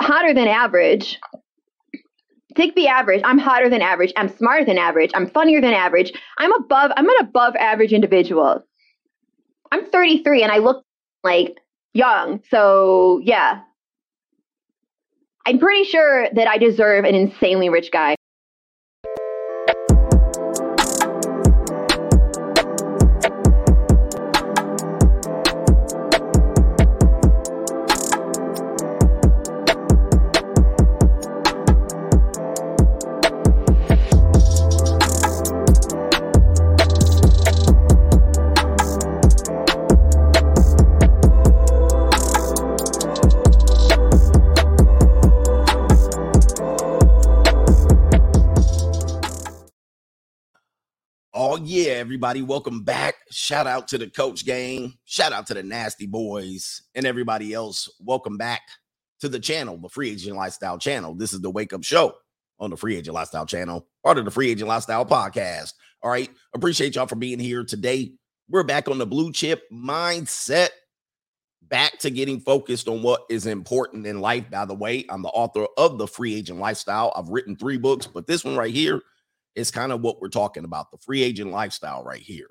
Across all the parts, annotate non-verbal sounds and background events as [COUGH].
hotter than average. Take the average. I'm hotter than average. I'm smarter than average. I'm funnier than average. I'm above, I'm an above average individual. I'm 33 and I look like young. So, yeah. I'm pretty sure that I deserve an insanely rich guy. Everybody. Welcome back. Shout out to the coach gang. Shout out to the nasty boys and everybody else. Welcome back to the channel, the Free Agent Lifestyle channel. This is the wake up show on the Free Agent Lifestyle channel, part of the Free Agent Lifestyle podcast. All right. Appreciate y'all for being here today. We're back on the blue chip mindset, back to getting focused on what is important in life. By the way, I'm the author of the Free Agent Lifestyle. I've written three books, but this one right here is kind of what we're talking about the free agent lifestyle right here.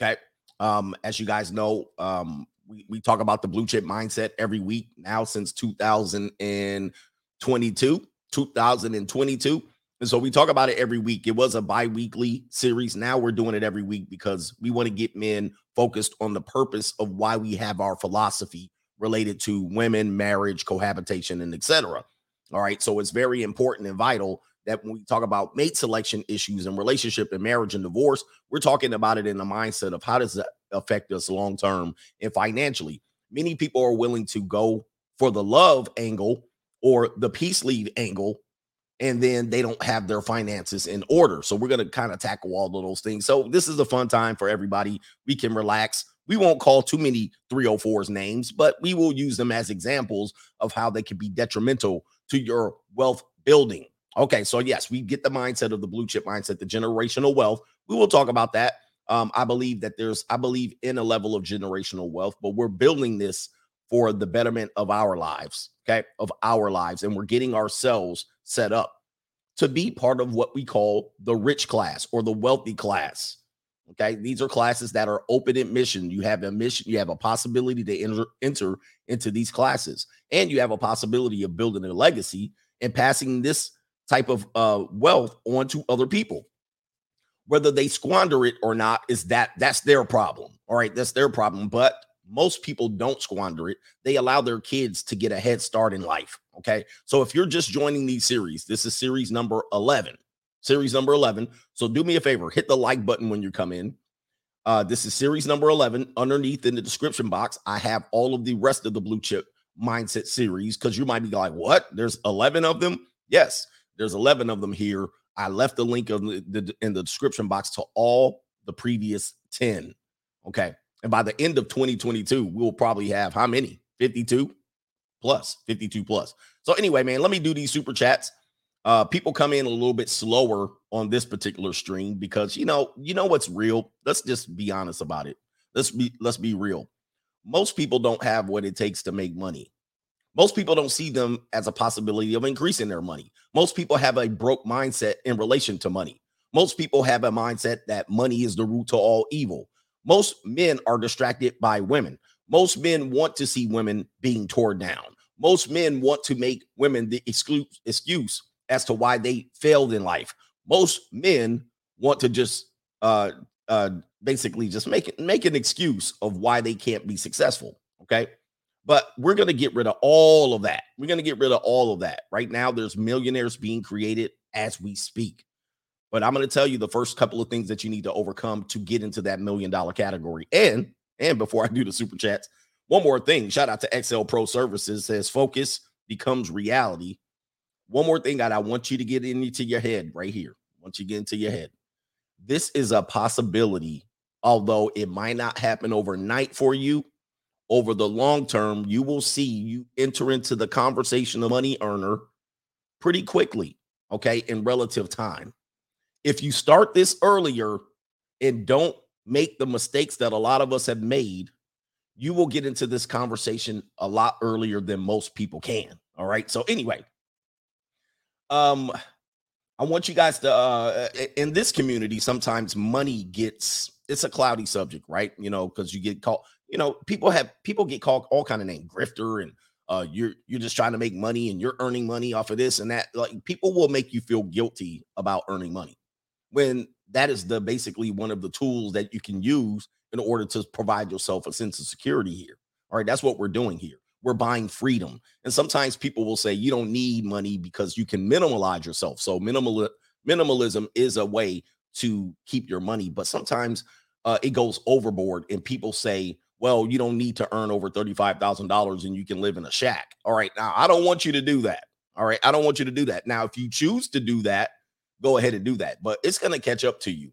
Okay. Um, as you guys know, um, we, we talk about the blue chip mindset every week now since 2022, 2022. And so we talk about it every week. It was a bi weekly series. Now we're doing it every week because we want to get men focused on the purpose of why we have our philosophy related to women, marriage, cohabitation, and etc. All right. So it's very important and vital that when we talk about mate selection issues and relationship and marriage and divorce, we're talking about it in the mindset of how does that affect us long term and financially. Many people are willing to go for the love angle or the peace leave angle and then they don't have their finances in order. So we're going to kind of tackle all of those things. So this is a fun time for everybody. We can relax. We won't call too many 304s names, but we will use them as examples of how they can be detrimental to your wealth building. Okay, so yes, we get the mindset of the blue chip mindset, the generational wealth. We will talk about that. Um, I believe that there's, I believe in a level of generational wealth, but we're building this for the betterment of our lives, okay, of our lives, and we're getting ourselves set up to be part of what we call the rich class or the wealthy class. Okay, these are classes that are open admission. You have a mission, you have a possibility to enter, enter into these classes, and you have a possibility of building a legacy and passing this type of uh, wealth onto other people. Whether they squander it or not is that that's their problem. All right, that's their problem. But most people don't squander it. They allow their kids to get a head start in life. Okay. So if you're just joining these series, this is series number 11. Series number 11. So do me a favor, hit the like button when you come in. Uh, this is series number 11. Underneath in the description box, I have all of the rest of the blue chip mindset series because you might be like, what? There's 11 of them? Yes. There's 11 of them here. I left the link of the, the, in the description box to all the previous 10. Okay. And by the end of 2022, we'll probably have how many? 52 plus, 52 plus. So anyway, man, let me do these super chats. Uh, people come in a little bit slower on this particular stream because you know, you know what's real. Let's just be honest about it. Let's be let's be real. Most people don't have what it takes to make money. Most people don't see them as a possibility of increasing their money. Most people have a broke mindset in relation to money. Most people have a mindset that money is the root to all evil. Most men are distracted by women. Most men want to see women being torn down. Most men want to make women the excuse as to why they failed in life. Most men want to just uh uh basically just make it make an excuse of why they can't be successful. Okay. But we're going to get rid of all of that. We're going to get rid of all of that. Right now, there's millionaires being created as we speak. But I'm going to tell you the first couple of things that you need to overcome to get into that million dollar category. And and before I do the super chats, one more thing. Shout out to XL Pro Services says focus becomes reality. One more thing that I want you to get into your head right here. Once you get into your head, this is a possibility, although it might not happen overnight for you over the long term, you will see you enter into the conversation of money earner pretty quickly, okay, in relative time. If you start this earlier and don't make the mistakes that a lot of us have made, you will get into this conversation a lot earlier than most people can. All right. So anyway, um, I want you guys to uh in this community, sometimes money gets it's a cloudy subject, right? You know, because you get called, you know, people have people get called all kind of name, grifter, and uh you're you're just trying to make money and you're earning money off of this and that. Like people will make you feel guilty about earning money when that is the basically one of the tools that you can use in order to provide yourself a sense of security here. All right, that's what we're doing here. We're buying freedom. And sometimes people will say you don't need money because you can minimalize yourself. So minimal minimalism is a way to keep your money, but sometimes uh, it goes overboard and people say, well, you don't need to earn over $35,000 and you can live in a shack. All right. Now, I don't want you to do that. All right. I don't want you to do that. Now, if you choose to do that, go ahead and do that, but it's going to catch up to you.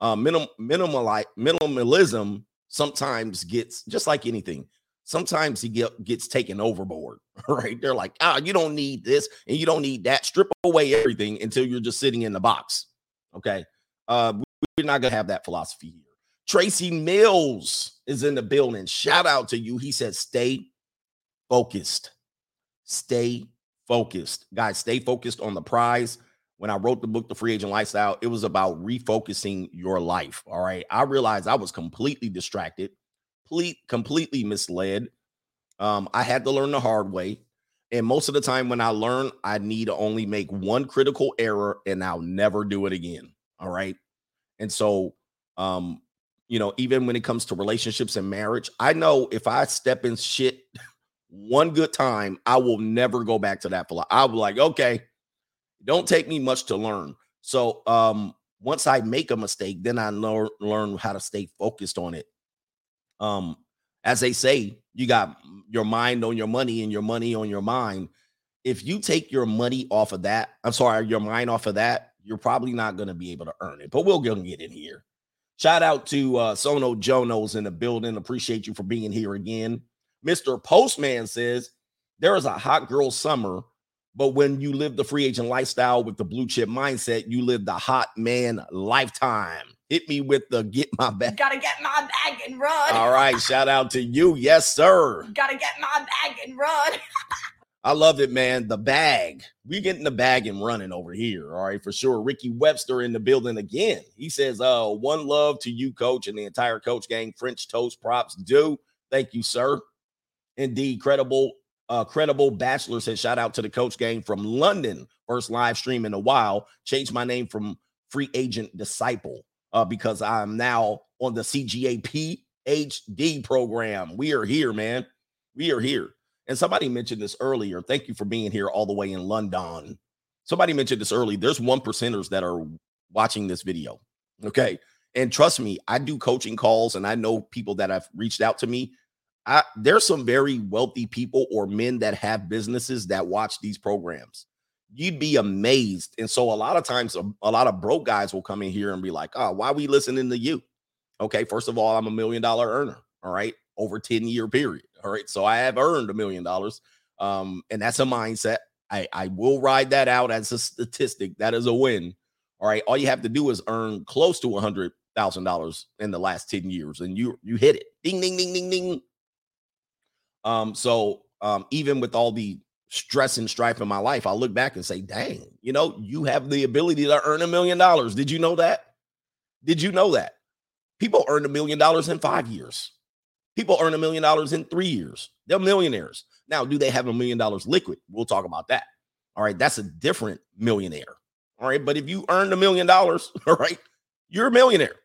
Uh, minim, minimal, minimalism sometimes gets just like anything sometimes he get, gets taken overboard, [LAUGHS] right? They're like, ah, you don't need this and you don't need that. Strip away everything until you're just sitting in the box. Okay. Uh, we're not gonna have that philosophy here. Tracy Mills is in the building. Shout out to you. He said, stay focused. Stay focused. Guys, stay focused on the prize. When I wrote the book, The Free Agent Lifestyle, it was about refocusing your life. All right. I realized I was completely distracted complete, completely misled. Um, I had to learn the hard way. And most of the time when I learn, I need to only make one critical error and I'll never do it again. All right. And so, um, you know, even when it comes to relationships and marriage, I know if I step in shit one good time, I will never go back to that. I'll be like, okay, don't take me much to learn. So, um, once I make a mistake, then I learn learn how to stay focused on it um, as they say, you got your mind on your money and your money on your mind. If you take your money off of that, I'm sorry, your mind off of that, you're probably not going to be able to earn it. But we'll get in here. Shout out to uh, Sono Jonos in the building. Appreciate you for being here again. Mr. Postman says there is a hot girl summer but when you live the free agent lifestyle with the blue chip mindset, you live the hot man lifetime. Hit me with the get my bag. Gotta get my bag and run. All right. Shout out to you. Yes, sir. Gotta get my bag and run. [LAUGHS] I love it, man. The bag. We getting the bag and running over here. All right, for sure. Ricky Webster in the building again. He says, uh, one love to you, coach, and the entire coach gang. French toast props do. Thank you, sir. Indeed, credible uh, credible bachelor said, shout out to the coach gang from London. First live stream in a while. Changed my name from free agent disciple uh, because I'm now on the CGAP HD program. We are here, man. We are here. And somebody mentioned this earlier. Thank you for being here all the way in London. Somebody mentioned this early. There's one percenters that are watching this video. Okay. And trust me, I do coaching calls and I know people that have reached out to me I, there's some very wealthy people or men that have businesses that watch these programs. You'd be amazed. And so a lot of times um, a, a lot of broke guys will come in here and be like, "Oh, why we listening to you?" Okay, first of all, I'm a million dollar earner, all right, over 10 year period. All right. So I have earned a million dollars. Um, and that's a mindset. I, I will ride that out as a statistic. That is a win. All right. All you have to do is earn close to a hundred thousand dollars in the last 10 years, and you you hit it. Ding, ding, ding, ding, ding. Um, so um, even with all the stress and strife in my life, I look back and say, dang, you know, you have the ability to earn a million dollars. Did you know that? Did you know that? People earn a million dollars in five years. People earn a million dollars in three years. They're millionaires. Now, do they have a million dollars liquid? We'll talk about that. All right. That's a different millionaire. All right. But if you earned a million dollars, [LAUGHS] all right, you're a millionaire.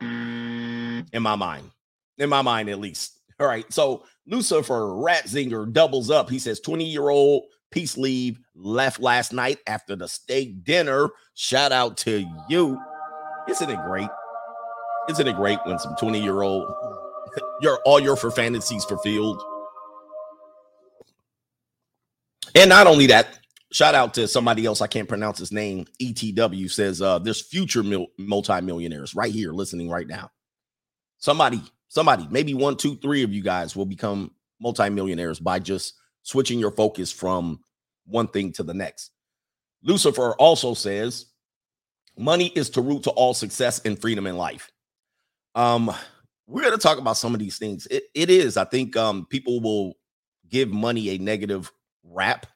In my mind, in my mind, at least. All right. So Lucifer Ratzinger doubles up. He says 20 year old peace leave left last night after the steak dinner. Shout out to you. Isn't it great? Isn't it great when some 20 year old, your all your for fantasies fulfilled? And not only that, shout out to somebody else. I can't pronounce his name. ETW says uh, there's future mil- multimillionaires right here listening right now. Somebody somebody, maybe one, two, three of you guys will become multimillionaires by just switching your focus from one thing to the next. Lucifer also says money is to root to all success and freedom in life. Um, we're going to talk about some of these things. It, it is, I think, um, people will give money a negative rap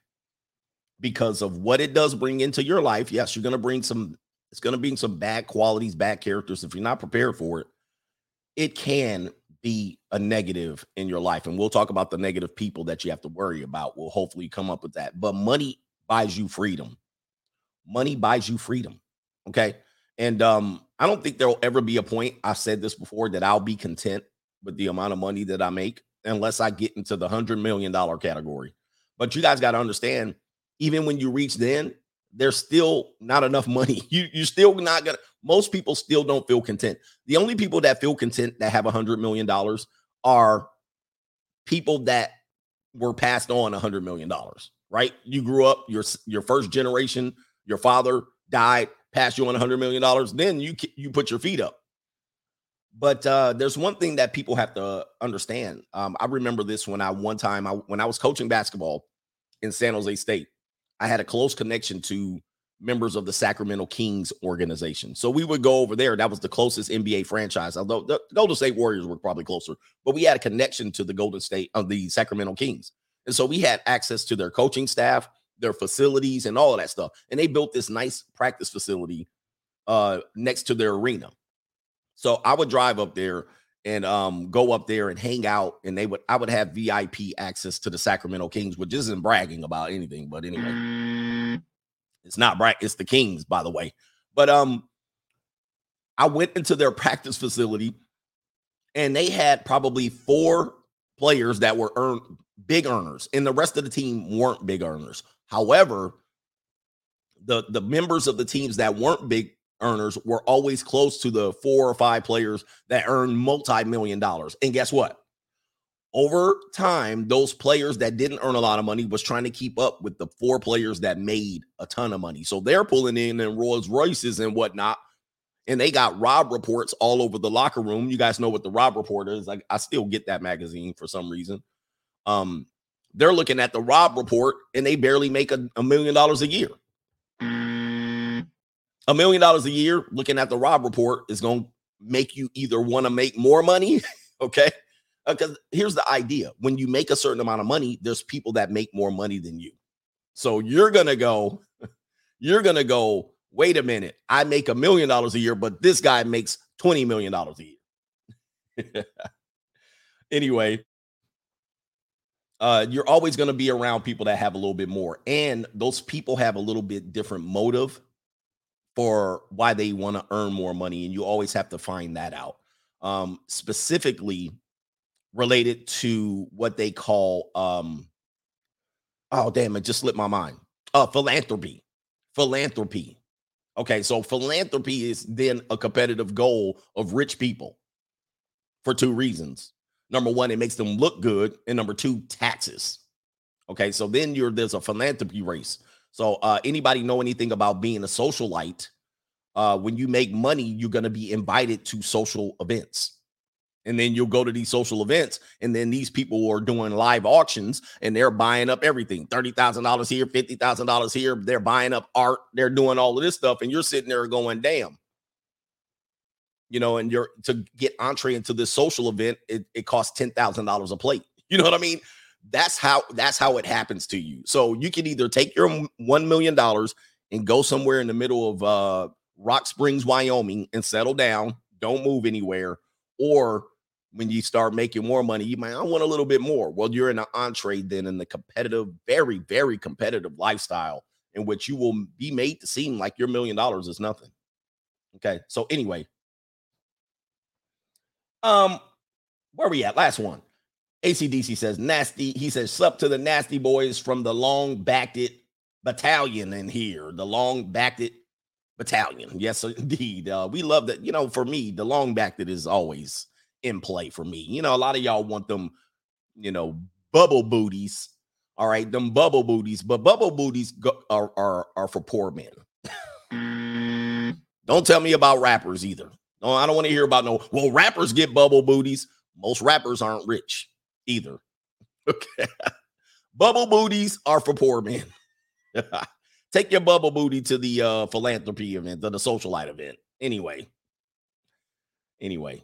because of what it does bring into your life. Yes, you're going to bring some, it's going to bring some bad qualities, bad characters. If you're not prepared for it, it can be a negative in your life. And we'll talk about the negative people that you have to worry about. We'll hopefully come up with that. But money buys you freedom. Money buys you freedom. Okay. And um, I don't think there'll ever be a point, I've said this before, that I'll be content with the amount of money that I make unless I get into the hundred million dollar category. But you guys got to understand, even when you reach then, there's still not enough money. [LAUGHS] You you're still not gonna. Most people still don't feel content. The only people that feel content that have a hundred million dollars are people that were passed on a hundred million dollars. Right? You grew up. Your your first generation. Your father died, passed you on a hundred million dollars. Then you you put your feet up. But uh, there's one thing that people have to understand. Um, I remember this when I one time I, when I was coaching basketball in San Jose State, I had a close connection to members of the Sacramento Kings organization. So we would go over there. That was the closest NBA franchise. Although the Golden State Warriors were probably closer, but we had a connection to the Golden State of uh, the Sacramento Kings. And so we had access to their coaching staff, their facilities, and all of that stuff. And they built this nice practice facility uh, next to their arena. So I would drive up there and um, go up there and hang out, and they would I would have VIP access to the Sacramento Kings, which isn't bragging about anything, but anyway, it's not brag. It's the Kings, by the way. But um, I went into their practice facility, and they had probably four players that were earn big earners, and the rest of the team weren't big earners. However, the the members of the teams that weren't big earners were always close to the four or five players that earn multi-million dollars. And guess what? Over time, those players that didn't earn a lot of money was trying to keep up with the four players that made a ton of money. So they're pulling in in Rolls Royces and whatnot. And they got Robb Reports all over the locker room. You guys know what the Robb Report is. Like I still get that magazine for some reason. Um, they're looking at the Robb Report and they barely make a, a million dollars a year a million dollars a year looking at the Robb Report is going to make you either want to make more money, [LAUGHS] okay? Because uh, here's the idea when you make a certain amount of money, there's people that make more money than you. So you're going to go, [LAUGHS] you're going to go, wait a minute, I make a million dollars a year, but this guy makes $20 million a year. [LAUGHS] anyway, uh, you're always going to be around people that have a little bit more. And those people have a little bit different motive for why they want to earn more money and you always have to find that out um, specifically related to what they call um, oh damn it just slipped my mind uh, philanthropy philanthropy okay so philanthropy is then a competitive goal of rich people for two reasons number one it makes them look good and number two taxes okay so then you're there's a philanthropy race so, uh, anybody know anything about being a socialite? Uh, when you make money, you're to be invited to social events. And then you'll go to these social events, and then these people are doing live auctions and they're buying up everything $30,000 here, $50,000 here. They're buying up art, they're doing all of this stuff, and you're sitting there going, damn. You know, and you're to get entree into this social event, it, it costs $10,000 a plate. [LAUGHS] You know what I mean? that's how that's how it happens to you. So you can either take your one million dollars and go somewhere in the middle of uh, Rock Springs, Wyoming, and settle down. Don't move anywhere. Or when you start making more money, you might I want a little bit more. Well, you're in an entree then in the competitive, very very competitive lifestyle in which you will be made to seem like your million dollars is nothing. Okay, so anyway, um, where we at? Last one. ACDC says nasty. He says, sup to the nasty boys from the long backed it battalion in here. The long backed it battalion. Yes, [LAUGHS] indeed. Uh, we love that. You know, for me, the long backed it is always in play for me. You know, a lot of y'all want them, you know, bubble booties. All right, them bubble booties, but bubble booties go, are, are are for poor men. don't tell me about rappers either. No, I don't want to hear about no. Well, rappers get bubble booties. Most rappers aren't rich either. [LAUGHS] Okay. bubble booties are for poor men. [LAUGHS] Take your bubble booty to the uh, philanthropy event, to the socialite event. Anyway. Anyway.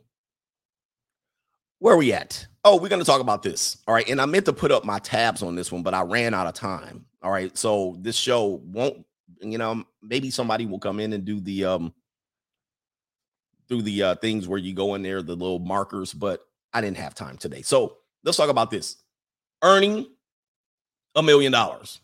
Where are we at? Oh, we're going to talk about this. All right. And I meant to put up my tabs on this one, but I ran out of time. All right. So this show won't, you know, maybe somebody will come in and do the um do the uh things where you go in there, the little markers, but I didn't have time today. So let's talk about this. Earning a million dollars.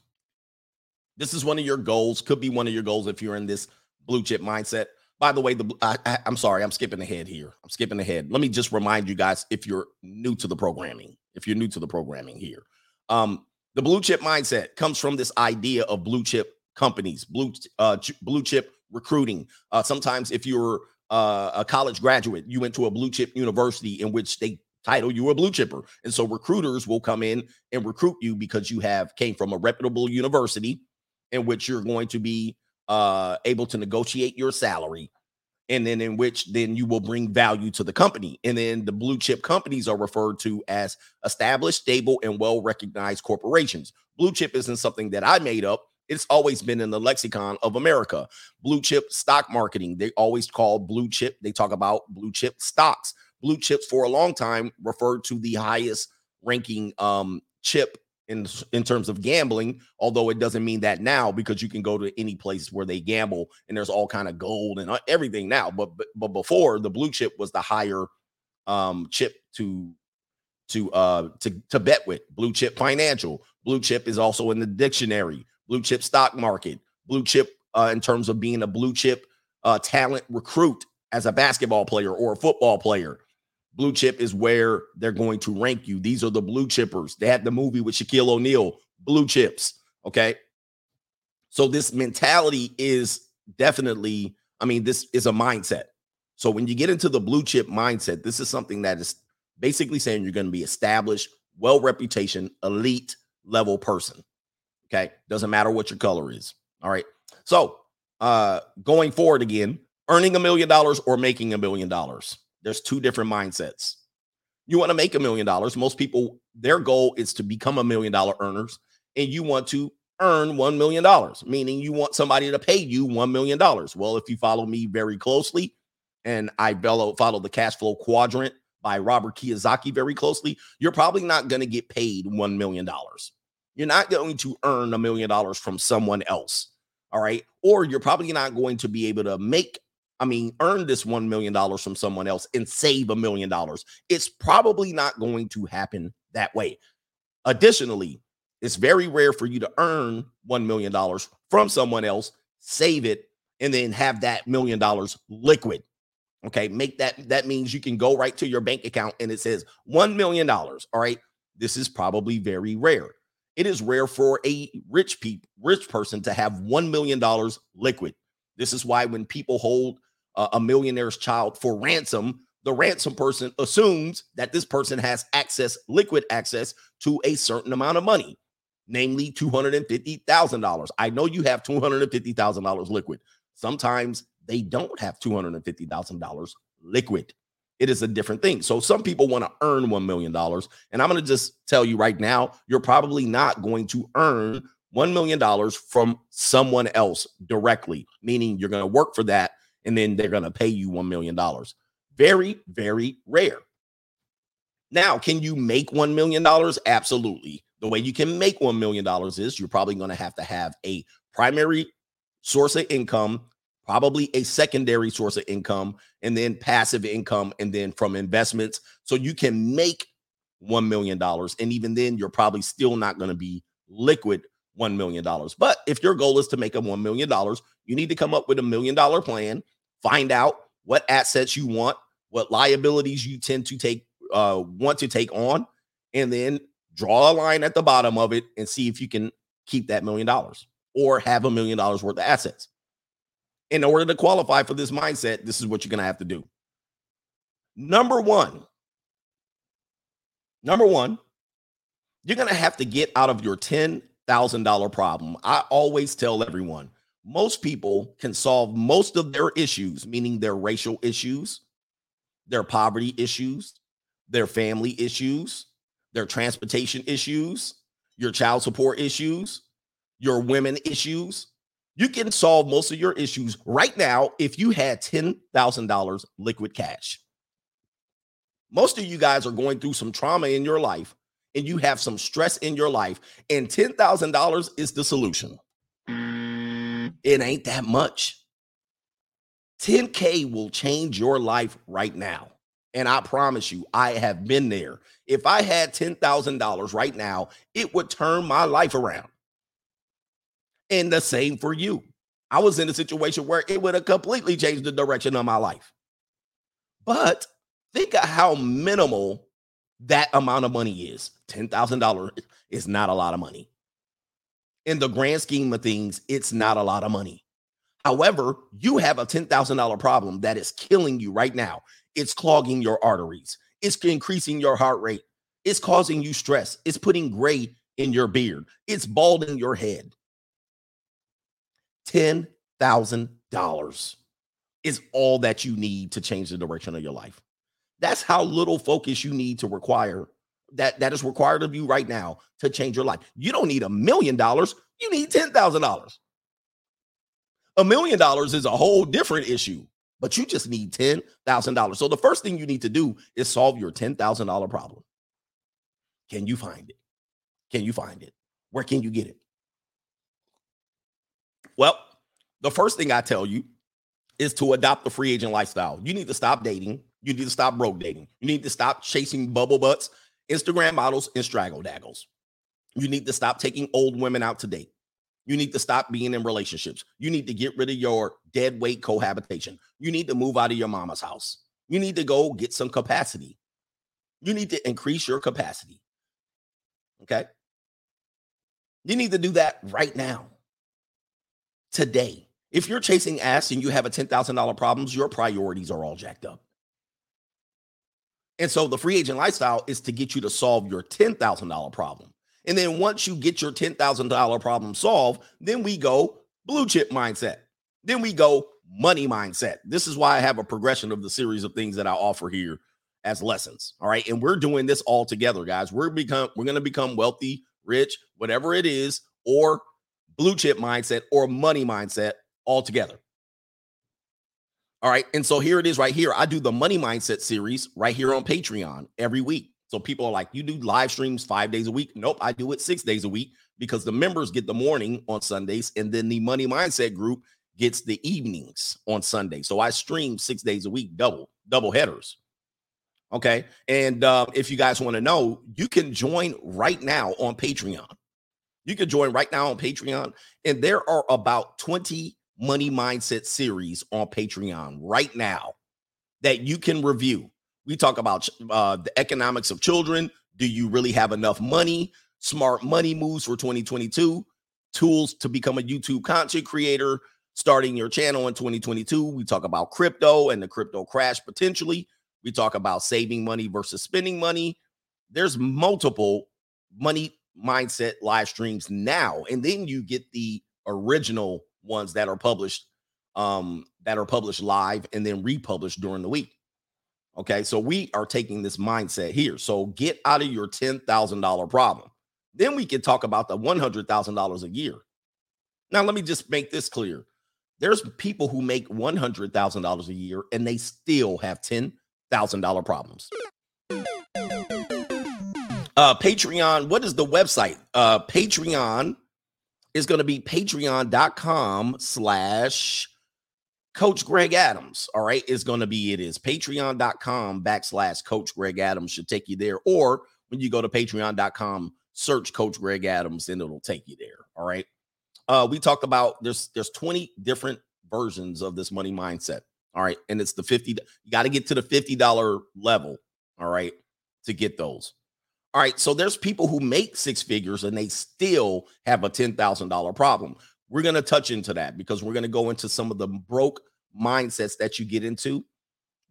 This is one of your goals, could be one of your goals if you're in this blue chip mindset. By the way, the I, I, I'm sorry, I'm skipping ahead here. I'm skipping ahead. Let me just remind you guys if you're new to the programming, if you're new to the programming here, um, the blue chip mindset comes from this idea of blue chip companies, blue uh, blue chip recruiting. Uh, sometimes, if you're uh, a college graduate, you went to a blue chip university in which they title you a blue chipper, and so recruiters will come in and recruit you because you have came from a reputable university in which you're going to be uh, able to negotiate your salary and then in which then you will bring value to the company. And then the blue chip companies are referred to as established stable and well recognized corporations. Blue chip isn't something that i made up it's always been in the lexicon of america. Blue chip stock marketing they always call blue chip they talk about blue chip stocks. Blue chips for a long time referred to the highest ranking um chip in in terms of gambling although it doesn't mean that now because you can go to any place where they gamble and there's all kind of gold and uh, everything now but but, but before the blue chip was the higher um chip to to uh to to bet with. Blue chip financial. Blue chip is also in the dictionary blue chip stock market blue chip uh in terms of being a blue chip uh talent recruit as a basketball player or a football player Blue chip is where they're going to rank you. These are the blue chippers. They had the movie with Shaquille O'Neal, blue chips. Okay. So this mentality is definitely, I mean, this is a mindset. So when you get into the blue chip mindset, this is something that is basically saying you're going to be established, well reputation, elite level person. Okay. Doesn't matter what your color is. All right. So uh going forward again, earning a million dollars or making a million dollars. There's two different mindsets. You want to make a million dollars. Most people, their goal is to become a million dollar earners, and you want to earn $1 million, meaning you want somebody to pay you $1 million. Well, if you follow me very closely, and I follow, the cash flow quadrant by Robert Kiyosaki very closely, you're probably not going to get paid $1 million. You're not going to earn a million dollars from someone else. All right. Or you're probably not going to be able to make I mean, earn this $1 million from someone else and save a million dollars. It's probably not going to happen that way. Additionally, it's very rare for you to earn $1 million from someone else, save it, and then have that million dollars liquid. Okay. Make that, that means you can go right to your bank account and it says $1 million. All right. This is probably very rare. It is rare for a rich people, rich person to have $1 million liquid. This is why when people hold uh, a millionaire's child for ransom, the ransom person assumes that this person has access, liquid access to a certain amount of money, namely $250,000. I know you have $250,000 liquid. Sometimes they don't have $250,000 liquid. It is a different thing. So some people want to earn $1 million. And I'm going to just tell you right now, you're probably not going to earn $1 million from someone else directly, meaning you're going to work for that and then they're going to pay you $1 million. Very, very rare. Now, can you make $1 million? Absolutely. The way you can make $1 million is you're probably going to have to have a primary source of income, probably a secondary source of income, and then passive income, and then from investments. So you can make $1 million. And even then, you're probably still not going to be liquid $1 million. But if your goal is to make a $1 million, you need to come up with a million dollar plan, find out what assets you want, what liabilities you tend to take, uh, want to take on, and then draw a line at the bottom of it and see if you can keep that million dollars or have a million dollars worth of assets. In order to qualify for this mindset, this is what you're going to have to do. Number one, number one, you're going to have to get out of your $10,000 problem. I always tell everyone most people can solve most of their issues, meaning their racial issues, their poverty issues, their family issues, their transportation issues, your child support issues, your women issues. You can solve most of your issues right now if you had $10,000 liquid cash. Most of you guys are going through some trauma in your life and you have some stress in your life, and $10,000 is the solution. It ain't that much. 10K will change your life right now. And I promise you, I have been there. If I had $10,000 right now, it would turn my life around. And the same for you. I was in a situation where it would have completely changed the direction of my life. But think of how minimal that amount of money is. $10,000 is not a lot of money. In the grand scheme of things, it's not a lot of money. However, you have a $10,000 problem that is killing you right now. It's clogging your arteries, it's increasing your heart rate, it's causing you stress, it's putting gray in your beard, it's balding your head. $10,000 is all that you need to change the direction of your life. That's how little focus you need to require that that is required of you right now to change your life. You don't need a million dollars, you need $10,000. A million dollars is a whole different issue, but you just need $10,000. So the first thing you need to do is solve your $10,000 problem. Can you find it? Can you find it? Where can you get it? Well, the first thing I tell you is to adopt the free agent lifestyle. You need to stop dating. You need to stop broke dating. You need to stop chasing bubble butts, Instagram models, and straggle daggles. You need to stop taking old women out to date. You need to stop being in relationships. You need to get rid of your dead weight cohabitation. You need to move out of your mama's house. You need to go get some capacity. You need to increase your capacity. Okay. You need to do that right now, today. If you're chasing ass and you have a $10,000 problems, your priorities are all jacked up. And so the free agent lifestyle is to get you to solve your $10,000 problem. And then once you get your $10,000 problem solved, then we go blue chip mindset. Then we go money mindset. This is why I have a progression of the series of things that I offer here as lessons. All right. And we're doing this all together, guys. We're become we're to become wealthy, rich, whatever it is, or blue chip mindset or money mindset altogether. All right. And so here it is right here. I do the money mindset series right here on Patreon every week. So people are like, you do live streams five days a week. Nope, I do it six days a week because the members get the morning on Sundays, and then the money mindset group gets the evenings on Sunday. So I stream six days a week, double, double headers. Okay. And uh, if you guys want to know, you can join right now on Patreon. You can join right now on Patreon. And there are about 20 money mindset series on Patreon right now that you can review. We talk about uh, the economics of children. Do you really have enough money? Smart money moves for 2022. Tools to become a YouTube content creator. Starting your channel in 2022. We talk about crypto and the crypto crash potentially. We talk about saving money versus spending money. There's multiple money mindset live streams now. And then you get the original ones that are published um that are published live and then republished during the week. Okay, so we are taking this mindset here. So get out of your $10,000 problem. Then we can talk about the $100,000 a year. Now, let me just make this clear. There's people who make $100,000 a year and they still have $10,000 problems. Uh, Patreon, what is the website? Uh, Patreon is going to be patreon.com slash Coach Greg Adams. All right. Is going to be it is patreon.com backslash Coach Greg Adams should take you there. Or when you go to patreon.com, search Coach Greg Adams and it'll take you there. All right. Uh, we talked about there's there's 20 different versions of this money mindset. All right. And it's the 50, you got to get to the $50 level. All right. To get those. All right. So there's people who make six figures and they still have a $10,000 problem. We're going to touch into that because we're going to go into some of the broke mindsets that you get into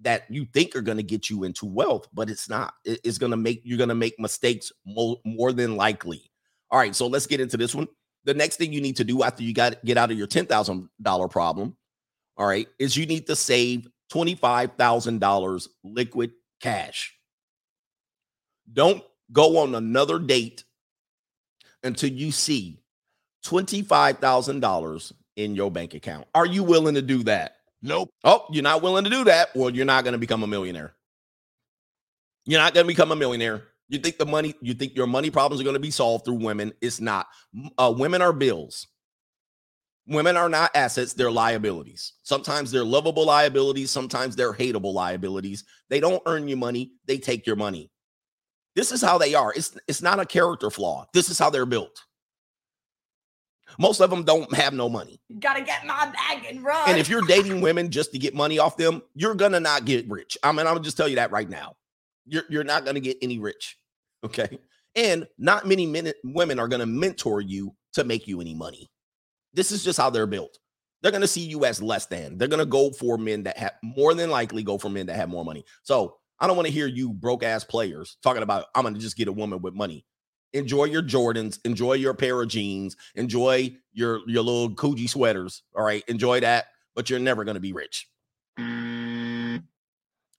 that you think are going to get you into wealth, but it's not. It's going to make you're going to make mistakes more, than likely. All right, so let's get into this one. The next thing you need to do after you got get out of your $10,000 problem, all right, is you need to save $25,000 liquid cash. Don't go on another date until you see $25,000 in your bank account. Are you willing to do that? Nope. Oh, you're not willing to do that? Well, you're not going to become a millionaire. You're not going to become a millionaire You think the money, you think your money problems are going to be solved through women. It's not. Uh, women are bills. Women are not assets, they're liabilities. Sometimes they're lovable liabilities, sometimes they're hateable liabilities. They don't earn you money, they take your money. This is how they are. It's, it's not a character flaw. This is how they're built. Most of them don't have no money. You gotta get my bag and run. And if you're dating women just to get money off them, you're gonna not get rich. I mean, I'm gonna just tell you that right now. You're you're not gonna get any rich. [LAUGHS] Okay. And not many men, women are gonna mentor you to make you any money. This is just how they're built. They're to see you as less than. They're to go for men that have more than likely go for men that have more money. So I don't want to hear you broke ass players talking about, I'm going to just get a woman with money. Enjoy your Jordans, enjoy your pair of jeans, enjoy your, your little Coogi sweaters. All right. Enjoy that, but you're never going to be rich. Mm.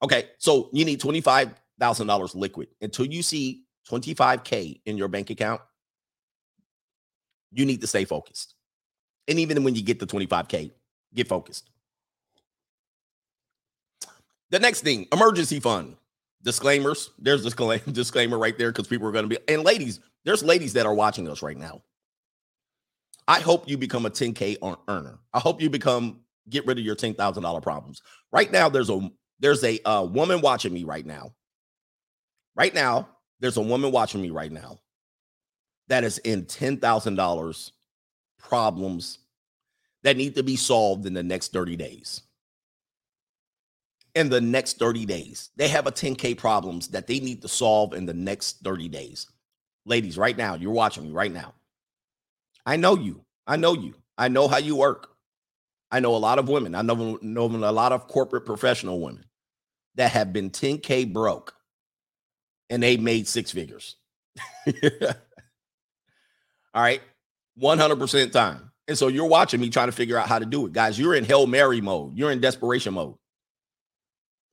Okay. So you need $25,000 liquid until you see 25K in your bank account. You need to stay focused. And even when you get the 25K, get focused. The next thing, emergency fund. Disclaimers. There's this [LAUGHS] disclaimer right there because people are going to be, and ladies, there's ladies that are watching us right now. I hope you become a 10K earner. I hope you become, get rid of your $10,000 problems. Right now, there's a, there's a uh, woman watching me right now. Right now, there's a woman watching me right now that is in $10,000 problems that need to be solved in the next 30 days. In the next 30 days, they have a 10K problems that they need to solve in the next 30 days. Ladies, right now, you're watching me right now. I know you. I know you. I know how you work. I know a lot of women. I know, know a lot of corporate professional women that have been 10K broke and they made six figures. [LAUGHS] All right. 100% time. And so you're watching me trying to figure out how to do it. Guys, you're in Hail Mary mode. You're in desperation mode.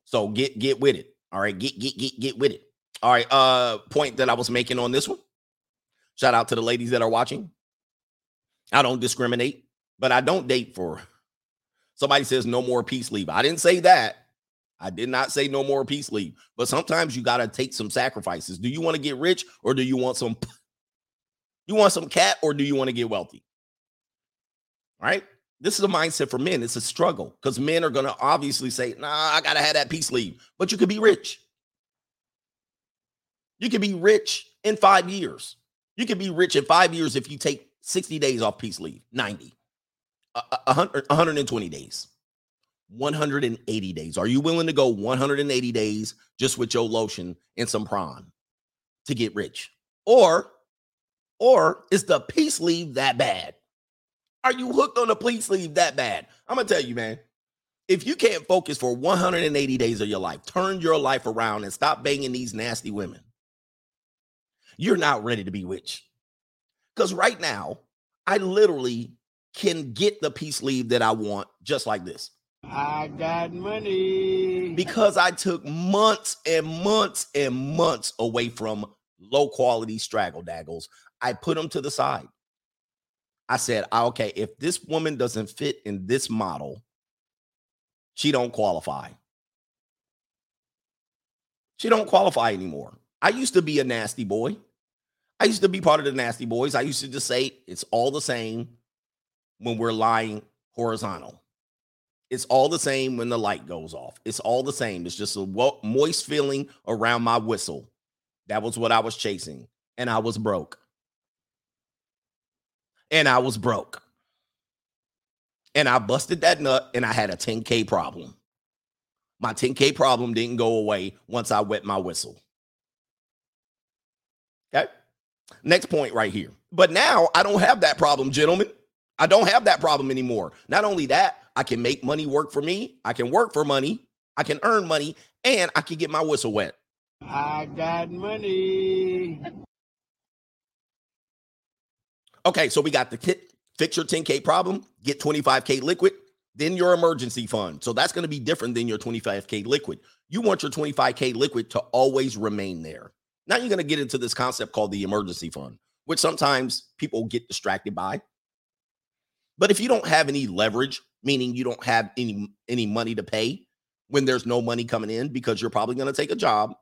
So get get with it. All right. Get get get get with it. All right. Uh point that I was making on this one. Shout out to the ladies that are watching. I don't discriminate, but I don't date for somebody says no more peace leave. I didn't say that. I did not say no more peace leave. But sometimes you got to take some sacrifices. Do you want to get rich or do you want some [LAUGHS] you want some cat or do you want to get wealthy? All right. This is a mindset for men. It's a struggle because men are going to obviously say, nah, I got to have that peace leave. But you could be rich. You could be rich in five years. You could be rich in five years if you take 60 days off peace leave, 90, 100, 120 days, 180 days. Are you willing to go 180 days just with your lotion and some prawn to get rich? Or or is the peace leave that bad? Are you hooked on the peace leave that bad? I'm gonna tell you, man. If you can't focus for 180 days of your life, turn your life around and stop banging these nasty women. You're not ready to be rich. Because right now, I literally can get the peace leave that I want just like this. I got money. Because I took months and months and months away from low quality straggle daggles I put them to the side. I said, ah, okay, if this woman doesn't fit in this model, she don't qualify. She don't qualify anymore. I used to be a nasty boy. I used to be part of the nasty boys. I used to just say it's all the same when we're lying horizontal. It's all the same when the light goes off. It's all the same. It's just a moist feeling around my whistle. That was what I was chasing. And I was broke and I was broke. And I busted that nut and I had a 10K problem. My 10K problem didn't go away once I wet my whistle. Okay. Next point right here. But now I don't have that problem, gentlemen. I don't have that problem anymore. Not only that, I can make money work for me, I can work for money, I can earn money, and I can get my whistle wet. I got money. Okay, so we got the kit, fix your 10K problem, get 25K liquid, then your emergency fund. So that's going to be different than your 25K liquid. You want your 25K liquid to always remain there. Now you're going to get into this concept called the emergency fund, which sometimes people get distracted by. But if you don't have any leverage, meaning you don't have any any money to pay when there's no money coming in because you're probably going to take a job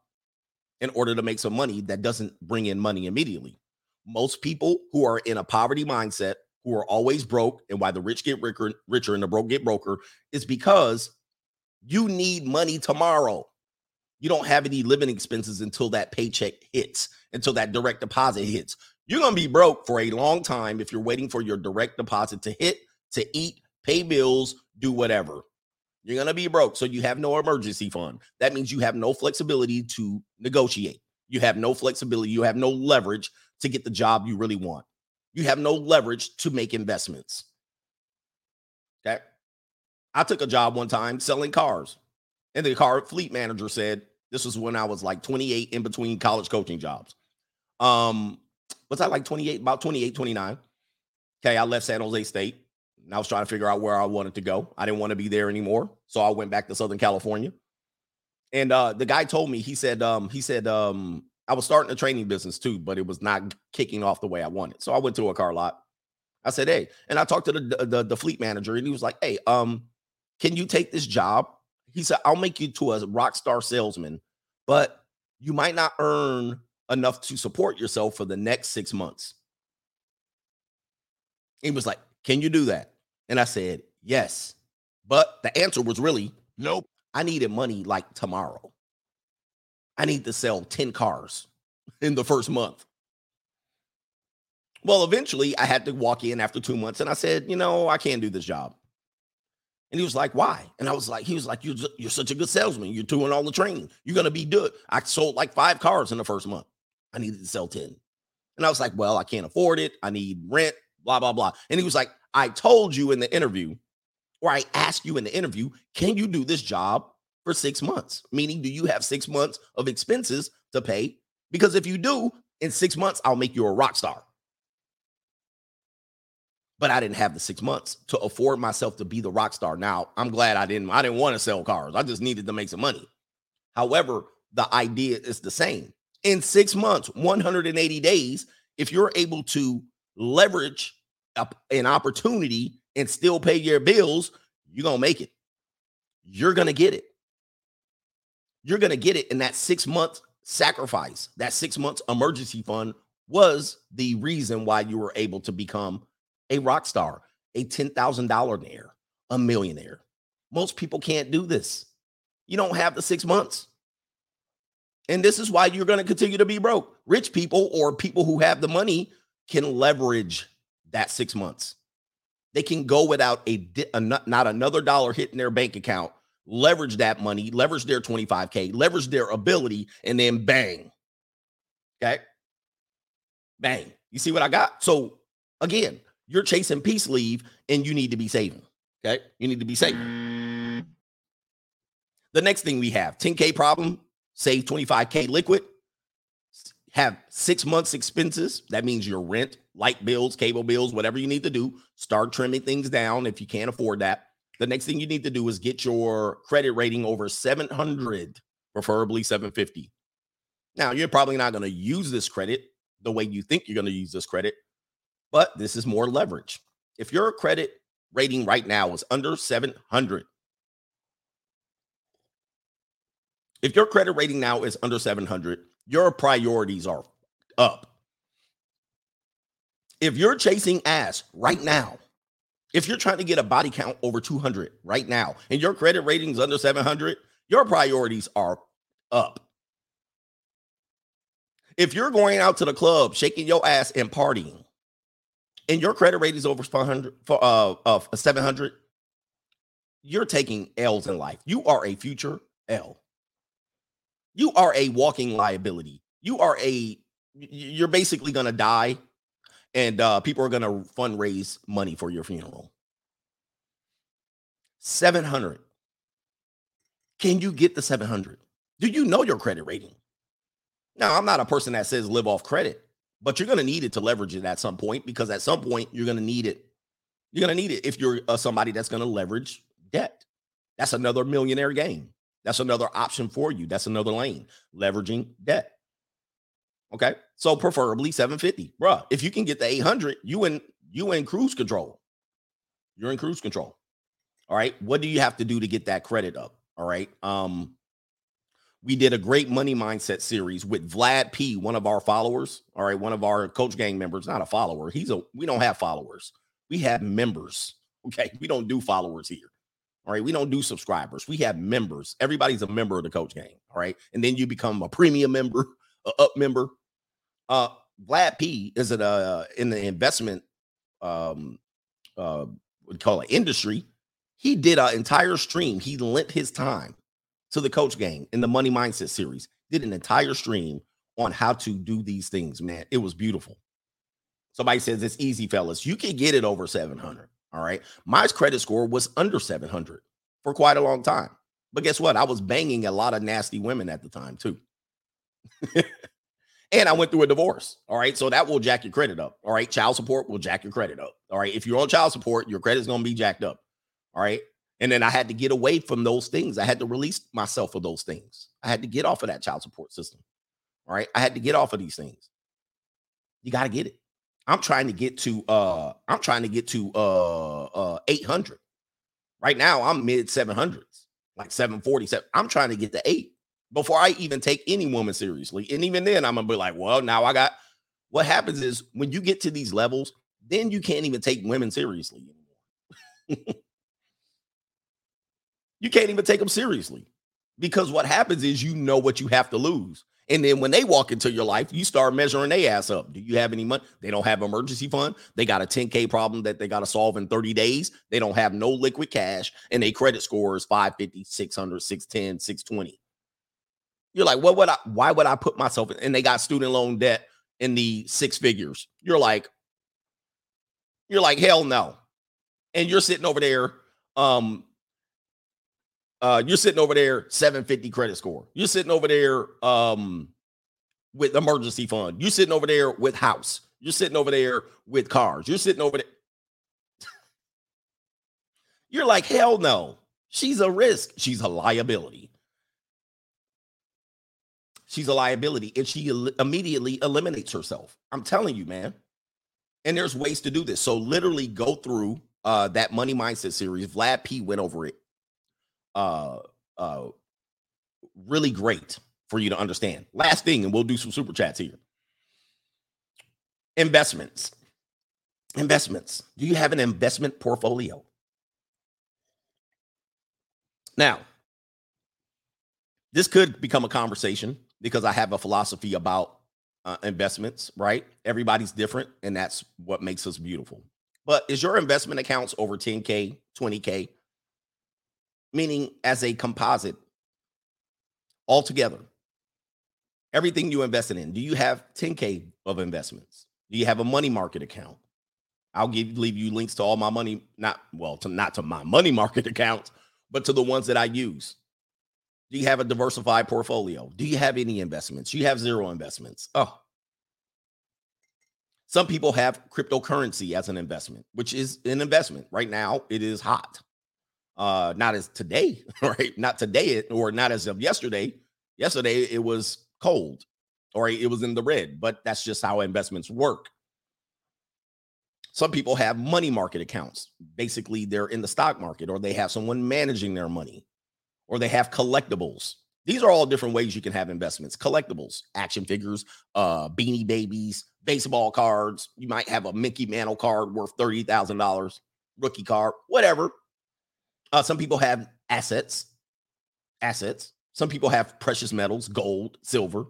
in order to make some money that doesn't bring in money immediately. Most people who are in a poverty mindset, who are always broke, and why the rich get richer, richer and the broke get broker, is because you need money tomorrow. You don't have any living expenses until that paycheck hits, until that direct deposit hits. You're going to be broke for a long time if you're waiting for your direct deposit to hit, to eat, pay bills, do whatever. You're going to be broke. So you have no emergency fund. That means you have no flexibility to negotiate. You have no flexibility. You have no leverage to get the job you really want. You have no leverage to make investments. Okay. I took a job one time selling cars, and the car fleet manager said, This was when I was like 28 in between college coaching jobs. Um, was I like 28, about 28, 29? Okay. I left San Jose State and I was trying to figure out where I wanted to go. I didn't want to be there anymore. So I went back to Southern California. And uh, the guy told me, he said, um, he said, um, I was starting a training business too, but it was not kicking off the way I wanted. So I went to a car lot. I said, hey, and I talked to the, the, the fleet manager, and he was like, hey, um, can you take this job? He said, I'll make you to a rock star salesman, but you might not earn enough to support yourself for the next six months. He was like, Can you do that? And I said, yes. But the answer was really, nope. I needed money like tomorrow. I need to sell 10 cars in the first month. Well, eventually I had to walk in after two months and I said, you know, I can't do this job. And he was like, why? And I was like, he was like, you're, you're such a good salesman. You're doing all the training. You're going to be good. I sold like five cars in the first month. I needed to sell 10. And I was like, well, I can't afford it. I need rent, blah, blah, blah. And he was like, I told you in the interview, or I asked you in the interview, can you do this job for six months? Meaning, do you have six months of expenses to pay? Because if you do, in six months, I'll make you a rock star. But I didn't have the six months to afford myself to be the rock star. Now, I'm glad I didn't. I didn't want to sell cars. I just needed to make some money. However, the idea is the same. In six months, 180 days, if you're able to leverage an opportunity and still pay your bills, you're going to make it. You're going to get it. You're going to get it. And that six month sacrifice, that six months emergency fund was the reason why you were able to become a rock star, a $10,000 heir, a millionaire. Most people can't do this. You don't have the six months. And this is why you're going to continue to be broke. Rich people or people who have the money can leverage that six months. They can go without a, a not another dollar hitting their bank account, leverage that money, leverage their 25K, leverage their ability, and then bang. Okay. Bang. You see what I got? So again, you're chasing peace leave and you need to be saving. Okay. You need to be saving. The next thing we have 10K problem, save 25K liquid have six months expenses. That means your rent, light bills, cable bills, whatever you need to do. Start trimming things down if you can't afford that. The next thing you need to do is get your credit rating over 700, preferably 750. Now, you're probably not going to use this credit the way you think you're going to use this credit, but this is more leverage. If your credit rating right now is under 700, if your credit rating now is under 700, your priorities are up. If you're chasing ass right now, if you're trying to get a body count over 200 right now and your credit rating is under 700, your priorities are up. If you're going out to the club, shaking your ass and partying, and your credit rating is over 500 for uh of 700, you're taking L's in life. You are a future L you are a walking liability. You are a you're basically going to die and uh, people are going to fundraise money for your funeral. 700. Can you get the 700? Do you know your credit rating? Now, I'm not a person that says live off credit, but you're going to need it to leverage it at some point because at some point you're going to need it. You're going to need it if you're uh, somebody that's going to leverage debt. That's another millionaire game. That's another option for you. That's another lane, leveraging debt. Okay. So preferably 750. Bruh, if you can get the 800, you in you in cruise control. You're in cruise control. All right. What do you have to do to get that credit up? All right. Um we did a great money mindset series with Vlad P, one of our followers. All right, one of our coach gang members, not a follower. He's a we don't have followers. We have members. [LAUGHS] Okay, we don't do followers here. All right, we don't do subscribers. We have members. Everybody's a member of the coach gang. All right, and then you become a premium member, a up member. Uh, Vlad P is it uh in the investment um uh we call it industry. He did an entire stream. He lent his time to the coach gang in the money mindset series. Did an entire stream on how to do these things, man. It was beautiful. Somebody says it's easy, fellas. You can get it over 700. All right. My credit score was under 700 for quite a long time. But guess what? I was banging a lot of nasty women at the time, too. [LAUGHS] and I went through a divorce. All right. So that will jack your credit up. All right. Child support will jack your credit up. All right. If you're on child support, your credit's going to be jacked up. All right. And then I had to get away from those things. I had to release myself of those things. I had to get off of that child support system. All right. I had to get off of these things. You got to get it. I'm trying to get to uh I'm trying to get to uh uh 800. Right now I'm mid 700s, like 747. I'm trying to get to 8 before I even take any woman seriously. And even then I'm to be like, "Well, now I got what happens is when you get to these levels, then you can't even take women seriously anymore. [LAUGHS] you can't even take them seriously because what happens is you know what you have to lose. And then when they walk into your life, you start measuring their ass up. Do you have any money? They don't have emergency fund. They got a 10K problem that they got to solve in 30 days. They don't have no liquid cash and their credit score is 550, 600, 610, 620. You're like, what would I, why would I put myself in? And they got student loan debt in the six figures. You're like, you're like, hell no. And you're sitting over there, um, uh, you're sitting over there 750 credit score. You're sitting over there um, with emergency fund. You're sitting over there with house. You're sitting over there with cars. You're sitting over there. [LAUGHS] You're like, hell no. She's a risk. She's a liability. She's a liability. And she el- immediately eliminates herself. I'm telling you, man. And there's ways to do this. So literally go through uh, that money mindset series. Vlad P went over it uh uh really great for you to understand. Last thing, and we'll do some super chats here. Investments. Investments. Do you have an investment portfolio? Now, this could become a conversation because I have a philosophy about uh, investments, right? Everybody's different, and that's what makes us beautiful. But is your investment accounts over 10K, 20K, meaning as a composite altogether. Everything you invested in. Do you have 10K of investments? Do you have a money market account? I'll give leave you links to all my money, not well, to not to my money market [LAUGHS] accounts, but to the ones that I use. Do you have a diversified portfolio? Do you have any investments? You have zero investments. Oh. Some people have cryptocurrency as an investment, which is an investment. Right now, it is hot uh not as today [LAUGHS] right not today or not as of yesterday yesterday it was cold or it was in the red but that's just how investments work some people have money market accounts basically they're in the stock market or they have someone managing their money or they have collectibles these are all different ways you can have investments collectibles action figures uh beanie babies baseball cards you might have a mickey mantle card worth $30000 rookie card whatever uh, some people have assets, assets. Some people have precious metals, gold, silver.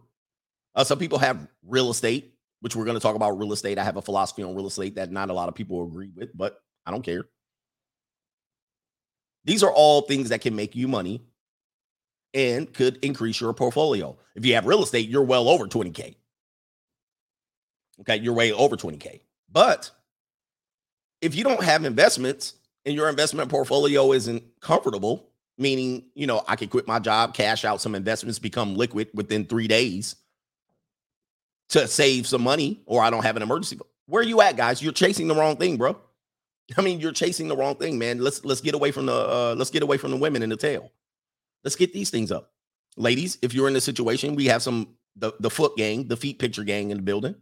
Uh, some people have real estate, which we're going to talk about real estate. I have a philosophy on real estate that not a lot of people agree with, but I don't care. These are all things that can make you money and could increase your portfolio. If you have real estate, you're well over 20K. Okay, you're way over 20K. But if you don't have investments, and your investment portfolio isn't comfortable, meaning, you know, I could quit my job, cash out some investments, become liquid within three days to save some money, or I don't have an emergency. Where are you at, guys? You're chasing the wrong thing, bro. [LAUGHS] I mean, you're chasing the wrong thing, man. Let's let's get away from the uh, let's get away from the women in the tail. Let's get these things up, ladies. If you're in this situation, we have some the the foot gang, the feet picture gang in the building.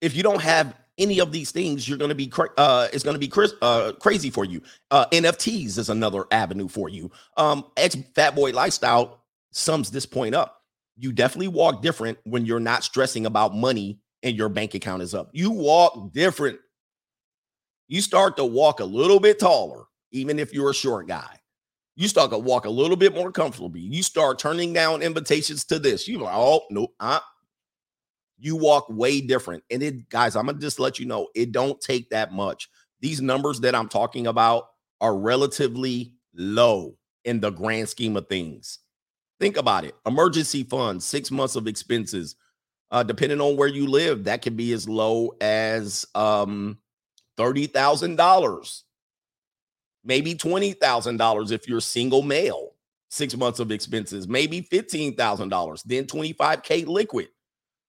If you don't have any of these things, you're going to be cra- uh, it's going to be cra- uh, crazy for you. Uh, NFTs is another avenue for you. Um, ex Fat Boy Lifestyle sums this point up. You definitely walk different when you're not stressing about money and your bank account is up. You walk different. You start to walk a little bit taller, even if you're a short guy. You start to walk a little bit more comfortably. You start turning down invitations to this. You like, oh no, uh, you walk way different. And it, guys, I'm gonna just let you know, it don't take that much. These numbers that I'm talking about are relatively low in the grand scheme of things. Think about it. Emergency funds, six months of expenses, uh, depending on where you live, that can be as low as um, $30,000, maybe $20,000 if you're single male, six months of expenses, maybe $15,000, then 25K liquid.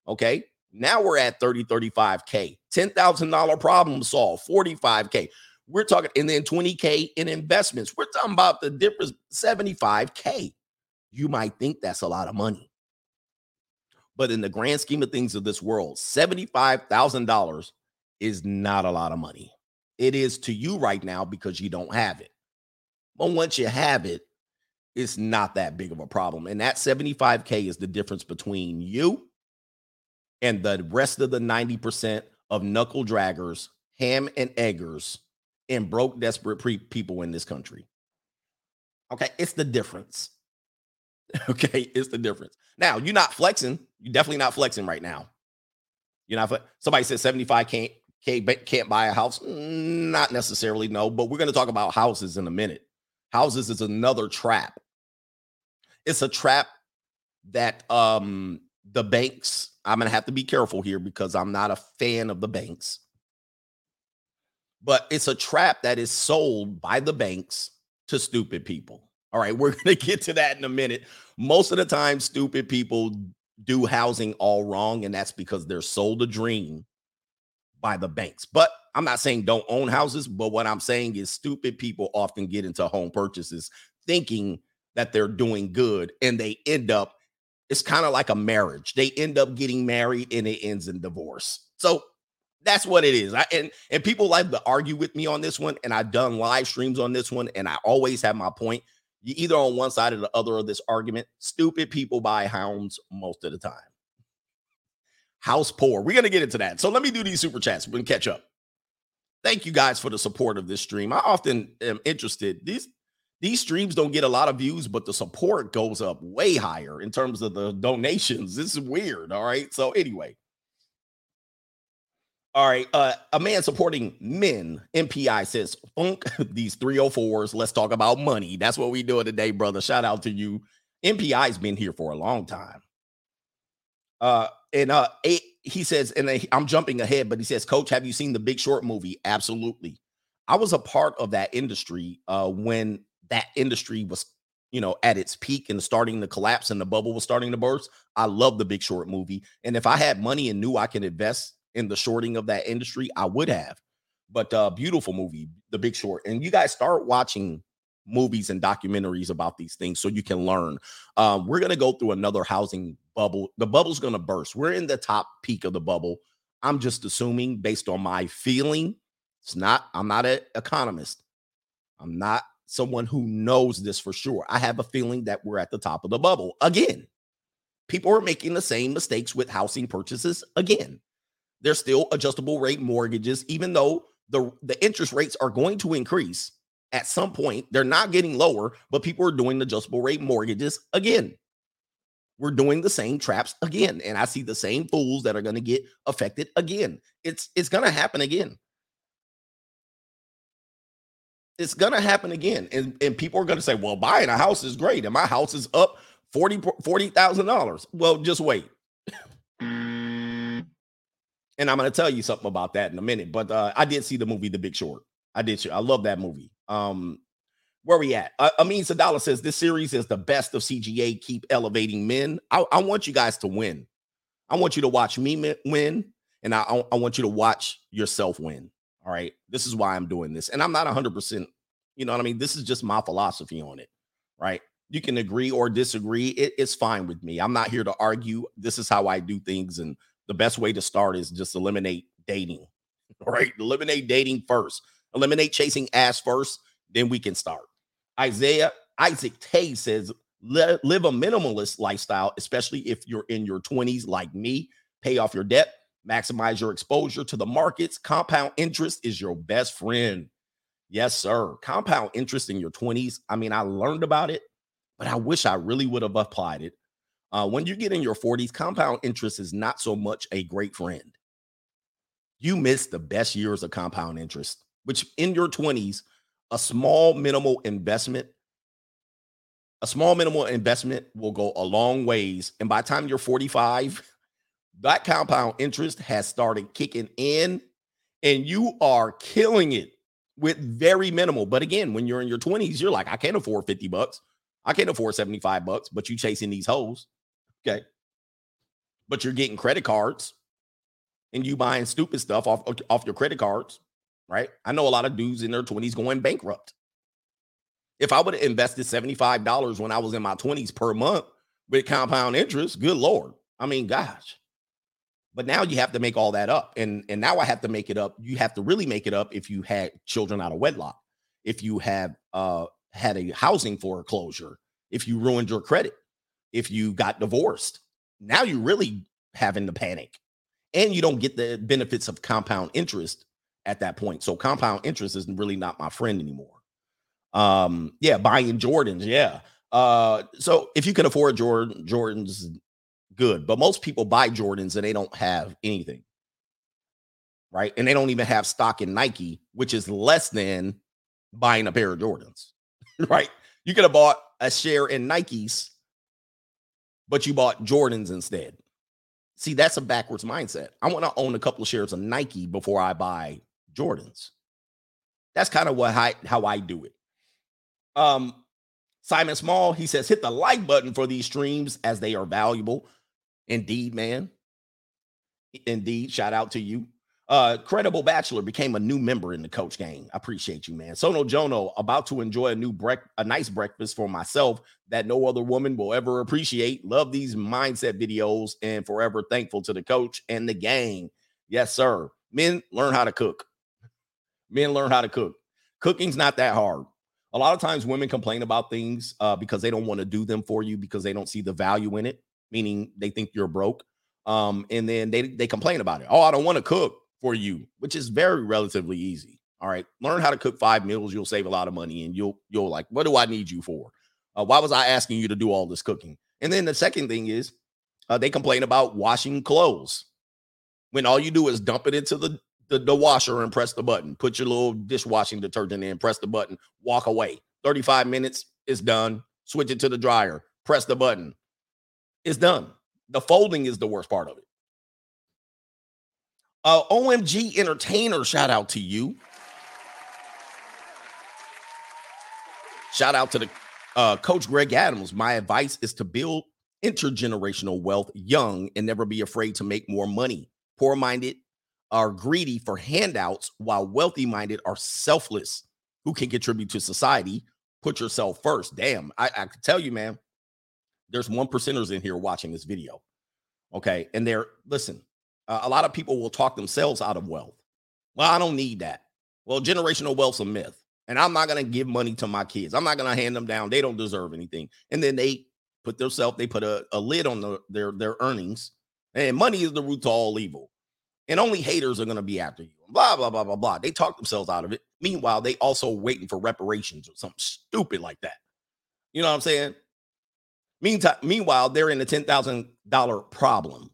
Okay. Now we're at 30, 35K, $10,000 problem solved, 45K. We're talking, and then 20K in investments. We're talking about the difference 75K. You might think that's a lot of money. But in the grand scheme of things of this world, $75,000 is not a lot of money. It is to you right now because you don't have it. But once you have it, it's not that big of a problem. And that 75K is the difference between you and the rest of the 90% of knuckle draggers, ham and eggers, and broke, desperate pre- people in this country. Okay, it's the difference. [LAUGHS] Okay, it's the difference. Now, you're not flexing. You're definitely not flexing right now. You're not. Somebody said 75 can't can't, buy a house. Not necessarily, no. But we're going to talk about houses in a minute. Houses is another trap. It's a trap that um the banks I'm going to have to be careful here because I'm not a fan of the banks. But it's a trap that is sold by the banks to stupid people. All right, [LAUGHS] we're going to get to that in a minute. Most of the time, stupid people do housing all wrong, and that's because they're sold a dream by the banks. But I'm not saying don't own houses, but what I'm saying is stupid people often get into home purchases thinking that they're doing good and they end up it's kind of like a marriage. They end up getting married and it ends in divorce. So that's what it is. I, and and people like to argue with me on this one, and I've done live streams on this one, and I always have my point. You either on one side or the other of this argument. Stupid people buy hounds most of the time. House poor. We're gonna get into that. So let me do these super chats. Can catch up. Thank you guys for the support of this stream. I often am interested. These these streams don't get a lot of views, but the support goes up way higher in terms of the donations. This is weird. All right. So, anyway. All right. Uh, a man supporting men, MPI says, Funk [LAUGHS] these 304s. Let's talk about money. That's what we doing today, brother. Shout out to you. MPI's been here for a long time. Uh, and uh, he says, and I'm jumping ahead, but he says, Coach, have you seen the Big Short movie? Absolutely. I was a part of that industry uh, when that industry was you know at its peak and starting to collapse and the bubble was starting to burst i love the big short movie and if i had money and knew i could invest in the shorting of that industry i would have but uh beautiful movie the big short and you guys start watching movies and documentaries about these things so you can learn um we're going to go through another housing bubble the bubble's going to burst we're in the top peak of the bubble i'm just assuming based on my feeling it's not i'm not an economist i'm not someone who knows this for sure. I have a feeling that we're at the top of the bubble again. People are making the same mistakes with housing purchases again. There's still adjustable rate mortgages, even though the, the interest rates are going to increase at some point. They're not getting lower, but people are doing adjustable rate mortgages again. We're doing the same traps again. And I see the same fools that are going to get affected again. It's it's going to happen again it's gonna happen again. And, and people are gonna say, well, buying a house is great, and my house is up 40 thousand dollars. Well, just wait. and I'm gonna tell you something about that in a minute. But uh, I did see the movie The Big Short. I did. I love that movie. Um, where we at? Uh, Amin Sadala says this series is the best of CGA. Keep elevating men. I, I want you guys to win. I want you to watch me win, and I, I want you to watch yourself win. All right. This is why I'm doing this. And I'm not 100%, you know what I mean? This is just my philosophy on it. Right. You can agree or disagree. It, it's fine with me. I'm not here to argue. This is how I do things. And the best way to start is just eliminate dating. [LAUGHS] Right. Eliminate dating first. Eliminate chasing ass first. Then we can start. Isaiah Isaac Tay says, live a minimalist lifestyle, especially if you're in your 20s like me. Pay off your debt, maximize your exposure to the markets. Compound interest is your best friend. Yes, sir. Compound interest in your 20s. I mean, I learned about it, but I wish I really would have applied it. Uh, when you get in your 40s, compound interest is not so much a great friend. You miss the best years of compound interest, which in your 20s, a small minimal investment, a small minimal investment will go a long ways. And by the time you're 45, [LAUGHS] that compound interest has started kicking in and you are killing it with very minimal. But again, when you're in your 20s, you're like, I can't afford 50 bucks. I can't afford 75 bucks, but you chasing these hoes. Okay. But you're getting credit cards and you buying stupid stuff off, off your credit cards, right? I know a lot of dudes in their 20s going bankrupt. If I would have invested $75 when I was in my 20s per month with compound interest, good Lord. I mean, gosh. But now you have to make all that up. And, and now I have to make it up. You have to really make it up if you had children out of wedlock, if you have uh, had a housing foreclosure, if you ruined your credit, if you got divorced. Now you're really having to panic. And you don't get the benefits of compound interest at that point. So compound interest is really not my friend anymore. Um, yeah, buying Jordans, yeah. Uh, so if you can afford Jordan, Jordans, good. But most people buy Jordans and they don't have anything, right? And they don't even have stock in Nike, which is less than buying a pair of Jordans, [LAUGHS] right? You could have bought a share in Nikes, but you bought Jordans instead. See, that's a backwards mindset. I want to own a couple of shares of Nike before I buy Jordans. That's kind of what I, how I do it. Um, Simon Small, he says, hit the like button for these streams as they are valuable. Indeed, man. Indeed. Shout out to you. Uh, Credible Bachelor became a new member in the coach gang. I appreciate you, man. Sono Jono, about to enjoy a new break, a nice breakfast for myself that no other woman will ever appreciate. Love these mindset videos and forever thankful to the coach and the gang. Yes, sir. Men learn how to cook. Men learn how to cook. Cooking's not that hard. A lot of times women complain about things uh, because they don't want to do them for you because they don't see the value in it, meaning they think you're broke. Um, and then they they complain about it. Oh, I don't want to cook for you, which is very relatively easy. All right, learn how to cook five meals. You'll save a lot of money, and you'll you'll like, what do I need you for? Uh, why was I asking you to do all this cooking? And then the second thing is, uh, they complain about washing clothes when all you do is dump it into the, the the washer and press the button. Put your little dishwashing detergent in, press the button, walk away. Thirty five minutes is done. Switch it to the dryer. Press the button. It's done. The folding is the worst part of it. Uh, OMG Entertainer, shout out to you. Shout out to the uh, coach Greg Adams. My advice is to build intergenerational wealth young and never be afraid to make more money. Poor minded are greedy for handouts, while wealthy minded are selfless who can contribute to society. Put yourself first. Damn, I, I can tell you, man, there's one percenters in here watching this video. Okay. And they're, listen, uh, a lot of people will talk themselves out of wealth. Well, I don't need that. Well, generational wealth's a myth. And I'm not going to give money to my kids. I'm not going to hand them down. They don't deserve anything. And then they put themselves, they put a, a lid on the, their, their earnings. And money is the root to all evil. And only haters are going to be after you. Blah, blah, blah, blah, blah. They talk themselves out of it. Meanwhile, they also waiting for reparations or something stupid like that. You know what I'm saying? Meantime, meanwhile, they're in a $10,000 problem.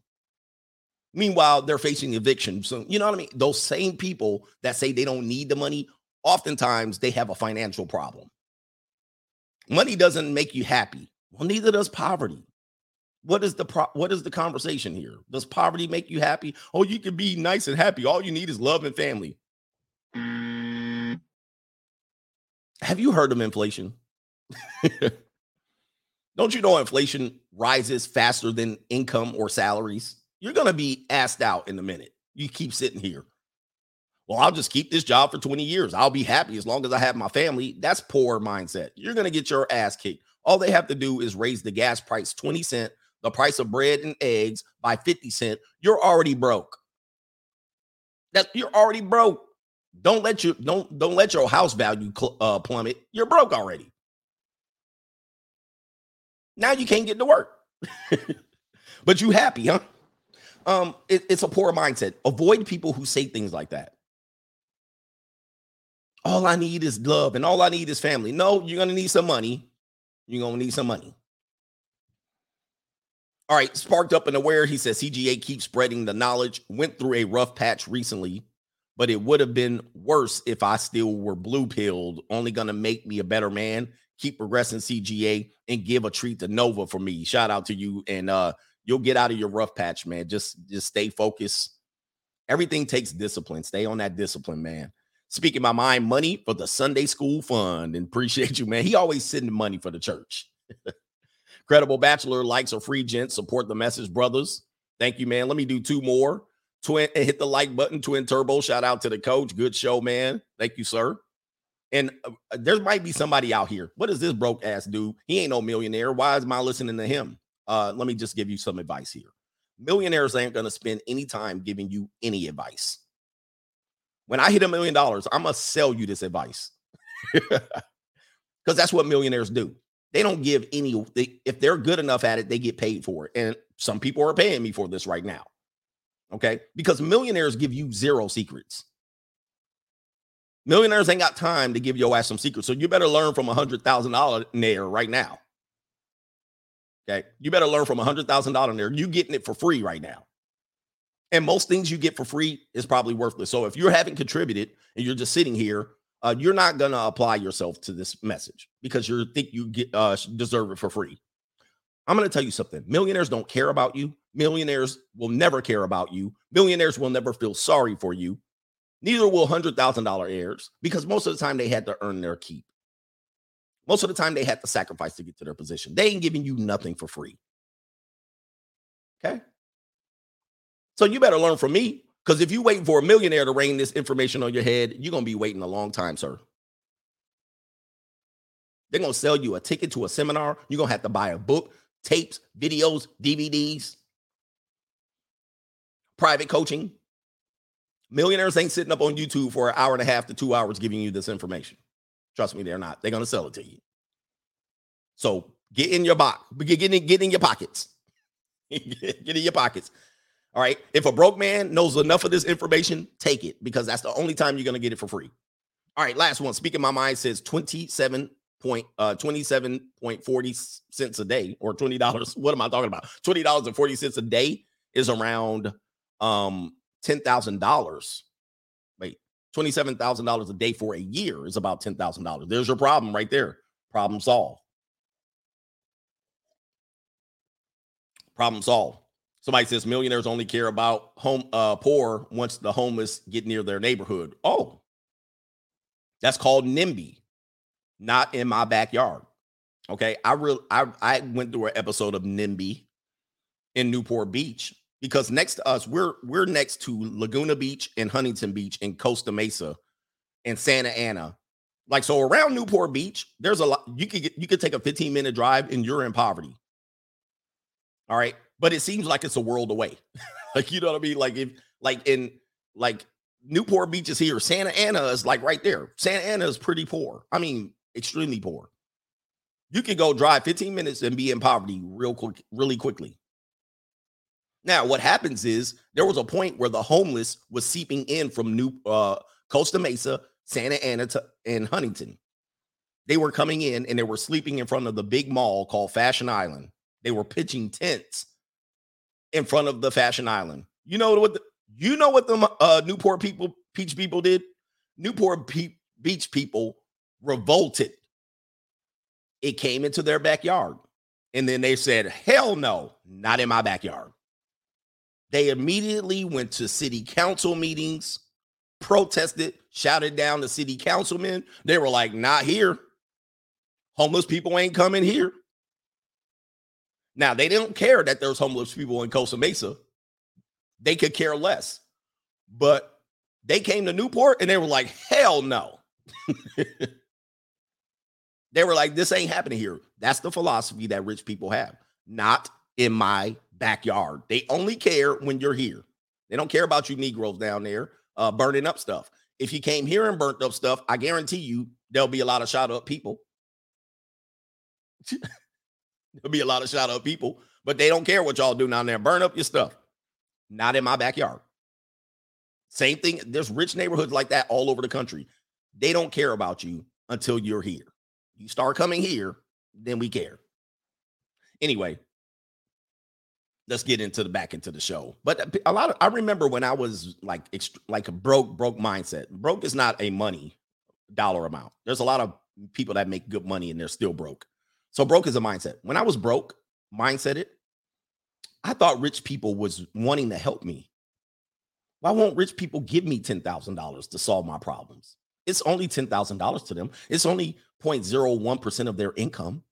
Meanwhile, they're facing eviction. So, you know what I mean? Those same people that say they don't need the money, oftentimes they have a financial problem. Money doesn't make you happy. Well, neither does poverty. What is the pro- what is the conversation here? Does poverty make you happy? Oh, you can be nice and happy. All you need is love and family. Mm. Have you heard of inflation? [LAUGHS] Don't you know inflation rises faster than income or salaries? You're going to be asked out in a minute. You keep sitting here. Well, I'll just keep this job for 20 years. I'll be happy as long as I have my family. That's poor mindset. You're going to get your ass kicked. All they have to do is raise the gas price 20 cent, the price of bread and eggs by 50 cent. You're already broke. That you're already broke. Don't let you don't don't let your house value cl- uh, plummet. You're broke already. Now you can't get to work, [LAUGHS] but you happy, huh? Um, it, it's a poor mindset. Avoid people who say things like that. All I need is love, and all I need is family. No, you're gonna need some money. You're gonna need some money. All right, sparked up and aware. He says CGA keeps spreading the knowledge. Went through a rough patch recently, but it would have been worse if I still were blue pilled. Only gonna make me a better man. Keep progressing, CGA, and give a treat to Nova for me. Shout out to you, and uh, you'll get out of your rough patch, man. Just just stay focused. Everything takes discipline. Stay on that discipline, man. Speaking my mind, money for the Sunday school fund, and [LAUGHS] appreciate you, man. He always sending money for the church. [LAUGHS] Credible Bachelor likes a free gent. Support the message, brothers. Thank you, man. Let me do two more. Twin, hit the like button. Twin Turbo. Shout out to the coach. Good show, man. Thank you, sir. And uh, uh, there might be somebody out here. What does this broke ass do? He ain't no millionaire. Why is my listening to him? Uh, let me just give you some advice here. Millionaires ain't gonna spend any time giving you any advice. When I hit a million dollars, I'm gonna sell you this advice [LAUGHS] because that's what millionaires do. They don't give any. They, if they're good enough at it, they get paid for it. And some people are paying me for this right now. Okay, because millionaires give you zero secrets. Millionaires ain't got time to give your ass some secrets. So you better learn from a hundred thousand dollar nair right now. Okay, you better learn from a hundred thousand dollar nair. You getting it for free right now. And most things you get for free is probably worthless. So if you haven't contributed and you're just sitting here uh, you're not going to apply yourself to this message because you think you get uh, deserve it for free. I'm going to tell you something. Millionaires don't care about you. Millionaires will never care about you. Millionaires will never feel sorry for you. Neither will $100,000 heirs because most of the time they had to earn their keep. Most of the time they had to sacrifice to get to their position. They ain't giving you nothing for free. Okay. So you better learn from me. Because if you waiting for a millionaire to rain this information on your head, you're gonna be waiting a long time, sir. They're gonna sell you a ticket to a seminar. You're gonna have to buy a book, tapes, videos, DVDs, private coaching. Millionaires ain't sitting up on YouTube for an hour and a half to two hours giving you this information. Trust me, they're not. They're gonna sell it to you. So get in your box, get in, get in your pockets. [LAUGHS] get in your pockets. All right. If a broke man knows enough of this information, take it because that's the only time you're going to get it for free. All right. Last one. Speaking my mind says 27 point uh 27.40 cents a day or $20. [LAUGHS] What am I talking about? $20.40 a day is around um $10,000. Wait, $27,000 a day for a year is about $10,000. There's your problem right there. Problem solved. Problem solved. Somebody says millionaires only care about home uh, poor once the homeless get near their neighborhood. Oh, that's called NIMBY, not in my backyard. Okay, I real I I went through an episode of NIMBY in Newport Beach because next to us we're we're next to Laguna Beach and Huntington Beach and Costa Mesa and Santa Ana. Like so around Newport Beach, there's a lot you could get you could take a 15 minute drive and you're in poverty. All right but it seems like it's a world away. [LAUGHS] like you know what I mean? Like if like in like Newport Beach is here, Santa Ana is like right there. Santa Ana is pretty poor. I mean, extremely poor. You could go drive 15 minutes and be in poverty real quick, really quickly. Now, what happens is there was a point where the homeless was seeping in from New uh, Costa Mesa, Santa Ana, to, and Huntington. They were coming in and they were sleeping in front of the big mall called Fashion Island. They were pitching tents in front of the Fashion Island. You know what? The, you know what the uh, Newport people, Peach people did? Newport Pe- Beach people revolted. It came into their backyard, and then they said, "Hell no, not in my backyard." They immediately went to city council meetings, protested, shouted down the city councilmen. They were like, "Not here. Homeless people ain't coming here." Now, they don't care that there's homeless people in Costa Mesa. They could care less. But they came to Newport and they were like, hell no. [LAUGHS] they were like, this ain't happening here. That's the philosophy that rich people have. Not in my backyard. They only care when you're here. They don't care about you Negroes down there. uh, burning up stuff. If you came here and burnt up stuff, I guarantee you there'll be a lot of shot up people. [LAUGHS] there'll be a lot of shot up people, but they don't care what y'all do down there. Burn up your stuff. Not in my backyard. Same thing. There's rich neighborhoods like that all over the country. They don't care about you until you're here. You start coming here, then we care. Anyway, let's get into the back into the show. But uh, a lot of I remember when I was like like a broke broke mindset. Broke is not a money dollar amount. There's a lot of people that make good money and they're still broke. So broke is a mindset. When I was broke, mindset it, I thought rich people was wanting to help me. Why won't rich people give me $10,000 to solve my problems? It's only $10,000 to them. It's only 0.01% of their income.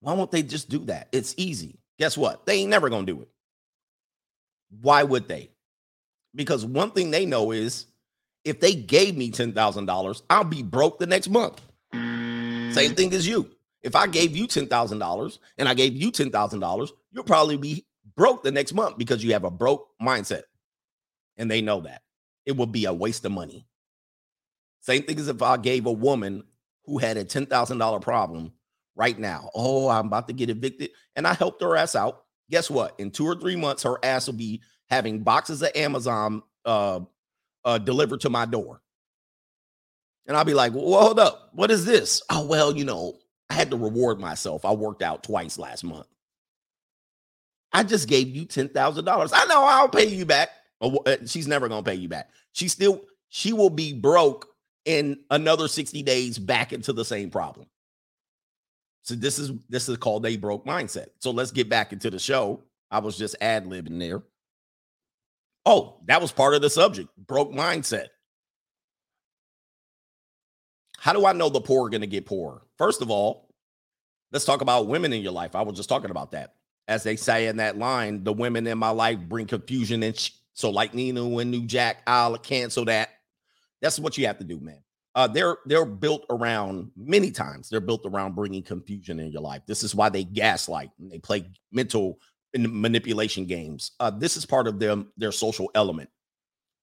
Why won't they just do that? It's easy. Guess what? They ain't never going to do it. Why would they? Because one thing they know is if they gave me $10,000, I'll be broke the next month. Same thing as you. If I gave you $10,000 and I gave you $10,000, you'll probably be broke the next month because you have a broke mindset. And they know that. It will be a waste of money. Same thing as if I gave a woman who had a $10,000 problem right now. Oh, I'm about to get evicted. And I helped her ass out. Guess what? In two or three months, her ass will be having boxes of Amazon uh, uh, delivered to my door. And I'll be like, well, hold up. What is this? Oh, well, you know, I had to reward myself. I worked out twice last month. I just gave you $10,000. I know I'll pay you back. Uh, she's never going to pay you back. She still, she will be broke in another 60 days back into the same problem. So this is this is called a broke mindset. So let's get back into the show. I was just ad libbing there. Oh, that was part of the subject. Broke mindset. How do I know the poor are going to get poorer? First of all, let's talk about women in your life. I was just talking about that. As they say in that line, the women in my life bring confusion and sh- so like Nino and New Jack, I'll cancel that. That's what you have to do, man uh, they're they're built around many times they're built around bringing confusion in your life this is why they gaslight and they play mental manipulation games uh, this is part of them their social element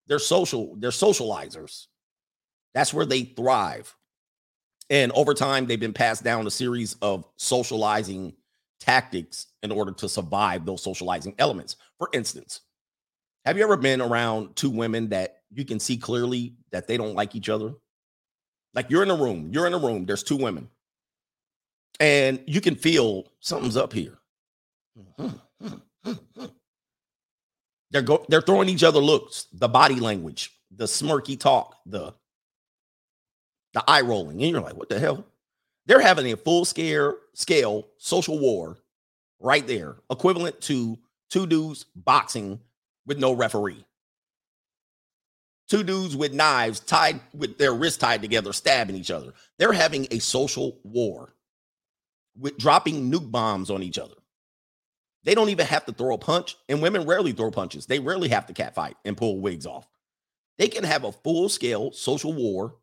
they're social they're socializers that's where they thrive and over time they've been passed down a series of socializing tactics in order to survive those socializing elements for instance have you ever been around two women that you can see clearly that they don't like each other like you're in a room, you're in a room, there's two women, and you can feel something's up here. They're go they're throwing each other looks, the body language, the smirky talk, the the eye rolling, and you're like, what the hell? They're having a full scale scale social war right there, equivalent to two dudes boxing with no referee. Two dudes with knives tied with their wrists tied together, stabbing each other. They're having a social war with dropping nuke bombs on each other. They don't even have to throw a punch, and women rarely throw punches. They rarely have to catfight and pull wigs off. They can have a full scale social war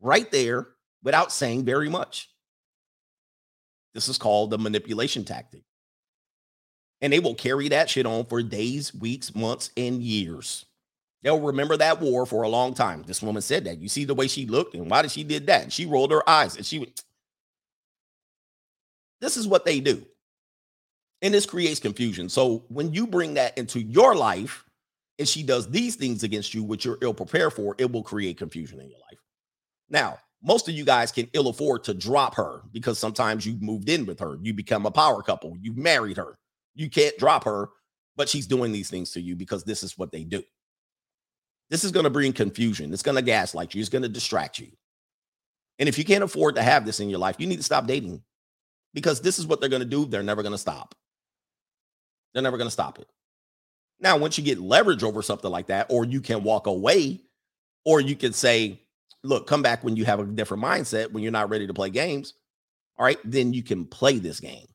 right there without saying very much. This is called the manipulation tactic. And they will carry that shit on for days, weeks, months, and years. They'll remember that war for a long time. This woman said that. You see the way she looked and why did she did that? And she rolled her eyes and she. This is what they do. And this creates confusion. So when you bring that into your life and she does these things against you, which you're ill prepared for, it will create confusion in your life. Now, most of you guys can ill afford to drop her because sometimes you've moved in with her. You become a power couple. You've married her. You can't drop her, but she's doing these things to you because this is what they do. This is going to bring confusion. It's going to gaslight you. It's going to distract you. And if you can't afford to have this in your life, you need to stop dating because this is what they're going to do. They're never going to stop. They're never going to stop it. Now, once you get leverage over something like that, or you can walk away, or you can say, look, come back when you have a different mindset, when you're not ready to play games. All right, then you can play this game.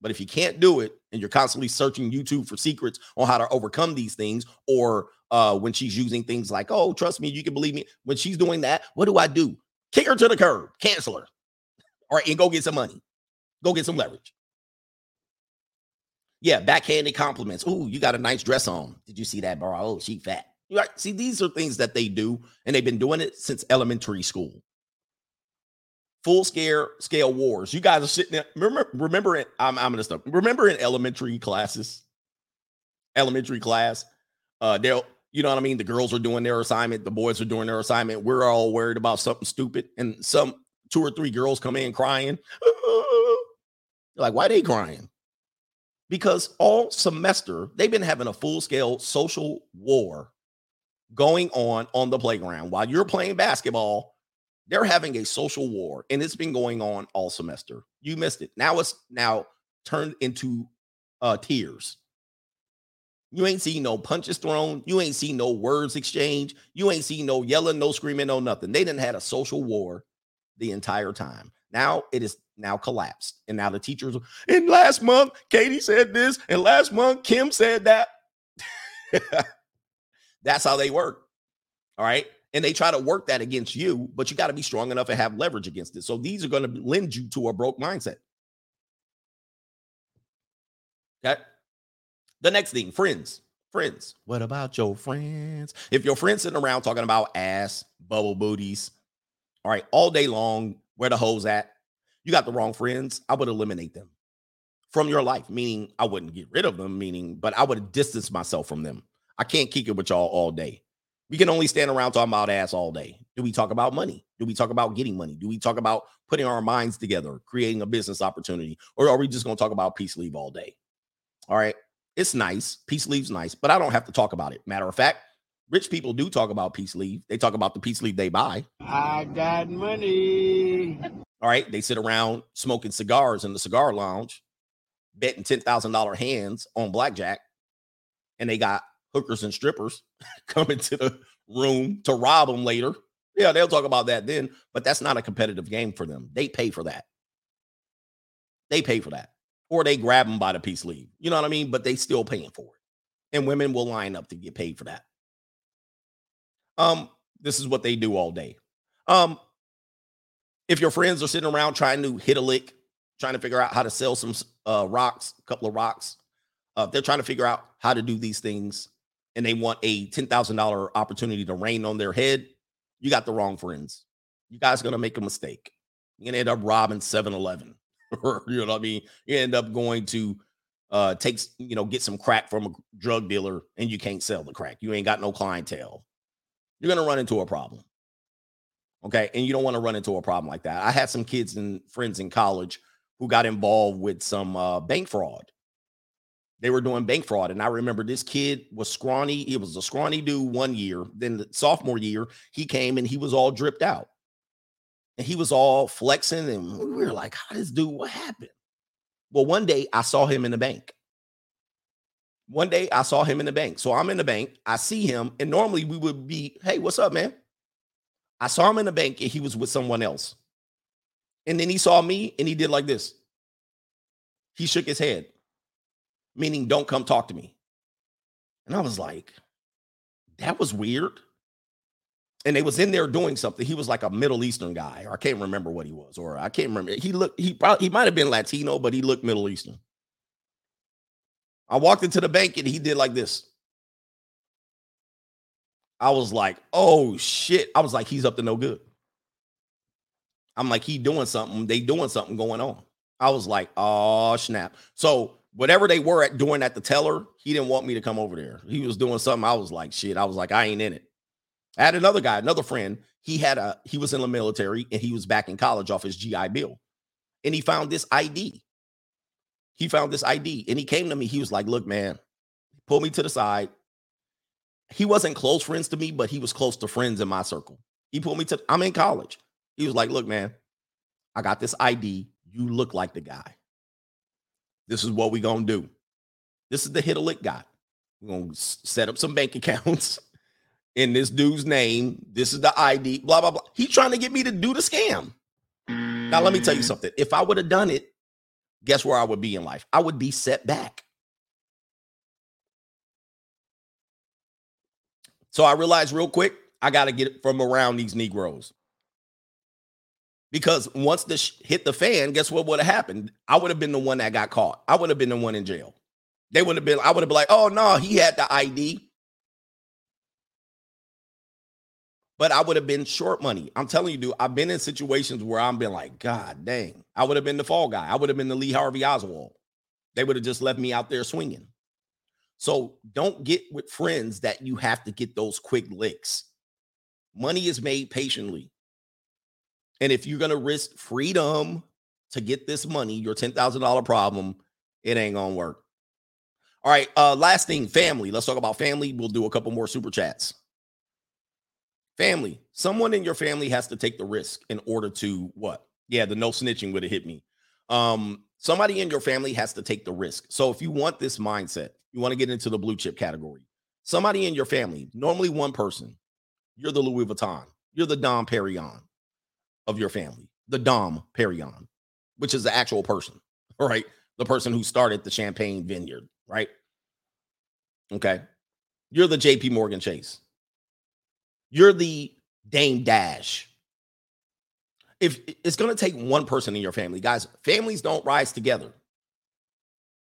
But if you can't do it and you're constantly searching YouTube for secrets on how to overcome these things, or uh, when she's using things like, oh, trust me, you can believe me. When she's doing that, what do I do? Kick her to the curb, cancel her. All right, and go get some money, go get some leverage. Yeah, backhanded compliments. Ooh, you got a nice dress on. Did you see that, bro? Oh, she fat. Right. See, these are things that they do, and they've been doing it since elementary school. Full scale scale wars. You guys are sitting there. Remember, remember it. I'm, I'm gonna stop. Remember in elementary classes, elementary class, uh, they'll, you know what I mean? The girls are doing their assignment, the boys are doing their assignment. We're all worried about something stupid, and some two or three girls come in crying. [LAUGHS] like, why they crying? Because all semester they've been having a full scale social war going on on the playground while you're playing basketball. They're having a social war, and it's been going on all semester. You missed it. Now it's now turned into uh tears. You ain't seen no punches thrown. You ain't seen no words exchanged. You ain't seen no yelling, no screaming, no nothing. They didn't had a social war the entire time. Now it is now collapsed. And now the teachers, and last month, Katie said this, and last month, Kim said that. [LAUGHS] That's how they work. All right. And they try to work that against you, but you got to be strong enough and have leverage against it. So these are going to lend you to a broke mindset. Okay. The next thing, friends. Friends. What about your friends? If your friends sitting around talking about ass, bubble booties, all right, all day long, where the hoes at? You got the wrong friends. I would eliminate them from your life, meaning I wouldn't get rid of them, meaning, but I would distance myself from them. I can't kick it with y'all all day. We can only stand around talking about ass all day. Do we talk about money? Do we talk about getting money? Do we talk about putting our minds together, creating a business opportunity? Or are we just going to talk about peace leave all day? All right. It's nice. Peace leave's nice, but I don't have to talk about it. Matter of fact, rich people do talk about peace leave. They talk about the peace leave they buy. I got money. All right. They sit around smoking cigars in the cigar lounge, betting $10,000 hands on blackjack, and they got hookers and strippers [LAUGHS] coming to the room to rob them later. Yeah, they'll talk about that then, but that's not a competitive game for them. They pay for that. They pay for that. Or they grab them by the peace leave. You know what I mean? But they still paying for it. And women will line up to get paid for that. Um, this is what they do all day. Um, if your friends are sitting around trying to hit a lick, trying to figure out how to sell some uh rocks, a couple of rocks, uh, they're trying to figure out how to do these things and they want a $10,000 opportunity to rain on their head, you got the wrong friends. You guys are going to make a mistake. You're going to end up robbing 7 Eleven. [LAUGHS] you know what I mean? You end up going to uh take, you know, get some crack from a drug dealer and you can't sell the crack. You ain't got no clientele. You're going to run into a problem. Okay. And you don't want to run into a problem like that. I had some kids and friends in college who got involved with some uh, bank fraud they were doing bank fraud. And I remember this kid was scrawny. He was a scrawny dude one year. Then the sophomore year, he came and he was all dripped out. And he was all flexing. And we were like, how this dude, what happened? Well, one day I saw him in the bank. One day I saw him in the bank. So I'm in the bank. I see him. And normally we would be, hey, what's up, man? I saw him in the bank and he was with someone else. And then he saw me and he did like this. He shook his head meaning don't come talk to me. And I was like, that was weird. And they was in there doing something. He was like a Middle Eastern guy, or I can't remember what he was, or I can't remember. He looked, he probably he might have been Latino, but he looked Middle Eastern. I walked into the bank and he did like this. I was like, oh shit. I was like, he's up to no good. I'm like, he doing something. They doing something going on. I was like, oh snap. So whatever they were at doing at the teller, he didn't want me to come over there. He was doing something. I was like, shit. I was like, I ain't in it. I had another guy, another friend. He had a he was in the military and he was back in college off his GI Bill. And he found this ID. He found this ID and he came to me. He was like, look, man, pull me to the side. He wasn't close friends to me, but he was close to friends in my circle. He pulled me to, I'm in college. He was like, look, man, I got this ID. You look like the guy. This is what we're gonna do. This is the hit a lick guy. We're gonna set up some bank [LAUGHS] accounts in this dude's name. This is the ID, blah, blah, blah. He's trying to get me to do the scam. Now, let me tell you mm. something. If I would have done it, guess where I would be in life? I would be set back. So I realized real quick, I got to get from around these Negroes. Because once this hit the fan, guess what would have happened? I would have been the one that got caught. I would have been the one in jail. They would have been, I would have been like, oh no, he had the ID. But I would have been short money. I'm telling you, dude, I've been in situations where I'm been like, God dang, I would have been the fall guy. I would have been the Lee Harvey Oswald. They would have just left me out there swinging. So don't get with friends that you have to get those quick licks. Money is made patiently. And if you're going to risk freedom to get this money, your $10,000 problem, it ain't going to work. All right. Uh, last thing, family. Let's talk about family. We'll do a couple more super chats. Family. Someone in your family has to take the risk in order to what? Yeah, the no snitching would have hit me. Um, somebody in your family has to take the risk. So if you want this mindset, you want to get into the blue chip category. Somebody in your family, normally one person, you're the Louis Vuitton, you're the Dom Perignon of your family, the Dom Perignon, which is the actual person, [LAUGHS] right? The person who started the champagne vineyard, right? Okay. You're the JP Morgan Chase. You're the Dame Dash. If it's going to take one person in your family, guys, families don't rise together.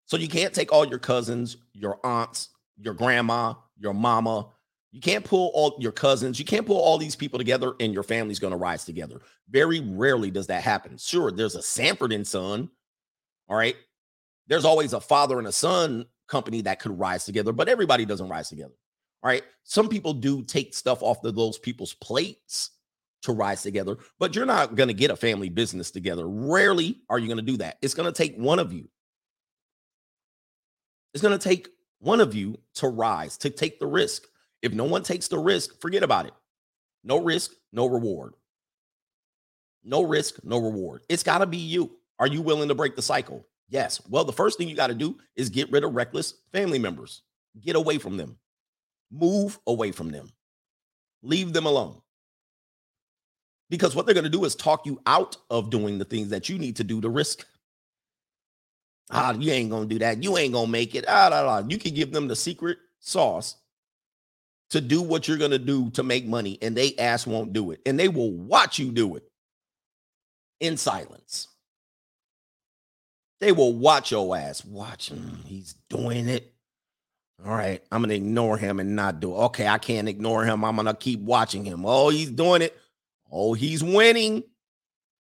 So you can't take all your cousins, your aunts, your grandma, your mama. You can't pull all your cousins. You can't pull all these people together and your family's going to rise together. Very rarely does that happen. Sure, there's a Sanford and Son. All right. There's always a father and a son company that could rise together, but everybody doesn't rise together. All right. Some people do take stuff off of those people's plates to rise together, but you're not going to get a family business together. Rarely are you going to do that. It's going to take one of you. It's going to take one of you to rise, to take the risk. If no one takes the risk, forget about it. No risk, no reward. No risk, no reward. It's got to be you. Are you willing to break the cycle? Yes. Well, the first thing you got to do is get rid of reckless family members. Get away from them. Move away from them. Leave them alone. Because what they're going to do is talk you out of doing the things that you need to do to risk. Ah, you ain't going to do that. You ain't going to make it. Ah, ah, ah. You can give them the secret sauce to do what you're going to do to make money, and they ass won't do it. And they will watch you do it in silence. They will watch your ass. Watch him. He's doing it. All right. I'm going to ignore him and not do it. Okay. I can't ignore him. I'm going to keep watching him. Oh, he's doing it. Oh, he's winning.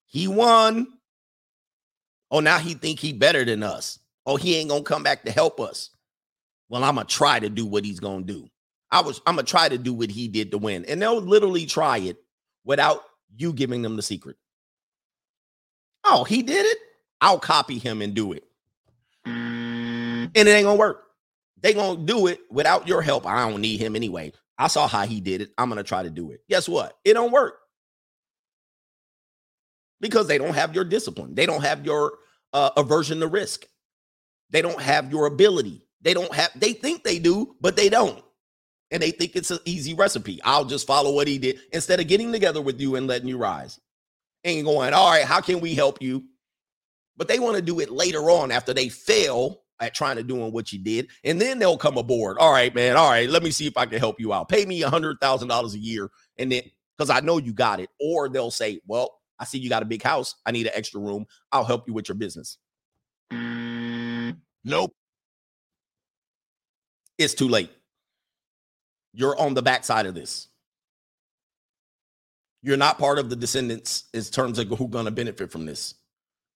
He won. Oh, now he think he better than us. Oh, he ain't going to come back to help us. Well, I'm going to try to do what he's going to do. I was I'm to try to do what he did to win. And they'll literally try it without you giving them the secret. Oh, he did it? I'll copy him and do it. And it ain't gonna work. They gonna do it without your help. I don't need him anyway. I saw how he did it. I'm gonna try to do it. Guess what? It don't work because they don't have your discipline. They don't have your uh, aversion to risk. They don't have your ability. They don't have. They think they do, but they don't. And they think it's an easy recipe. I'll just follow what he did instead of getting together with you and letting you rise. And going, all right, how can we help you? but they want to do it later on after they fail at trying to doing what you did, and then they'll come aboard. All right, man. All right, let me see if I can help you out. Pay me a hundred thousand dollars a year, and then because I know you got it. Or they'll say, "Well, I see you got a big house. I need an extra room. I'll help you with your business." Mm. Nope. It's too late. You're on the backside of this. You're not part of the descendants in terms of who's going to benefit from this.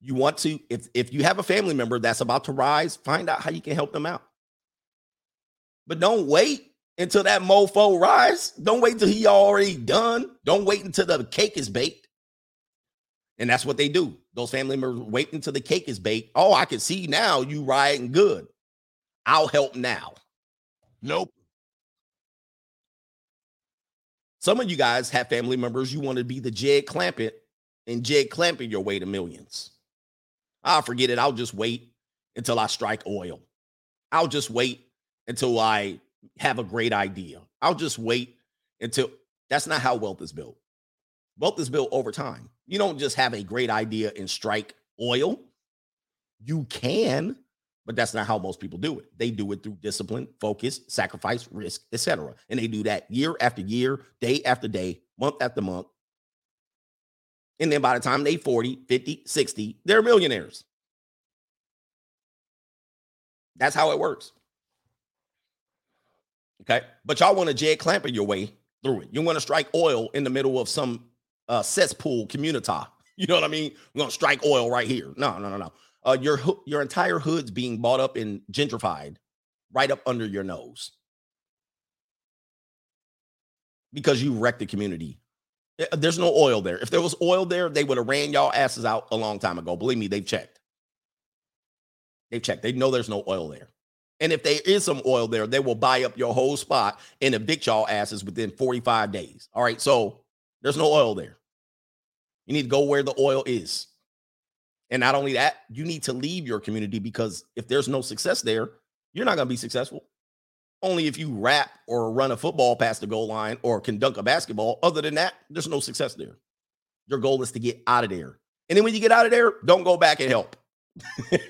You want to if if you have a family member that's about to rise find out how you can help them out. But don't wait until that mofo rise. Don't wait till he already done. Don't wait until the cake is baked. And that's what they do. Those family members wait until the cake is baked. Oh i can see now you riding good. I'll help now. Nope some of you guys have family members you want to be the jed clampett and jed clamping your way to millions I'll forget it. I'll just wait until I strike oil. I'll just wait until I have a great idea. I'll just wait until that's not how wealth is built. Wealth is built over time. You don't just have a great idea and strike oil. You can, but that's not how most people do it. They do it through discipline, focus, sacrifice, risk, etc. And they do that year after year, day after day, month after month, and then by the time they 40, 50, 60, they're millionaires. That's how it works. Okay. But y'all want to Jed Clampett your way through it. You want to strike oil in the middle of some uh, cesspool community. [LAUGHS] You know what I mean? We're gonna strike oil right here. No, no, no, no. Uh, your your entire hood's being bought up and gentrified right up under your nose because you wrecked the community. Eh, there's no oil there. If there was oil there, they would have ran y'all asses out a long time ago. Believe me, they've checked. They've checked. They know there's no oil there. And if there is some oil there, they will buy up your whole spot and evict y'all asses within 45 days. All right. So there's no oil there. You need to go where the oil is. And not only that, you need to leave your community because if there's no success there, you're not going to be successful. Only if you rap or run a football past the goal line or can dunk a basketball. Other than that, there's no success there. Your goal is to get out of there. And then when you get out of there, don't go back and help. [LAUGHS]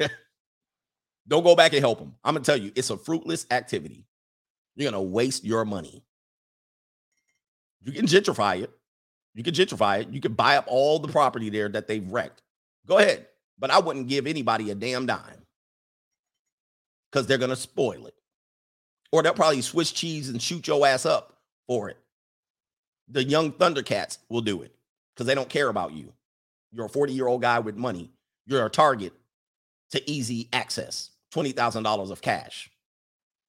don't go back and help them. I'm going to tell you, it's a fruitless activity. You're going to waste your money. You can gentrify it. You can gentrify it. You can buy up all the property there that they've wrecked. Go ahead. But I wouldn't give anybody a damn dime because they're going to spoil it. Or they'll probably switch cheese and shoot your ass up for it. The young Thundercats will do it because they don't care about you. You're a 40 year old guy with money. You're a target to easy access $20,000 of cash.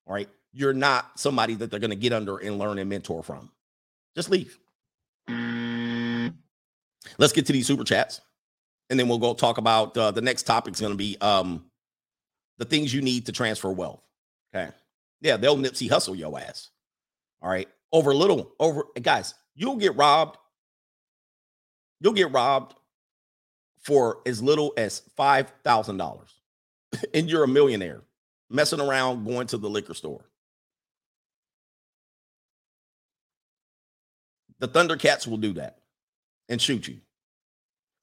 All right. You're not somebody that they're going to get under and learn and mentor from. Just leave. Mm. Let's get to these super chats, and then we'll go talk about uh, the next topic is going to be um, the things you need to transfer wealth. Okay, yeah, they'll Nipsey Hussle your ass. All right, over little over guys, you'll get robbed. You'll get robbed for as little as five thousand dollars, [LAUGHS] and you're a millionaire messing around going to the liquor store. The Thundercats will do that and shoot you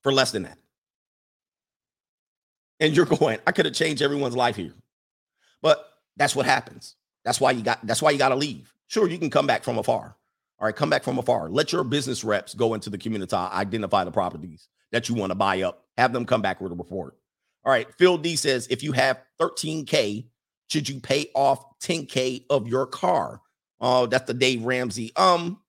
for less than that. And you're going, I could have changed everyone's life here. But that's what happens. That's why you got that's why you got to leave. Sure, you can come back from afar. All right, come back from afar. Let your business reps go into the community, identify the properties that you want to buy up. Have them come back with a report. All right, Phil D says if you have 13K, should you pay off 10K of your car? Oh, that's the Dave Ramsey. Um,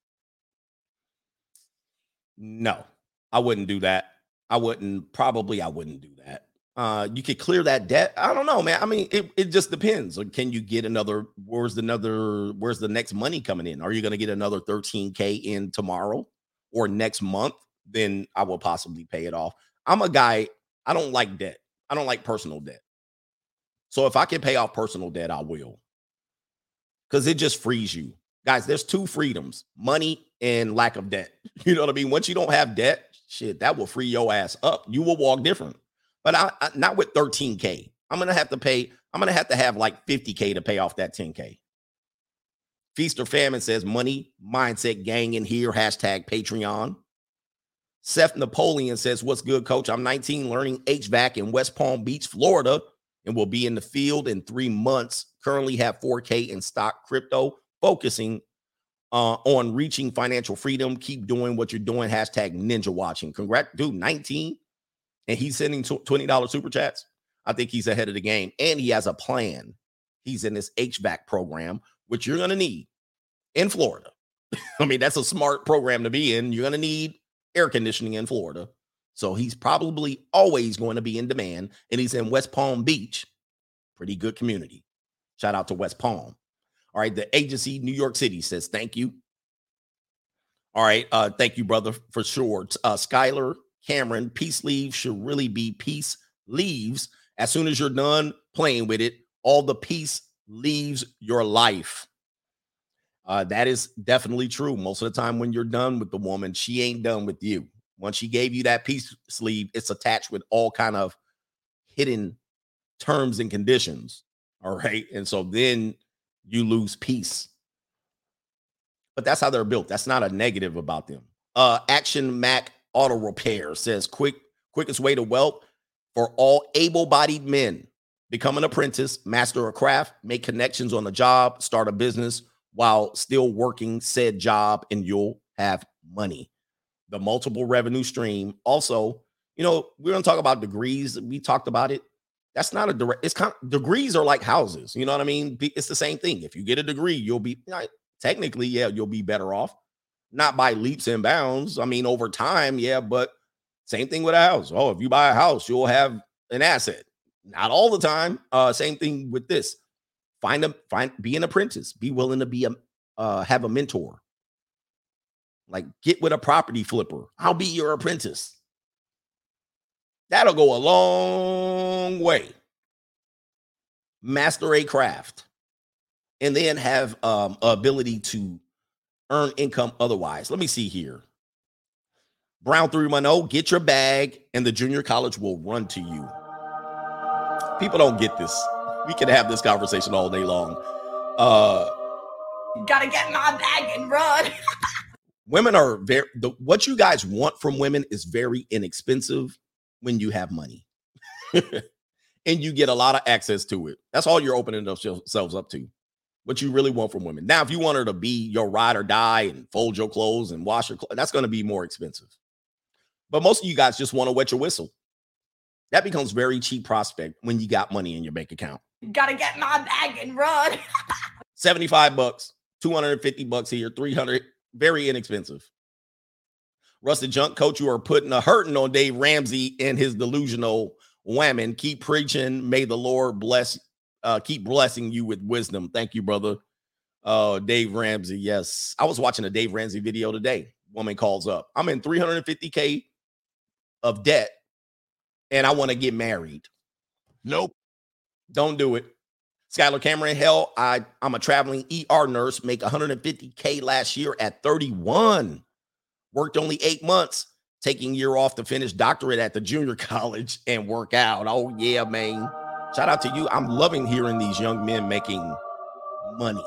no, I wouldn't do that. I wouldn't probably I wouldn't do that. Uh, you could clear that debt. I don't know, man. I mean, it, it just depends. Can you get another? Where's the another? Where's the next money coming in? Are you going to get another 13k in tomorrow or next month? Then I will possibly pay it off. I'm a guy. I don't like debt. I don't like personal debt. So if I can pay off personal debt, I will. Because it just frees you. Guys, there's two freedoms money and lack of debt. [LAUGHS] You know what I mean? Once you don't have debt, shit, that will free your ass up. You will walk different. But I, I, not with 13K. I'm gonna have to pay, I'm gonna have to have like 50K to pay off that 10K. Feast or Famine says money, mindset, gang in here, hashtag Patreon. Seth Napoleon says, What's good, coach? I'm 19, learning HVAC in West Palm Beach, Florida, and will be in the field in three months. Currently have 4K in stock crypto focusing uh, on reaching financial freedom. Keep doing what you're doing. Hashtag ninja watching. Congrats, dude, 19. And he's sending $20 super chats. I think he's ahead of the game. And he has a plan. He's in this HVAC program, which you're going to need in Florida. [LAUGHS] I mean, that's a smart program to be in. You're going to need air conditioning in Florida. So he's probably always going to be in demand. And he's in West Palm Beach. Pretty good community. Shout out to West Palm. All right. The agency, New York City, says thank you. All right. Uh, thank you, brother, for sure. Uh, Skylar Cameron, peace leaves should really be peace leaves. As soon as you're done playing with it, all the peace leaves your life. Uh, that is definitely true. Most of the time, when you're done with the woman, she ain't done with you. Once she gave you that peace sleeve, it's attached with all kind of hidden terms and conditions. [LAUGHS] All right. And so then you lose peace. But that's how they're built. That's not a negative about them. Uh Action Mac Auto Repair says quick quickest way to wealth for all able-bodied men. Become an apprentice, master a craft, make connections on the job, start a business while still working said job and you'll have money. The multiple revenue stream. Also, you know, we're going to talk about degrees. We talked about it. That's not a direct. It's kind of, degrees are like houses. You know what I mean? It's the same thing. If you get a degree, you'll be technically, yeah, you'll be better off. Not by leaps and bounds. I mean, over time, yeah, but same thing with a house. Oh, if you buy a house, you'll have an asset. Not all the time. Uh, same thing with this. Find a find be an apprentice. Be willing to be a uh, have a mentor. Like get with a property flipper. I'll be your apprentice. That'll go a long way. Master a craft and then have um ability to earn income otherwise. Let me see here. Brown 310, get your bag and the junior college will run to you. People don't get this. We can have this conversation all day long. Uh gotta get my bag and run. [LAUGHS] women are very the what you guys want from women is very inexpensive when you have money. [LAUGHS] and you get a lot of access to it. That's all you're opening yourselves up to. What you really want from women. Now, if you want her to be your ride or die and fold your clothes and wash your clothes, that's going to be more expensive. But most of you guys just want to wet your whistle. That becomes very cheap prospect when you got money in your bank account. Gotta get my bag and run. [LAUGHS] 75 bucks, 250 bucks here, 300, very inexpensive. Rusted Junk Coach, you are putting a hurting on Dave Ramsey and his delusional whammon. Keep preaching. May the Lord bless, uh, keep blessing you with wisdom. Thank you, brother. Uh, Dave Ramsey. Yes. I was watching a Dave Ramsey video today. Woman calls up. I'm in 350K of debt and I want to get married. Nope. Don't do it. Skylar Cameron, hell, I, I'm a traveling ER nurse, make 150K last year at 31 worked only eight months, taking year off to finish doctorate at the junior [LAUGHS] college and work out. Oh, yeah, man. Shout out to you. I'm loving hearing these young men making money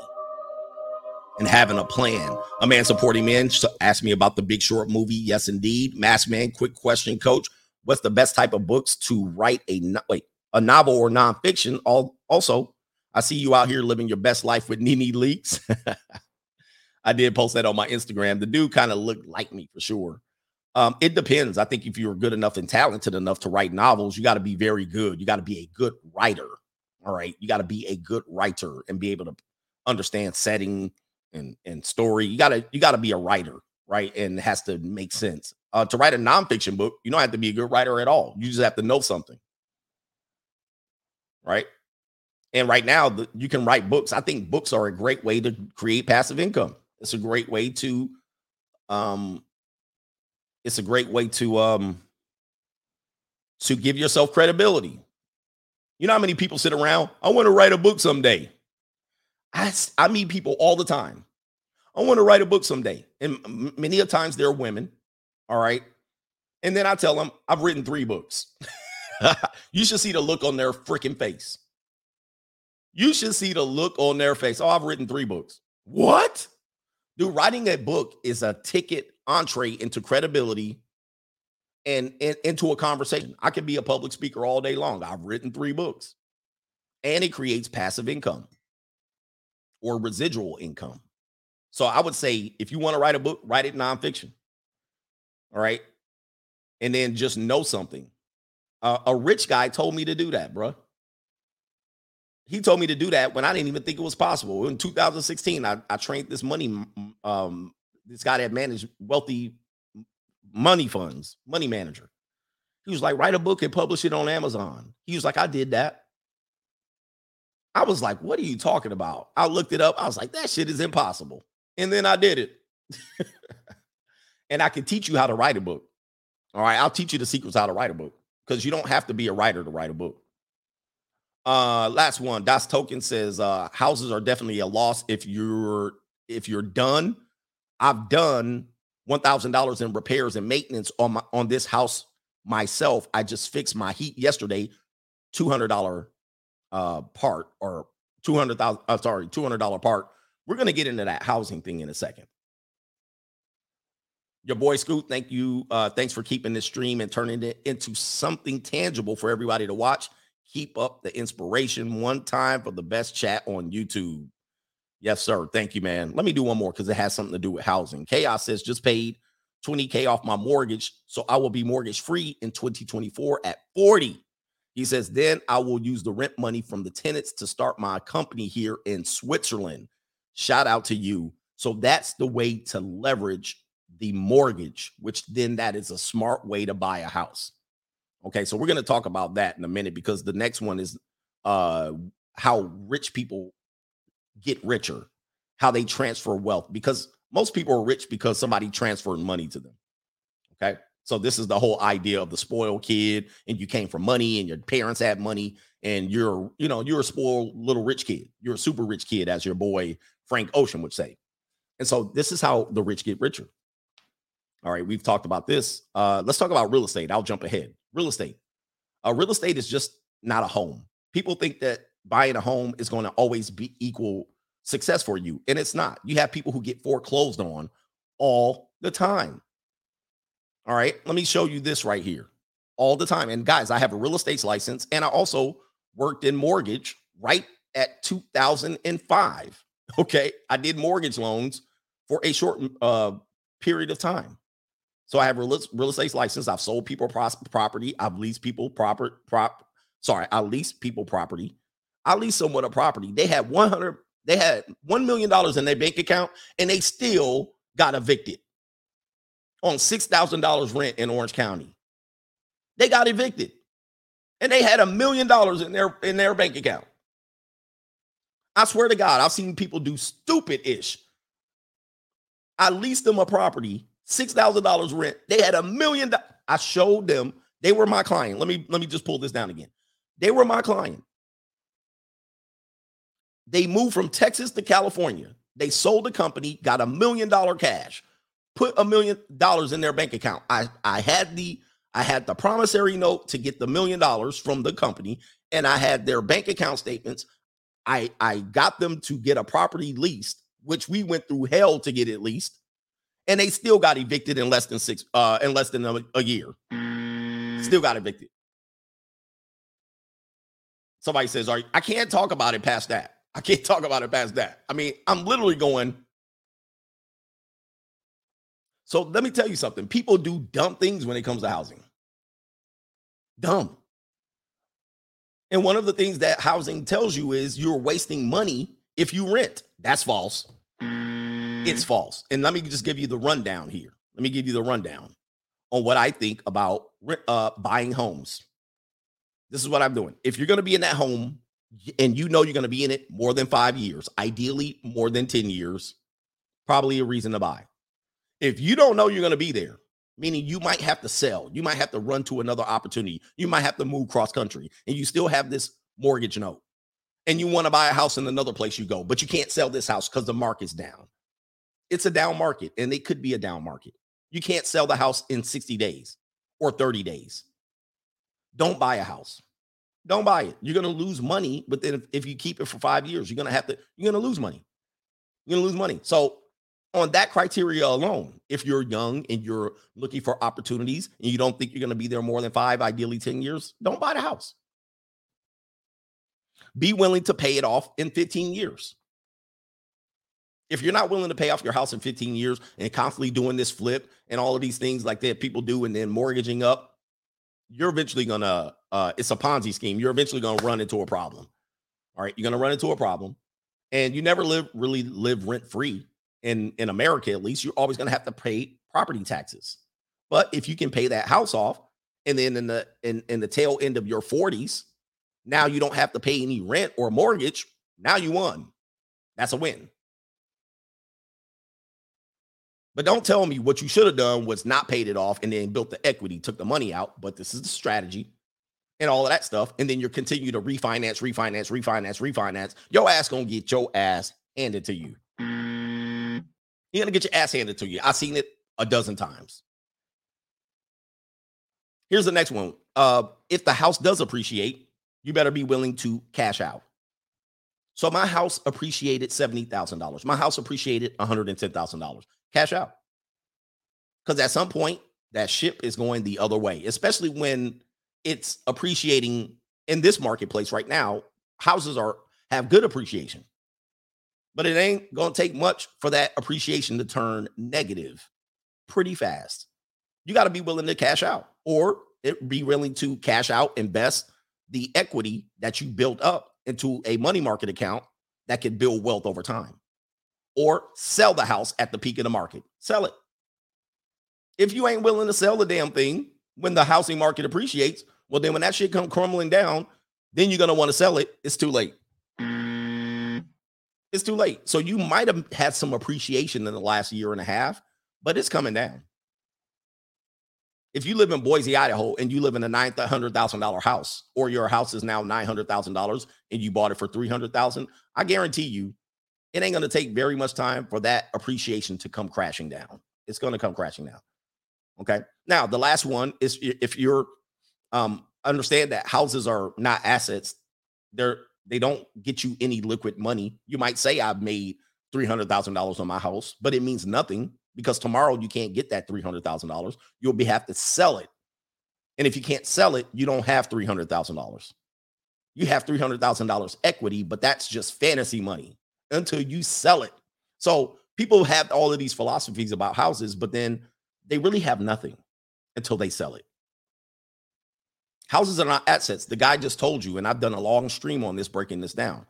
and having a plan. A man supporting men asked me about the Big Short movie. Yes, indeed. Mask Man, quick question, coach. What's the best type of books to write a wait a novel or nonfiction? All also, I see you out here living your best life with Nene Leakes. [LAUGHS] I did post that on my Instagram. The dude kind of looked like me for sure. Um, it depends. I think if you're good enough and talented enough to write novels, you got to be very good. You got to be a good writer. All right. You got to be a good writer and be able to understand setting and and story. You gotta you gotta be a writer, right? And it has to make sense. Uh, to write a nonfiction book, you don't have to be a good writer at all. You just have to know something, right? And right now, the, you can write books. I think books are a great way to create passive income. It's a great way to um it's a great way to um to give yourself credibility. You know how many people sit around, I want to write a book someday. I I meet people all the time. I want to write a book someday. And many of times they're women, all right? And then I tell them, I've written 3 books. [LAUGHS] you should see the look on their freaking face. You should see the look on their face. Oh, I've written 3 books. What? Dude, writing a book is a ticket entree into credibility and, and into a conversation. I could be a public speaker all day long. I've written three books, and it creates passive income or residual income. So I would say if you want to write a book, write it nonfiction. All right. And then just know something. Uh, a rich guy told me to do that, bro he told me to do that when I didn't even think it was possible. In 2016, I, I trained this money, um, this guy that managed wealthy money funds, money manager. He was like, write a book and publish it on Amazon. He was like, I did that. I was like, what are you talking about? I looked it up. I was like, that shit is impossible. And then I did it. [LAUGHS] and I can teach you how to write a book. All right. I'll teach you the secrets how to write a book because you don't have to be a writer to write a book. Uh, last one. Das Token says uh, houses are definitely a loss if you're if you're done. I've done one thousand dollars in repairs and maintenance on my on this house myself. I just fixed my heat yesterday. Two hundred dollar uh part or two hundred thousand. Uh, sorry, two hundred dollar part. We're gonna get into that housing thing in a second. Your boy Scoot, thank you. Uh, thanks for keeping this stream and turning it into something tangible for everybody to watch. Keep up the inspiration. One time for the best chat on YouTube. Yes, sir. Thank you, man. Let me do one more because it has something to do with housing. Chaos says just paid 20K off my mortgage. So I will be mortgage free in 2024 at 40. He says, then I will use the rent money from the tenants to start my company here in Switzerland. Shout out to you. So that's the way to leverage the mortgage, which then that is a smart way to buy a house. Okay, so we're going to talk about that in a minute because the next one is uh how rich people get richer, how they transfer wealth because most people are rich because somebody transferred money to them. Okay. So this is the whole idea of the spoiled kid, and you came from money, and your parents had money, and you're, you know, you're a spoiled little rich kid. You're a super rich kid, as your boy Frank Ocean would say. And so this is how the rich get richer. All right, we've talked about this. Uh, let's talk about real estate. I'll jump ahead. Real estate. Uh, real estate is just not a home. People think that buying a home is going to always be equal success for you, and it's not. You have people who get foreclosed on all the time. All right, let me show you this right here all the time. And guys, I have a real estate license and I also worked in mortgage right at 2005. Okay, I did mortgage loans for a short uh, period of time. So I have real, real estate license. I've sold people pros- property. I've leased people proper prop. Sorry, I leased people property. I leased someone a property. They had 100. They had one million dollars in their bank account, and they still got evicted on $6,000 rent in Orange County. They got evicted. And they had a million dollars in their in their bank account. I swear to God, I've seen people do stupid ish. I leased them a property, $6,000 rent. They had a million do- I showed them they were my client. Let me let me just pull this down again. They were my client. They moved from Texas to California. They sold the company, got a million dollar cash put a million dollars in their bank account. I I had the I had the promissory note to get the million dollars from the company, and I had their bank account statements. I I got them to get a property leased, which we went through hell to get it leased, and they still got evicted in less than six uh in less than a, a year. Still got evicted. Somebody says, "Are I can't talk about it past that. I can't talk about it past that." I mean, I'm literally going so let me tell you something. People do dumb things when it comes to housing. Dumb. And one of the things that housing tells you is you're wasting money if you rent. That's false. It's false. And let me just give you the rundown here. Let me give you the rundown on what I think about uh, buying homes. This is what I'm doing. If you're going to be in that home and you know you're going to be in it more than five years, ideally more than 10 years, probably a reason to buy. If you don't know you're going to be there, meaning you might have to sell, you might have to run to another opportunity, you might have to move cross country, and you still have this mortgage note, and you want to buy a house in another place you go, but you can't sell this house because the market's down. It's a down market, and it could be a down market. You can't sell the house in 60 days or 30 days. Don't buy a house. Don't buy it. You're going to lose money, but then if, if you keep it for five years, you're going to have to, you're going to lose money. You're going to lose money. So on that criteria alone, if you're young and you're looking for opportunities and you don't think you're going to be there more than five, ideally 10 years, don't buy the house. Be willing to pay it off in 15 years. If you're not willing to pay off your house in 15 years and constantly doing this flip and all of these things like that people do and then mortgaging up, you're eventually to, uh, it's a Ponzi scheme. You're eventually to run into a problem. All right. You're to run into a problem and you never live really live rent free in in America at least, you're always to have to pay property taxes. But if you can pay that house off, and then in the in, in the tail end of your 40s, now you don't have to pay any rent or mortgage. Now you won. That's a win. But don't tell me what you should have done was not paid it off and then built the equity, took the money out. But this is the strategy and all of that stuff. And then you're continue to refinance, refinance, refinance, refinance. Your ass gonna get your ass handed to you. You're gonna get your ass handed to you. I've seen it a dozen times. Here's the next one. Uh, if the house does appreciate, you better be willing to cash out. So my house appreciated $70,000. My house appreciated $110,000. Cash out. Because at some point, that ship is going the other way, especially when it's appreciating in this marketplace right now. Houses are have good appreciation but it ain't to take much for that appreciation to turn negative pretty fast. You got to be willing to cash out or it, be willing to cash out, invest, the equity that you built up into a money market account that can build wealth over time. Or sell the house at the peak of the market. Sell it. If you ain't willing to sell the damn thing when the housing market appreciates, well, then when that shit come crumbling down, then you're gonna want to sell it. It's too late. It's too late. So you might have had some appreciation in the last year and a half, but it's coming down. If you live in Boise, Idaho, and you live in a nine hundred thousand dollar house, or your house is now nine hundred thousand dollars, and you bought it for three hundred thousand, I guarantee you, it ain't gonna take very much time for that appreciation to come crashing down. It's gonna come crashing down. Okay. Now the last one is if you're um understand that houses are not assets, they're they don't get you any liquid money. You might say I've made three hundred thousand dollars on my house, but it means nothing because tomorrow you can't get that three hundred thousand dollars. You'll be have to sell it, and if you can't sell it, you don't have three hundred thousand dollars. You have three hundred thousand dollars equity, but that's just fantasy money until you sell it. So people have all of these philosophies about houses, but then they really have nothing until they sell it. Houses are not assets. The guy just told you, and I've done a long stream on this, breaking this down.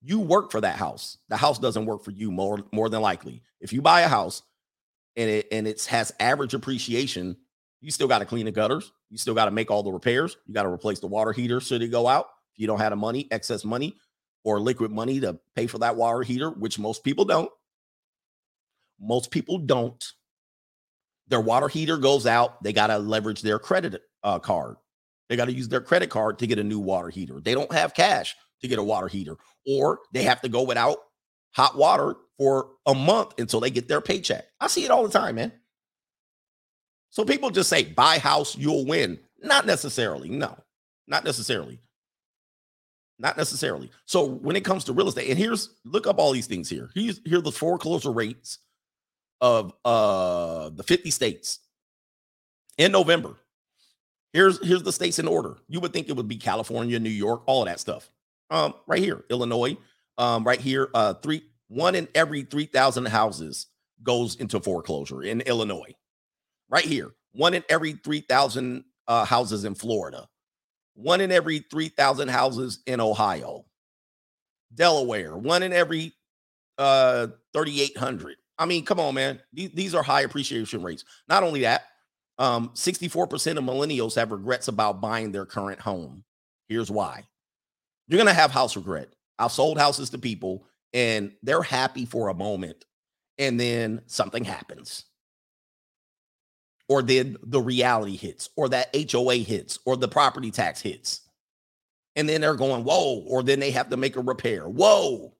You work for that house. The house doesn't work for you more, more than likely. If you buy a house and it and it has average appreciation, you still got to clean the gutters. You still got to make all the repairs. You got to replace the water heater should it go out. If you don't have the money, excess money, or liquid money to pay for that water heater, which most people don't. Most people don't. Their water heater goes out. They got to leverage their credit uh, card they got to use their credit card to get a new water heater. They don't have cash to get a water heater, or they have to go without hot water for a month until they get their paycheck. I see it all the time, man. So people just say, buy house, you'll win. Not necessarily. No, not necessarily. Not necessarily. So when it comes to real estate, and here's look up all these things here. Here's here the foreclosure rates of uh the 50 states in November. Here's here's the states in order. You would think it would be California, New York, all of that stuff. Um, right here, Illinois. Um, right here, uh, three one in every three thousand houses goes into foreclosure in Illinois. Right here, one in every three thousand uh, houses in Florida. One in every three thousand houses in Ohio. Delaware, one in every uh 3800. I mean, come on, man. These, these are high appreciation rates. Not only that, um, 64% of millennials have regrets about buying their current home. Here's why you're going to have house regret. I've sold houses to people and they're happy for a moment, and then something happens. Or then the reality hits, or that HOA hits, or the property tax hits. And then they're going, whoa, or then they have to make a repair. Whoa.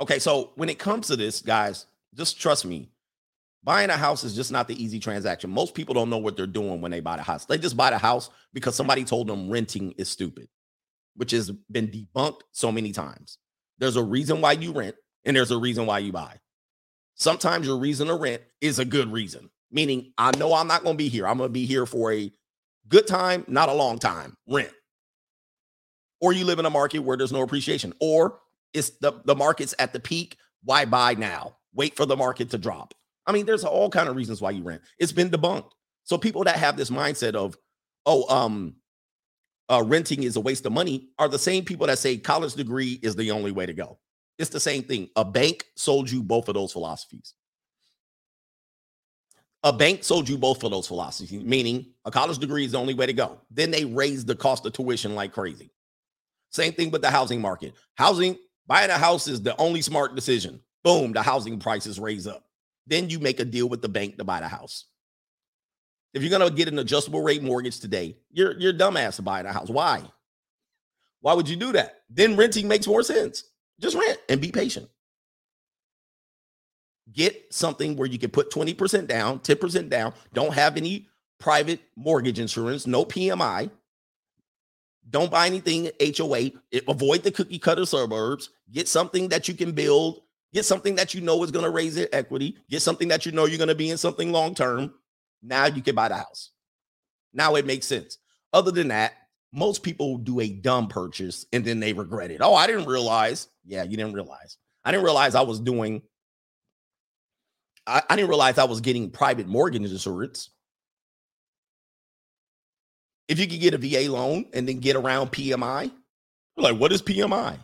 Okay, so when it comes to this, guys, just trust me, Buying a house is just not the easy transaction. Most people don't know what they're doing when they buy the house. They just buy the house because somebody told them renting is stupid, which has been debunked so many times. There's a reason why you rent, and there's a reason why you buy. Sometimes your reason to rent is a good reason, meaning I know I'm not going to be here. I'm going to be here for a good time, not a long time. Rent. Or you live in a market where there's no appreciation, or it's the, the market's at the peak. Why buy now? Wait for the market to drop. I mean, there's all kind of reasons why you rent. It's been debunked. So people that have this mindset of, oh, um, uh, renting is a waste of money are the same people that say college degree is the only way to go. It's the same thing. A bank sold you both of those philosophies. A bank sold you both of those philosophies, meaning a college degree is the only way to go. Then they raised the cost of tuition like crazy. Same thing with the housing market. Housing, buying a house is the only smart decision. Boom, the housing prices raise up. Then you make a deal with the bank to buy the house. If you're gonna get an adjustable rate mortgage today, you're you're dumbass to buy a house. Why? Why would you do that? Then renting makes more sense. Just rent and be patient. Get something where you can put 20% down, 10% down, don't have any private mortgage insurance, no PMI. Don't buy anything HOA. Avoid the cookie cutter suburbs. Get something that you can build Get something that you know is going to raise your equity. Get something that you know you're going to be in something long term. Now you can buy the house. Now it makes sense. Other than that, most people do a dumb purchase and then they regret it. Oh, I didn't realize. Yeah, you didn't realize. I didn't realize I was doing. I, I didn't realize I was getting private mortgage insurance. if you could get a VA loan and then get around PMI, like, what is PMI?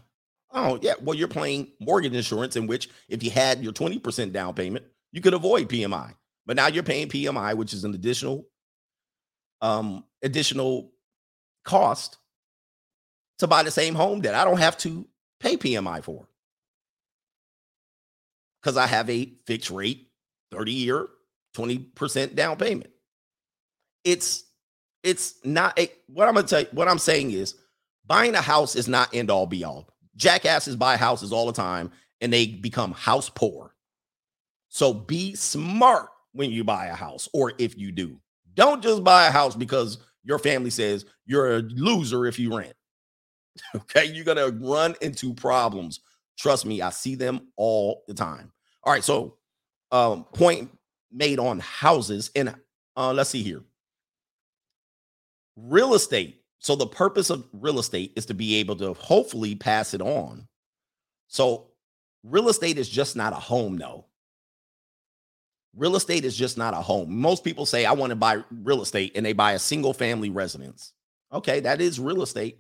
Oh, yeah. Well, you're paying mortgage insurance, in which if you had your 20% down payment, you could avoid PMI. But now you're paying PMI, which is an additional um additional cost to buy the same home that I don't have to pay PMI for. Because I have a fixed rate, 30 year, 20% down payment. It's it's not a what I'm gonna tell you, what I'm saying is buying a house is not end all be all. Jackasses buy houses all the time and they become house poor. So be smart when you buy a house, or if you do. Don't just buy a house because your family says you're a loser if you rent. [LAUGHS] Okay, you're gonna run into problems. Trust me, I see them all the time. All right, so um, point made on houses, and uh, let's see here. Real estate. So the purpose of real estate is to be able to hopefully pass it on. So real estate is just not a home, though. Real estate is just not a home. Most people say, I want to buy real estate, and they buy a single family residence. Okay, that is real estate,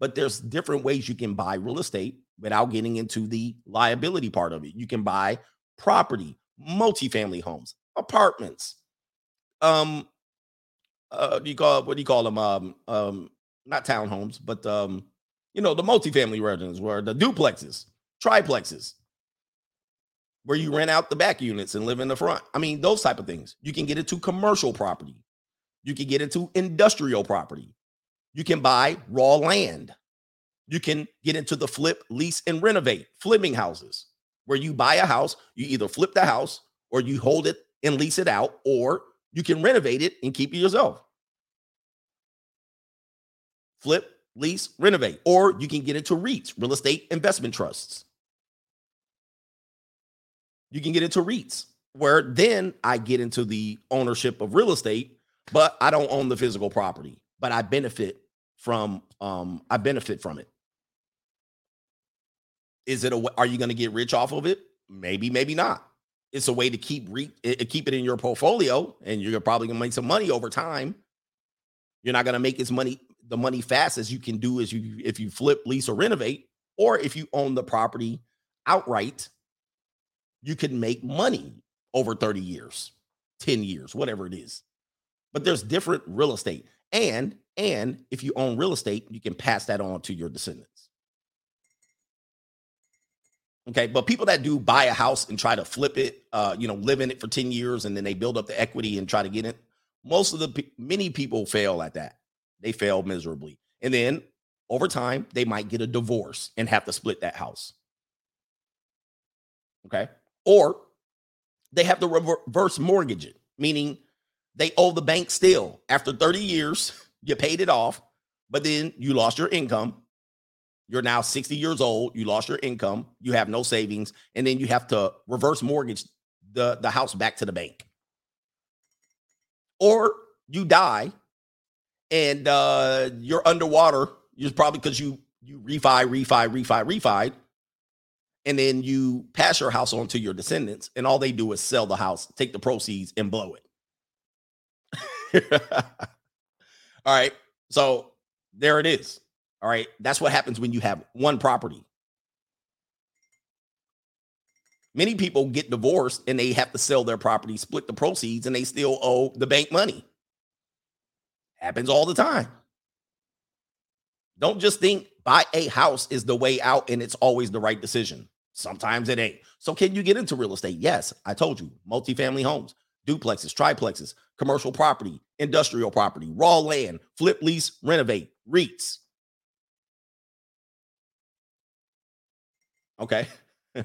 but there's different ways you can buy real estate without getting into the liability part of it. You can buy property, multifamily homes, apartments. Um, uh, you call what do you call them? Um, um, not townhomes, but um, you know, the multifamily residences where the duplexes, triplexes where you rent out the back units and live in the front. I mean, those type of things. You can get into commercial property. You can get into industrial property. You can buy raw land. You can get into the flip, lease, and renovate flipping houses, where you buy a house, you either flip the house or you hold it and lease it out, or you can renovate it and keep it yourself. Flip, lease, renovate, or you can get into REITs, real estate investment trusts you can get into REITs, where then I get into the ownership of real estate, but I don't own the physical property, but I benefit from um I benefit from it. Is it a are you going to get rich off of it? Maybe, maybe not. It's a way to keep re, keep it in your portfolio, and you're probably going to make some money over time. You're not going to make as money the money fast as you can do as you if you flip, lease, or renovate, or if you own the property outright you can make money over 30 years, 10 years, whatever it is. But there's different real estate. And and if you own real estate, you can pass that on to your descendants. Okay, but people that do buy a house and try to flip it, uh, you know, live in it for 10 years and then they build up the equity and try to get it, most of the many people fail at that. They fail miserably. And then over time, they might get a divorce and have to split that house. Okay or they have to reverse mortgage it, meaning they owe the bank still. After 30 years, [LAUGHS] you paid it off, but then you lost your income. You're now 60 years old. You lost your income. You have no savings. And then you have to reverse mortgage the, the house back to the bank. Or you die and uh, you're underwater. You're probably because you you refi, refi, refi, refi, and then you pass your house on to your descendants, and all they do is sell the house, take the proceeds, and blow it. [LAUGHS] all right. So there it is. All right. That's what happens when you have one property. Many people get divorced and they have to sell their property, split the proceeds, and they still owe the bank money. Happens all the time. Don't just think buy a house is the way out and it's always the right decision. Sometimes it ain't. So, can you get into real estate? Yes, I told you multifamily homes, duplexes, triplexes, commercial property, industrial property, raw land, flip, lease, renovate, REITs. Okay. [LAUGHS]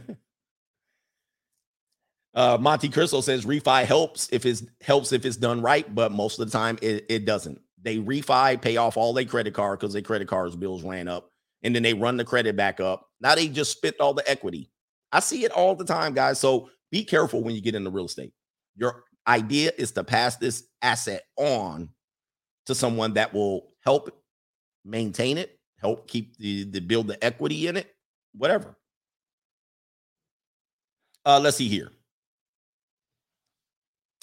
uh, Monte Cristo says refi helps if it's helps if it's done right, but most of the time it, it doesn't. They refi, pay off all their credit card because their credit cards bills ran up and then they run the credit back up. Now they just spit all the equity. I see it all the time, guys. So be careful when you get into real estate. Your idea is to pass this asset on to someone that will help maintain it, help keep the, the build the equity in it, whatever. Uh, let's see here.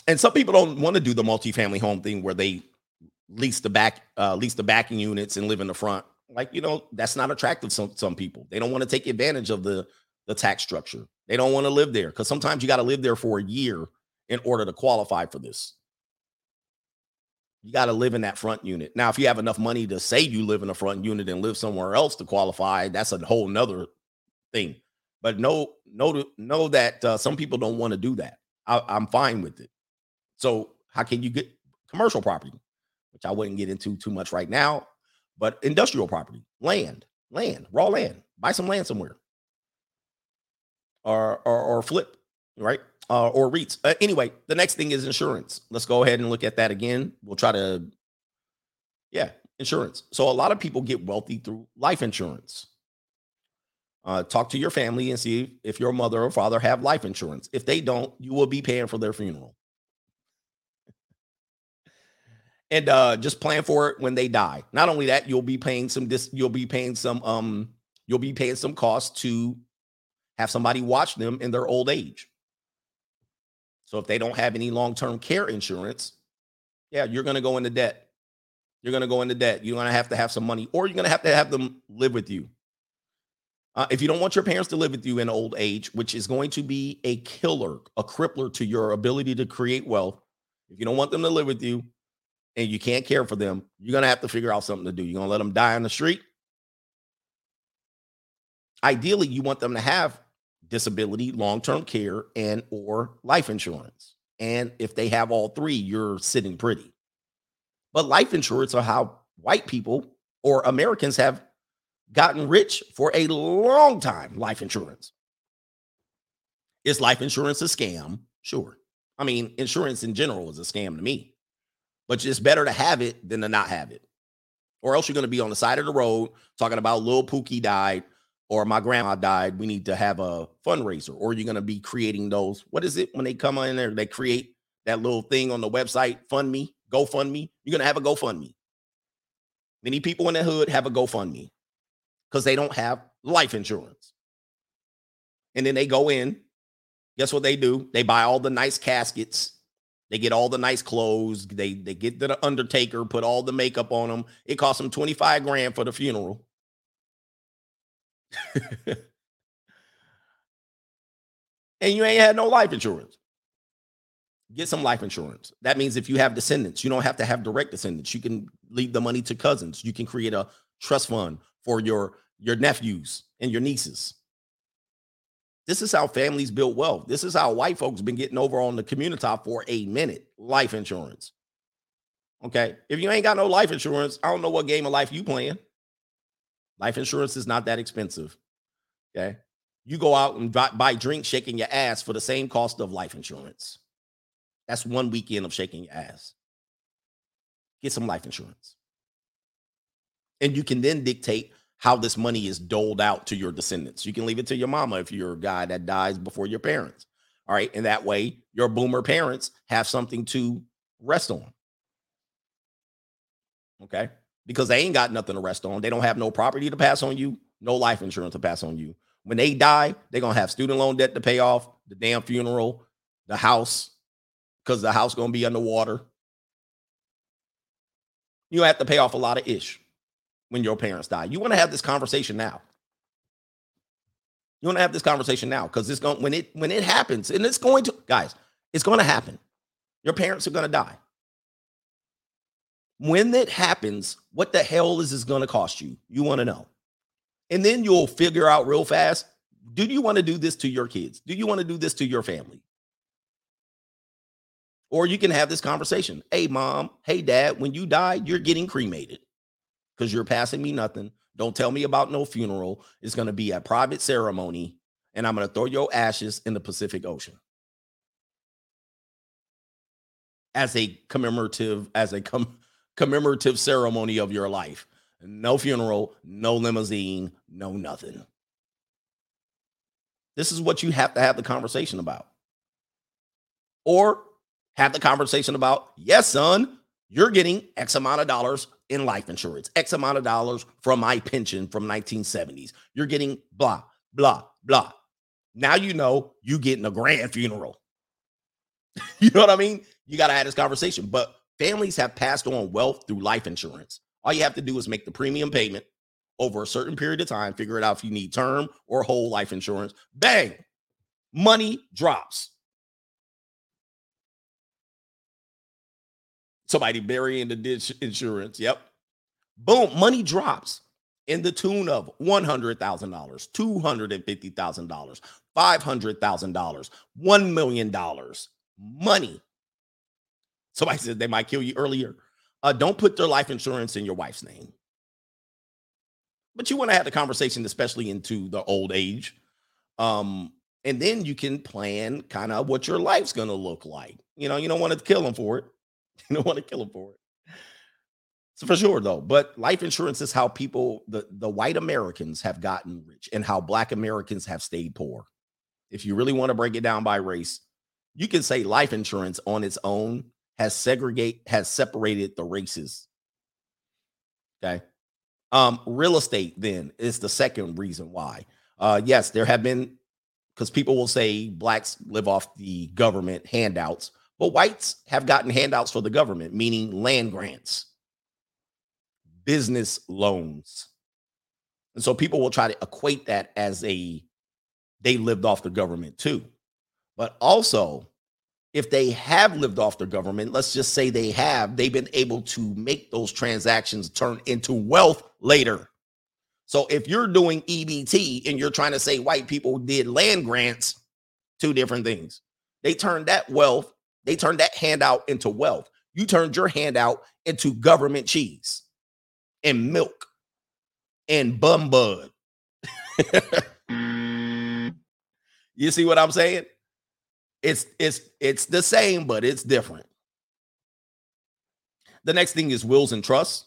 And some people don't want to do the multifamily home thing where they lease the back, uh, lease the backing units and live in the front. Like, you know, that's not attractive some, some people. They don't want to take advantage of the the tax structure. They don't want to live there because sometimes you got to live there for a year in order to qualify for this. You got to live in that front unit. Now, if you have enough money to say you live in a front unit and live somewhere else to qualify, that's a whole nother thing. But know, know, know that uh, some people don't want to do that. I, I'm fine with it. So, how can you get commercial property, which I wouldn't get into too much right now, but industrial property, land, land, raw land, buy some land somewhere, or or, or flip, right? Uh, or REITs. Uh, anyway, the next thing is insurance. Let's go ahead and look at that again. We'll try to, yeah, insurance. So a lot of people get wealthy through life insurance. Uh, talk to your family and see if your mother or father have life insurance. If they don't, you will be paying for their funeral. And uh, just plan for it when they die. Not only that, you'll be paying some dis- you'll be paying some um you'll be paying some costs to have somebody watch them in their old age. So if they don't have any long-term care insurance, yeah, you're going to go into debt. You're going to go into debt. You're going to have to have some money or you're going to have to have them live with you. Uh, if you don't want your parents to live with you in old age, which is going to be a killer, a crippler to your ability to create wealth, if you don't want them to live with you and you can't care for them, you're going to have to figure out something to do. You're going to let them die on the street. Ideally, you want them to have disability, long-term care, and or life insurance. And if they have all three, you're sitting pretty. But life insurance are how white people or Americans have gotten rich for a long time. Life insurance. Is life insurance a scam? Sure. I mean, insurance in general is a scam to me, but it's better to have it than to not have it. Or else you're going to be on the side of the road talking about Lil Pookie died or my grandma died, we need to have a fundraiser, or you're going to be creating those. What is it when they come in there? They create that little thing on the website, Fund Me, GoFundMe. You're going to have a GoFundMe. Many people in the hood have a GoFundMe because they don't have life insurance. And then they go in. Guess what they do? They buy all the nice caskets. They get all the nice clothes. They they get the undertaker, put all the makeup on them. It costs them 25 grand for the funeral. [LAUGHS] and you ain't had no life insurance. Get some life insurance. That means if you have descendants, you don't have to have direct descendants. You can leave the money to cousins. You can create a trust fund for your your nephews and your nieces. This is how families build wealth. This is how white folks been getting over on the community for a minute. Life insurance. Okay. If you ain't got no life insurance, I don't know what game of life you playing. Life insurance is not that expensive. Okay. You go out and buy, drinks shaking your ass for the same cost of life insurance. That's one weekend of shaking your ass. Get some life insurance. And you can then dictate how this money is doled out to your descendants. You can leave it to your mama if you're a guy that dies before your parents. All right. And that way, your boomer parents have something to rest on. Okay because they ain't got nothing to rest on. They don't have no property to pass on you, no life insurance to pass on you. When they die, they're gonna have student loan debt to pay off, the damn funeral, the house, because the house gonna be underwater. You have to pay off a lot of ish when your parents die. You want to have this conversation now. You want to have this conversation now because it's going when it when it happens, and it's going to guys, it's going to happen. Your parents are going to die when that happens, what the hell is this going to cost you? You want to know. And then you'll figure out real fast do you want to do this to your kids? Do you want to do this to your family? Or you can have this conversation. Hey, mom. Hey, dad. When you die, you're getting cremated because you're passing me nothing. Don't tell me about no funeral. It's going to be a private ceremony, and I'm going to throw your ashes in the Pacific Ocean as a commemorative, as a com- commemorative ceremony of your life. No funeral, no limousine, no nothing. This is what you have to have the conversation about. Or have the conversation about, yes, son, you're getting X amount of dollars in life insurance, X amount of dollars from my pension from 1970s. You're getting blah, blah, blah. Now you know you getting a grand funeral. [LAUGHS] you know what I mean? You got to have this conversation. But Families have passed on wealth through life insurance. All you have to do is make the premium payment over a certain period of time, figure it out if you need term or whole life insurance. Bang, money drops. Somebody burying the ditch insurance. Yep. Boom, money drops in the tune of $100,000, $250,000, $500,000, $1 million. Money. Somebody [LAUGHS] said they might kill you earlier. Uh, don't put their life insurance in your wife's name. But you want to have the conversation, especially into the old age. Um, and then you can plan kind of what your life's going to look like. You know, you don't want to kill them for it. You [LAUGHS] don't want to kill them for it. So for sure, though. But life insurance is how people, the, the white Americans have gotten rich and how black Americans have stayed poor. If you really want to break it down by race, you can say life insurance on its own has segregate has separated the races. Okay. Um, real estate then is the second reason why. Uh, yes, there have been because people will say blacks live off the government handouts, but whites have gotten handouts for the government, meaning land grants, business loans. And so people will try to equate that as a they lived off the government too. But also, if they have lived off the government, let's just say they have, they've been able to make those transactions turn into wealth later. So if you're doing EBT and you're trying to say white people did land grants, two different things. They turned that wealth, they turned that handout into wealth. You turned your handout into government cheese and milk and bum bud. [LAUGHS] you see what I'm saying? It's it's it's the same, but it's different. The next thing is wills and trusts.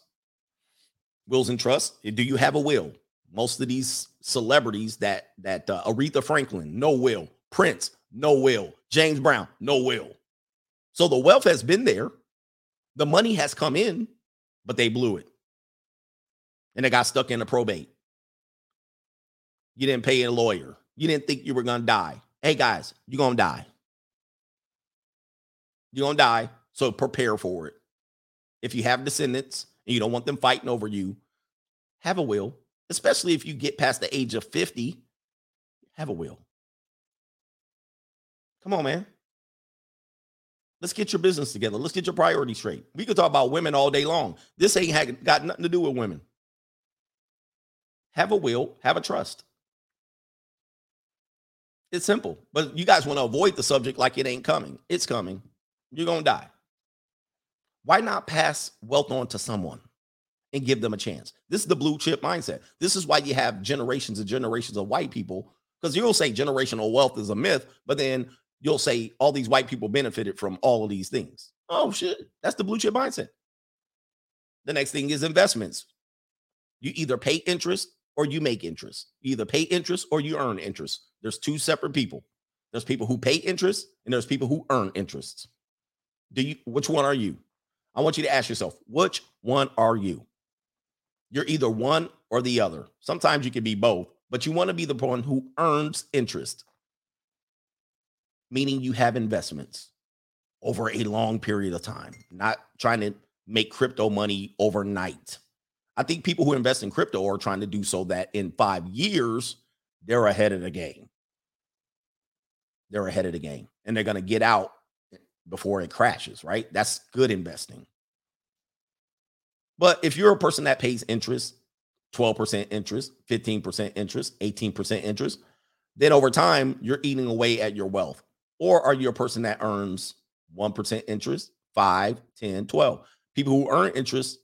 Wills and trusts. Do you have a will? Most of these celebrities that that uh, Aretha Franklin, no will. Prince, no will. James Brown, no will. So the wealth has been there. The money has come in, but they blew it. And they got stuck in a probate. You didn't pay a lawyer. You didn't think you were going to die. Hey guys, you're going to die. You're going to die. So prepare for it. If you have descendants and you don't want them fighting over you, have a will, especially if you get past the age of 50. Have a will. Come on, man. Let's get your business together. Let's get your priorities straight. We could talk about women all day long. This ain't got nothing to do with women. Have a will, have a trust. It's simple, but you guys want to avoid the subject like it ain't coming. It's coming. You're going to die. Why not pass wealth on to someone and give them a chance? This is the blue chip mindset. This is why you have generations and generations of white people because you'll say generational wealth is a myth, but then you'll say all these white people benefited from all of these things. Oh, shit. That's the blue chip mindset. The next thing is investments. You either pay interest or you make interest. You either pay interest or you earn interest. There's two separate people. There's people who pay interest and there's people who earn interest. Do you which one are you? I want you to ask yourself, which one are you? You're either one or the other. Sometimes you can be both, but you want to be the one who earns interest, meaning you have investments over a long period of time, not trying to make crypto money overnight. I think people who invest in crypto are trying to do so that in five years, they're ahead of the game. They're ahead of the game and they're going to get out before it crashes, right? That's good investing. But if you're a person that pays interest, 12% interest, 15% interest, 18% interest, then over time you're eating away at your wealth. Or are you a person that earns 1% interest, 5, 10, 12? People who earn interest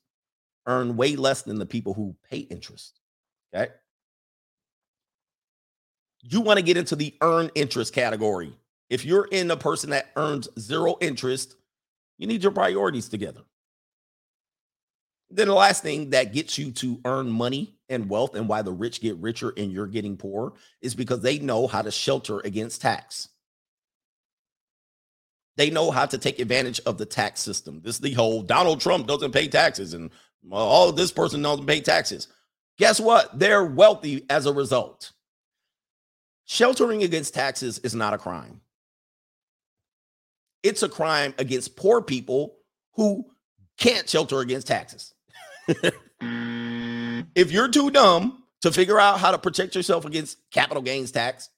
earn way less than the people who pay interest. Okay. You want to get into the earn interest category. If you're in a person that earns zero interest, you need your priorities together. Then the last thing that gets you to earn money and wealth and why the rich get richer and you're getting poor is because they know how to shelter against tax. They know how to take advantage of the tax system. This is the whole Donald Trump doesn't pay taxes and uh, all this person doesn't pay taxes. Guess what? They're wealthy as a result. Sheltering against taxes is not a crime. It's a crime against poor people who can't shelter against taxes. [LAUGHS] if you're too dumb to figure out how to protect yourself against capital gains tax,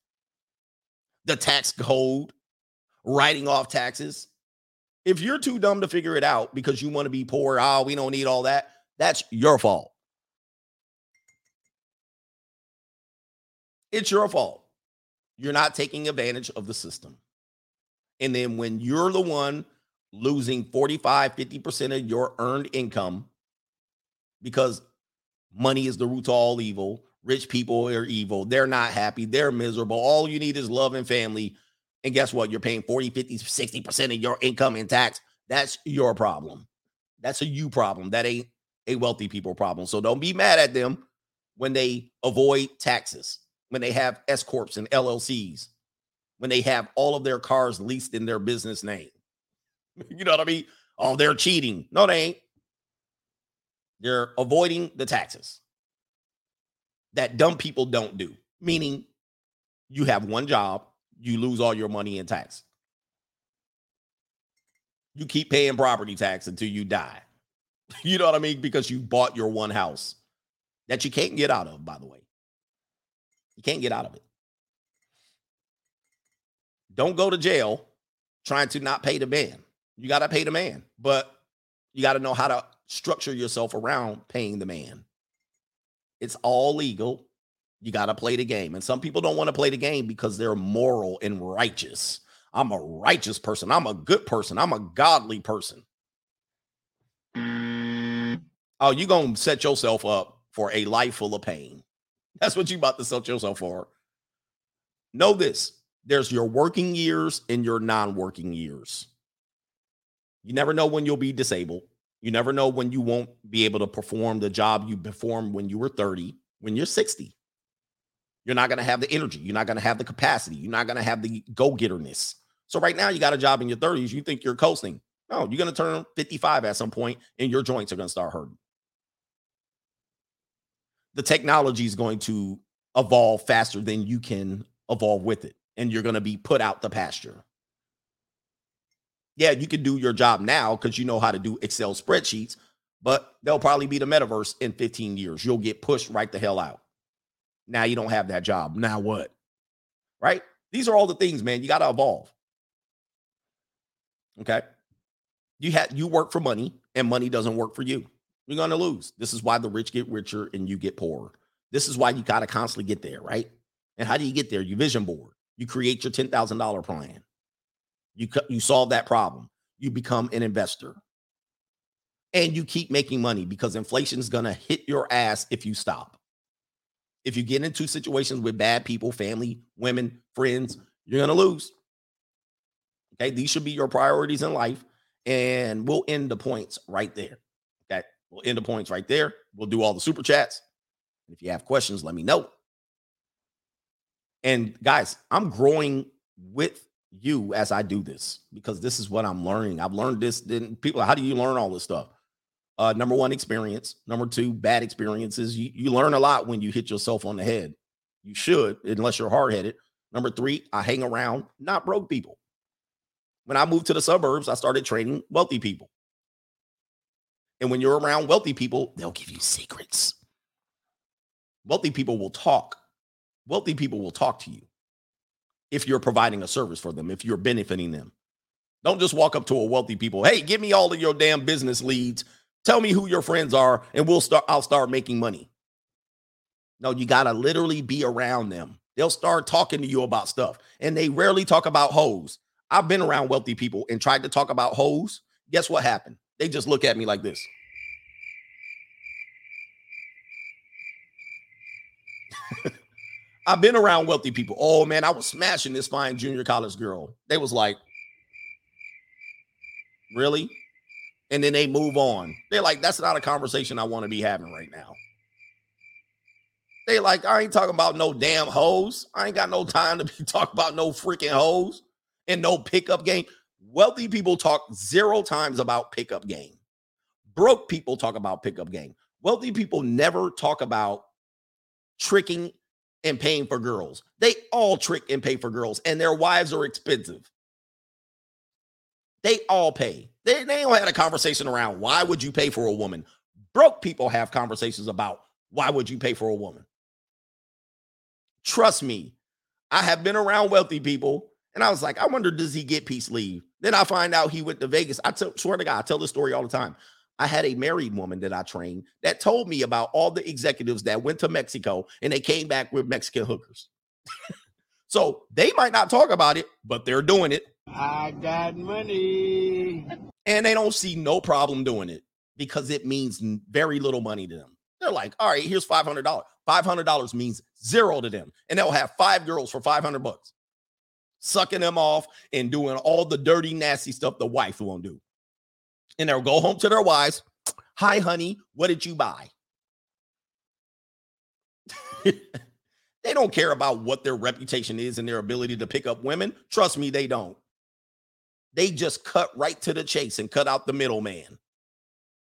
the tax code, writing off taxes, if you're too dumb to figure it out because you want to be poor, oh, we don't need all that, that's your fault. It's your fault. You're not taking advantage of the system. And then when you're the one losing 45, 50% of your earned income because money is the root to all evil, rich people are evil, they're not happy, they're miserable. All you need is love and family. And guess what? You're paying 40, 50, 60% of your income in tax. That's your problem. That's a you problem. That ain't a wealthy people problem. So don't be mad at them when they avoid taxes, when they have S corps and LLCs, when they have all of their cars leased in their business name. [LAUGHS] You know what I mean? Oh, they're cheating. No, they ain't. They're avoiding the taxes that dumb people don't do. Meaning, you have one job, you lose all your money in tax. You keep paying property tax until you die. [LAUGHS] You know what I mean? Because you bought your one house that you can't get out of, by the way. You can't get out of it. Don't go to jail trying to not pay the man. You got to pay the man, but you got to know how to structure yourself around paying the man. It's all legal. You got to play the game. And some people don't want to play the game because they're moral and righteous. I'm a righteous person. I'm a good person. I'm a godly person. Oh, you're going to set yourself up for a life full of pain. That's what you about to set yourself for. Know this there's your working years and your non working years. You never know when you'll be disabled. You never know when you won't be able to perform the job you performed when you were 30, when you're 60. You're not going to have the energy. You're not going to have the capacity. You're not going to have the go getterness. So, right now, you got a job in your 30s. You think you're coasting. No, you're going to turn 55 at some point and your joints are going to start hurting. The technology is going to evolve faster than you can evolve with it. And you're going to be put out the pasture yeah, you can do your job now because you know how to do Excel spreadsheets, but they'll probably be the metaverse in 15 years. You'll get pushed right the hell out. Now you don't have that job. Now what? Right? These are all the things, man. You got to evolve. Okay. You had you work for money and money doesn't work for you. You're going to lose. This is why the rich get richer and you get poorer. This is why you got to constantly get there, right? And how do you get there? You vision board. You create your $10,000 plan. You you solve that problem. You become an investor. And you keep making money because inflation is going to hit your ass if you stop. If you get into situations with bad people, family, women, friends, you're going to lose. Okay, these should be your priorities in life and we'll end the points right there. Okay, we'll end the points right there. We'll do all the super chats. And if you have questions, let me know. And guys, I'm growing with you as I do this because this is what I'm learning. I've learned this. Then people, how do you learn all this stuff? Uh, number one, experience. Number two, bad experiences. You, you learn a lot when you hit yourself on the head. You should, unless you're hard headed. Number three, I hang around not broke people. When I moved to the suburbs, I started training wealthy people. And when you're around wealthy people, they'll give you secrets. Wealthy people will talk. Wealthy people will talk to you if you're providing a service for them, if you're benefiting them. Don't just walk up to a wealthy people, "Hey, give me all of your damn business leads. Tell me who your friends are and we'll start I'll start making money." No, you got to literally be around them. They'll start talking to you about stuff. And they rarely talk about hoes. I've been around wealthy people and tried to talk about hoes. Guess what happened? They just look at me like this. I've been around wealthy people. Oh man, I was smashing this fine junior college girl. They was like, really? And then they move on. They're like, that's not a conversation I want to be having right now. They like, I ain't talking about no damn hoes. I ain't got no time to be [LAUGHS] talking about no freaking hoes and no pickup game. Wealthy people talk zero times about pickup game. Broke people talk about pickup game. Wealthy people never talk about tricking and paying for girls. They all trick and pay for girls, and their wives are expensive. They all pay. They, they don't have a conversation around why would you pay for a woman. Broke people have conversations about why would you pay for a woman. Trust me, I have been around wealthy people, and I was like, I wonder does he get peace leave? Then I find out he went to Vegas. I swear to God, I tell this story all the time. I had a married woman that I trained that told me about all the executives that went to Mexico and they came back with Mexican hookers. [LAUGHS] so they might not talk about it, but they're doing it. I got money. And they don't see no problem doing it because it means very little money to them. They're like, all right, here's $500. $500 means zero to them. And they'll have five girls for 500 bucks, sucking them off and doing all the dirty, nasty stuff the wife won't do and they'll go home to their wives. Hi, honey, what did you buy? [LAUGHS] they don't care about what their reputation is and their ability to pick up women. Trust me, they don't. They just cut right to the chase and cut out the middleman.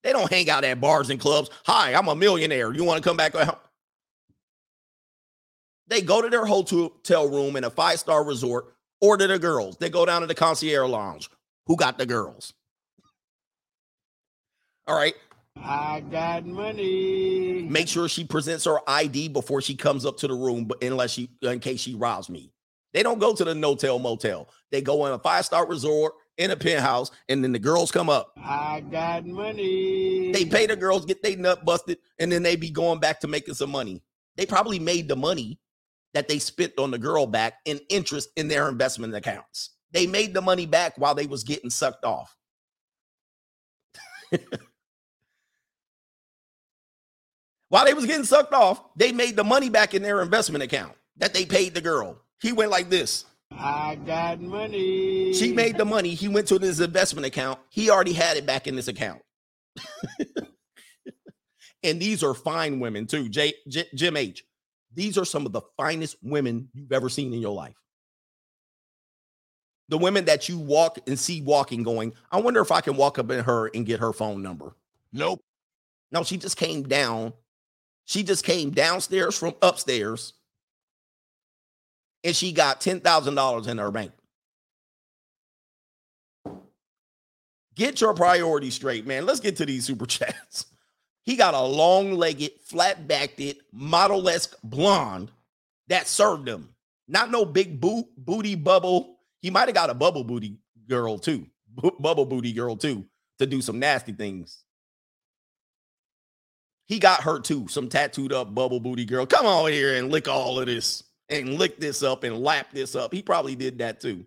They don't hang out at bars and clubs. Hi, I'm a millionaire. You want to come back? They go to their hotel room in a five star resort, order the girls. They go down to the concierge lounge. Who got the girls? All right. I got money. Make sure she presents her ID before she comes up to the room, but unless she in case she robs me. They don't go to the no-tell motel. They go in a five-star resort in a penthouse, and then the girls come up. I got money. They pay the girls, get they nut busted, and then they be going back to making some money. They probably made the money that they spent on the girl back in interest in their investment accounts. They made the money back while they was getting sucked off. [LAUGHS] While they was getting sucked off, they made the money back in their investment account that they paid the girl. He went like this. I got money. She made the money. He went to his investment account. He already had it back in this account. [LAUGHS] and these are fine women too. J, J, Jim H. These are some of the finest women you've ever seen in your life. The women that you walk and see walking, going, I wonder if I can walk up in her and get her phone number. Nope. No, she just came down she just came downstairs from upstairs and she got $10,000 in her bank. Get your priorities straight, man. Let's get to these super [LAUGHS] chats. He got a long legged, flat backed, model esque blonde that served him. Not no big boot, booty bubble. He might have got a bubble booty girl too, B- bubble booty girl too, to do some nasty things. He got her too. Some tattooed up bubble booty girl. Come on here and lick all of this and lick this up and lap this up. He probably did that too.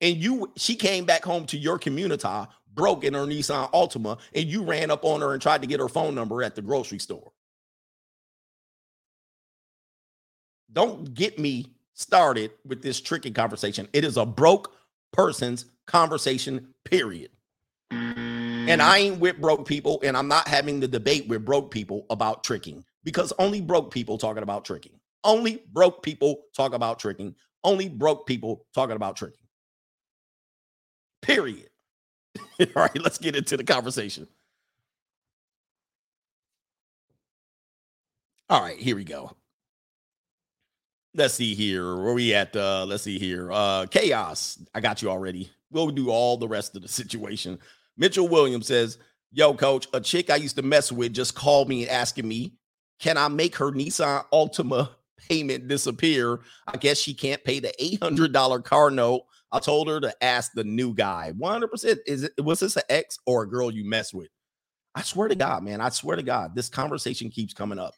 And you, she came back home to your community, broke in her Nissan Altima, and you ran up on her and tried to get her phone number at the grocery store. Don't get me started with this tricky conversation. It is a broke person's conversation, period. And I ain't with broke people, and I'm not having the debate with broke people about tricking because only broke people talking about tricking. Only broke people talk about tricking. Only broke people talking about tricking. Period. [LAUGHS] All right, let's get into the conversation. All right, here we go. Let's see here. Where we at? Uh, let's see here. Uh, chaos. I got you already. We'll do all the rest of the [LAUGHS] situation. Mitchell Williams says, Yo, coach, a chick I used to mess with just called me and asking me, Can I make her Nissan Altima payment disappear? I guess she can't pay the $800 car note. I told her to ask the new guy. 100% is it was this an ex or a girl you mess with? I swear to God, man. I swear to God, this conversation keeps coming up.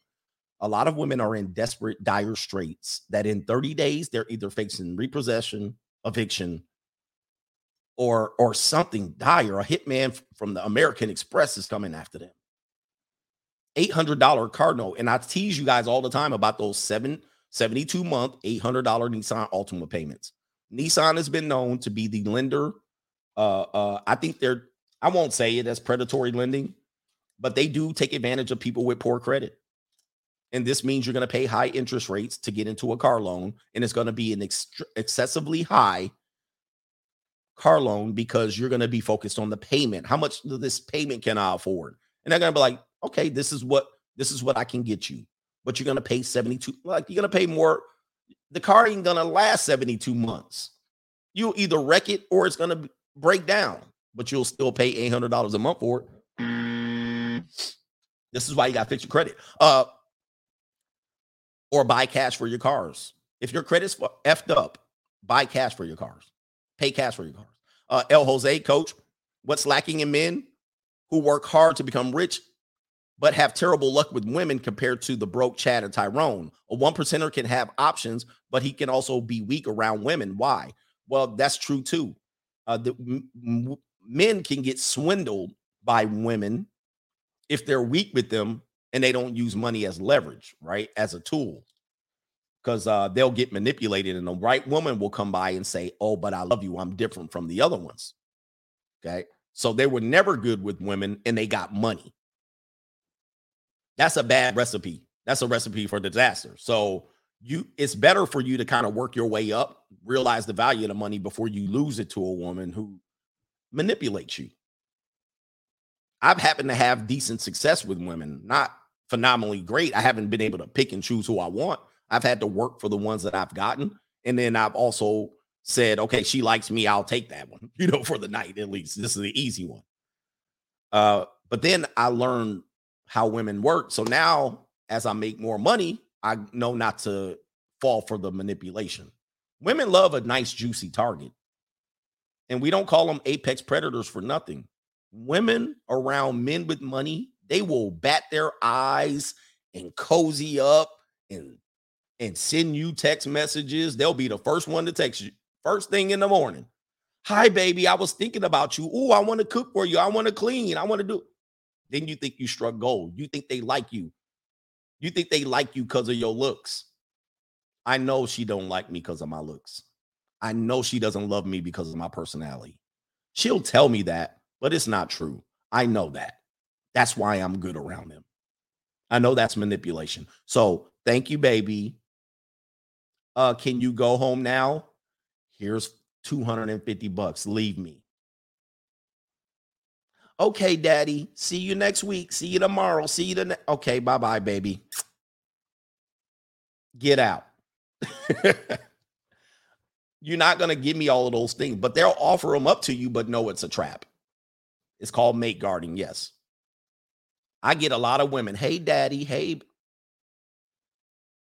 A lot of women are in desperate, dire straits that in 30 days they're either facing repossession, eviction, or or something dire. A hitman from the American Express is coming after them. $800 car note. And I tease you guys all the time about those seven, 72 month, $800 Nissan Altima payments. Nissan has been known to be the lender. Uh, uh, I think they're, I won't say it as predatory lending, but they do take advantage of people with poor credit. And this means you're going to pay high interest rates to get into a car loan, and it's going to be an ex- excessively high car loan because you're going to be focused on the payment. How much this payment can I afford? And they're going to be like, okay, this is what this is what I can get you. But you're to pay 72 like you're to pay more. The car ain't to last 72 months. You'll either wreck it or it's to break down, but you'll still pay $800 a month for it. This is why you got to fix your credit. Uh, or buy cash for your cars. If your credit's effed up, buy cash for your cars. Pay cash for your cars. Uh, El Jose, coach, what's lacking in men who work hard to become rich but have terrible luck with women compared to the broke Chad and Tyrone? A one percenter can have options, but he can also be weak around women. Why? Well, that's true too. Uh, the m- m- men can get swindled by women if they're weak with them and they don't use money as leverage, right? As a tool. Because uh, they'll get manipulated, and the right woman will come by and say, Oh, but I love you. I'm different from the other ones. Okay. So they were never good with women and they got money. That's a bad recipe. That's a recipe for disaster. So you it's better for you to kind of work your way up, realize the value of the money before you lose it to a woman who manipulates you. I've happened to have decent success with women, not phenomenally great. I haven't been able to pick and choose who I want. I've had to work for the ones that I've gotten. And then I've also said, okay, she likes me, I'll take that one, [LAUGHS] you know, for the night at least. This is the easy one. Uh, but then I learned how women work. So now as I make more money, I know not to fall for the manipulation. Women love a nice, juicy target. And we don't call them apex predators for nothing. Women around men with money, they will bat their eyes and cozy up and and send you text messages. They'll be the first one to text you first thing in the morning. Hi, baby. I was thinking about you. Oh, I want to cook for you. I want to clean. I want to do. Then you think you struck gold. You think they like you. You think they like you because of your looks. I know she don't like me because of my looks. I know she doesn't love me because of my personality. She'll tell me that, but it's not true. I know that. That's why I'm good around them. I know that's manipulation. So thank you, baby. Uh, can you go home now? Here's 250 bucks. Leave me. Okay, daddy. See you next week. See you tomorrow. See you the ne- Okay, bye-bye, baby. Get out. [LAUGHS] You're not going to give me all of those things, but they'll offer them up to you, but no, it's a trap. It's called mate guarding. Yes. I get a lot of women. Hey, daddy. Hey.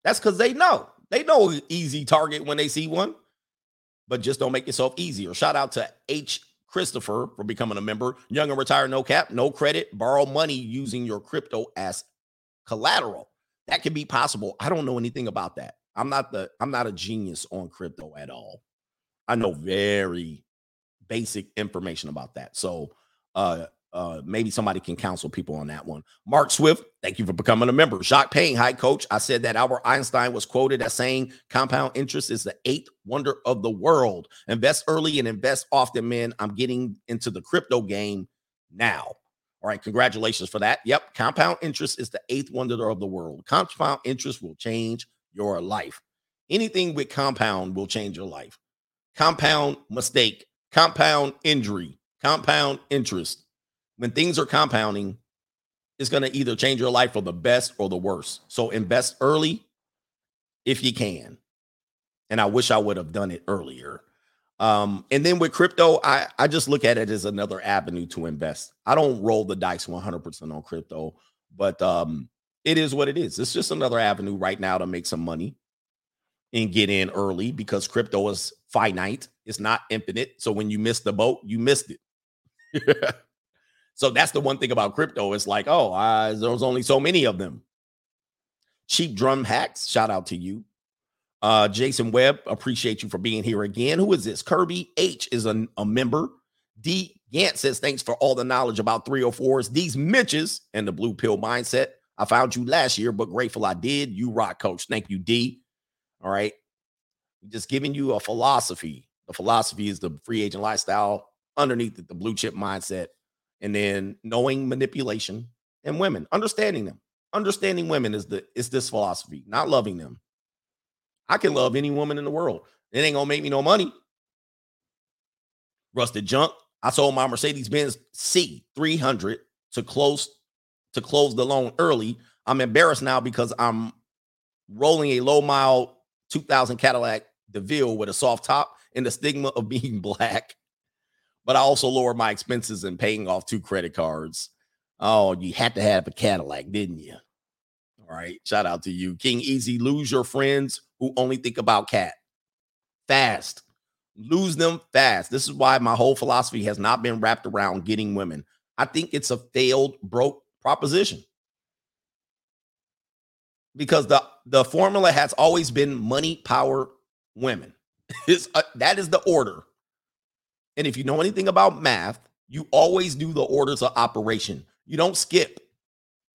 That's because they know. They know easy target when they see one, but just don't make yourself easier. Shout out to H. Christopher for becoming a member. Young and retired, no cap, no credit. Borrow money using your crypto as collateral. That can be possible. I don't know anything about that. I'm not the I'm not a genius on crypto at all. I know very basic information about that. So uh uh maybe somebody can counsel people on that one. Mark Swift, thank you for becoming a member. Jacques Payne, hi coach. I said that Albert Einstein was quoted as saying compound interest is the eighth wonder of the world. Invest early and invest often, man. I'm getting into the crypto game now. All right, congratulations for that. Yep, compound interest is the eighth wonder of the world. Compound interest will change your life. Anything with compound will change your life. Compound mistake, compound injury, compound interest. When things are compounding, it's going to either change your life for the best or the worst. So invest early if you can. And I wish I would have done it earlier. Um, and then with crypto, I, I just look at it as another avenue to invest. I don't roll the dice 100% on crypto, but um, it is what it is. It's just another avenue right now to make some money and get in early because crypto is finite, it's not infinite. So when you miss the boat, you missed it. [LAUGHS] so that's the one thing about crypto. It's like, oh, there's only so many of them. Cheap drum hacks, shout out to you. Uh, Jason Webb, appreciate you for being here again. Who is this? Kirby H is a, a member. D Gant says, thanks for all the knowledge about 304s. These Mitches and the blue pill mindset. I found you last year, but grateful I did. You rock, coach. Thank you, D. All right. Just giving you a philosophy. The philosophy is the free agent lifestyle underneath it, the blue chip mindset, and then knowing manipulation and women, understanding them. Understanding women is the is this philosophy, not loving them. I can love any woman in the world. It ain't gonna make me no money. Rusted junk. I sold my Mercedes Benz C 300 to close to close the loan early. I'm embarrassed now because I'm rolling a low mile 2000 Cadillac DeVille with a soft top and the stigma of [LAUGHS] being black but I also lowered my expenses and paying off two credit cards. Oh, you had to have a Cadillac, didn't you? All right. Shout out to you. King Easy, lose your friends who only think about cat. Fast. Lose them fast. This is why my whole philosophy has not been wrapped around getting women. I think it's a failed, broke proposition. Because the, the formula has always been money, power, women. [LAUGHS] It's, uh, that is the order. And if you know anything about math, you always do the orders of operation. You don't skip.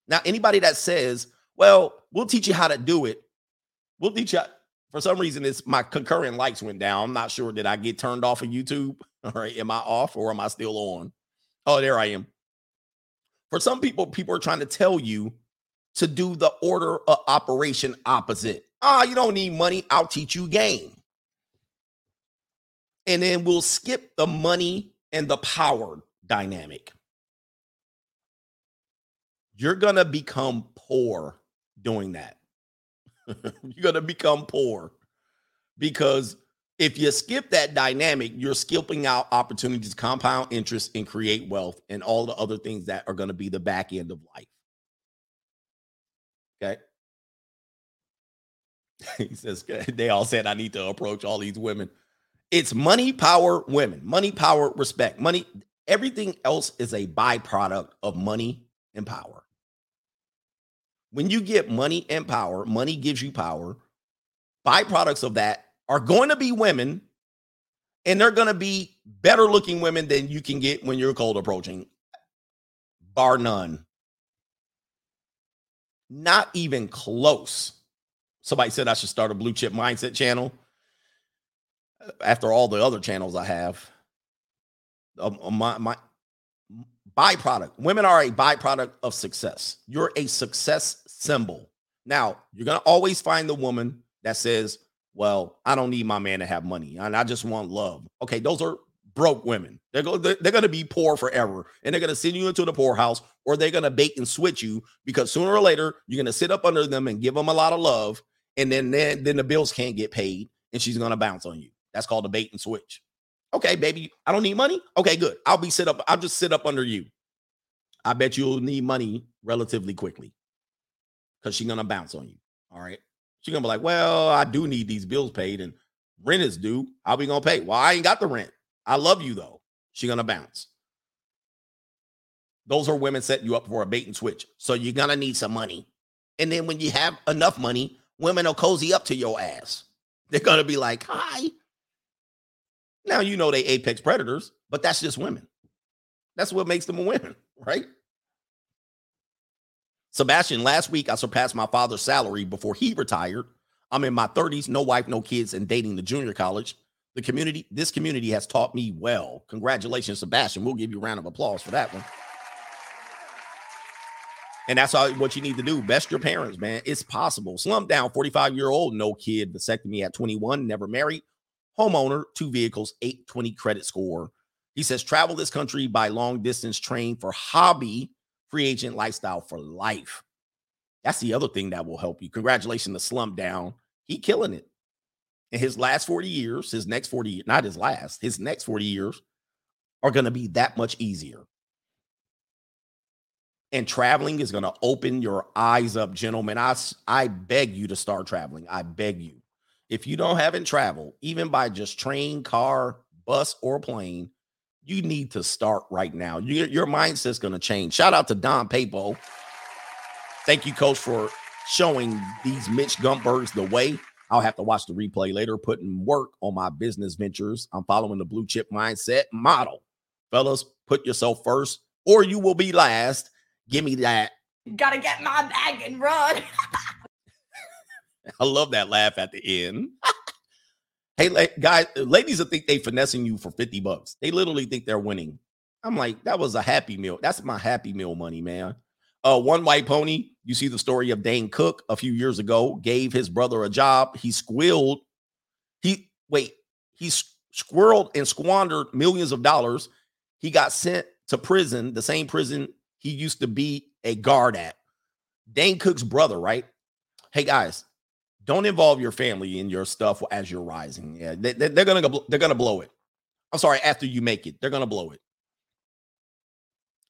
Now, anybody that says, well, we'll teach you how to do it, we'll teach you. For some reason, it's my concurrent likes went down. I'm not sure. Did I get turned off of YouTube? [LAUGHS] All right. Am I off or am I still on? Oh, there I am. For some people, people are trying to tell you to do the order of operation opposite. Ah, you don't need money. I'll teach you game and then we'll skip the money and the power dynamic. You're going to become poor doing that. [LAUGHS] you're going to become poor because if you skip that dynamic, you're skipping out opportunities, compound interest, and create wealth, and all the other things that are going to be the back end of life. Okay. [LAUGHS] he says, [LAUGHS] they all said, I need to approach all these women. It's money, power, women, money, power, respect, money. Everything else is a byproduct of money and power. When you get money and power, money gives you power. Byproducts of that are going to be women, and they're going to be better looking women than you can get when you're cold approaching, bar none. Not even close. Somebody said I should start a blue chip mindset channel after all the other channels I have. Um, uh, my my byproduct. Women are a byproduct of success. You're a success symbol. Now, you're going to always find the woman that says, "Well, I don't need my man to have money, and I just want love." Okay, those are broke women. They're go, they're going to be poor forever, and they're going to send you into the poorhouse, or they're going to bait and switch you because sooner or later you're going to sit up under them and give them a lot of love, and then then, then the bills can't get paid, and she's going to bounce on you. That's called a bait and switch. Okay, baby, I don't need money. Okay, good. I'll be sit up. I'll just sit up under you. I bet you'll need money relatively quickly because she's gonna bounce on you. All right. She's gonna be like, Well, I do need these bills paid and rent is due. How we gonna pay? Well, I ain't got the rent. I love you though. She's gonna bounce. Those are women setting you up for a bait and switch. So you're gonna need some money. And then when you have enough money, women will cozy up to your ass. They're gonna be like, Hi, now you know they apex predators, but that's just women. That's what makes them a women, [LAUGHS] right? Sebastian, last week I surpassed my father's salary before he retired. I'm in my 30s, no wife, no kids, and dating the junior college. The community, this community has taught me well. Congratulations, Sebastian. We'll give you a round of applause for that one. And that's all what you need to do. Best your parents, man. It's possible. Slump down, 45 year old, no kid, vasectomy at 21, never married, homeowner, two vehicles, 820 credit score. He says, travel this country by long distance train for hobby, free agent lifestyle for life. That's the other thing that will help you. Congratulations to Slump Down. He killing it. In his last 40 years, his next 40 years, not his last, his next 40 years are going to be that much easier. And traveling is going to open your eyes up, gentlemen. I, I beg you to start traveling. I beg you if you don't haven't traveled, even by just train, car, bus, or plane, you need to start right now. You, your mindset's going to change. Shout out to Don Papo. Thank you, coach, for showing these Mitch Gumpbergs the way. I'll have to watch the replay later, putting work on my business ventures. I'm following the blue chip mindset model. Fellas, put yourself first or you will be last. Give me that. Gotta get my bag and run. [LAUGHS] [LAUGHS] I love that laugh at the end. [LAUGHS] hey, la- guys, ladies will think they finessing you for 50 bucks. They literally think they're winning. I'm like, that was a happy meal. That's my happy meal money, man. Uh, one white pony. You see the story of Dane Cook a few years ago, gave his brother a job. He squilled. He wait, he squirreled and squandered millions of dollars. He got sent to prison, the same prison he used to be a guard at. Dane Cook's brother, right? Hey guys, don't involve your family in your stuff as you're rising. Yeah, they, are gonna go, they're gonna blow it. I'm sorry, after you make it, they're gonna blow it.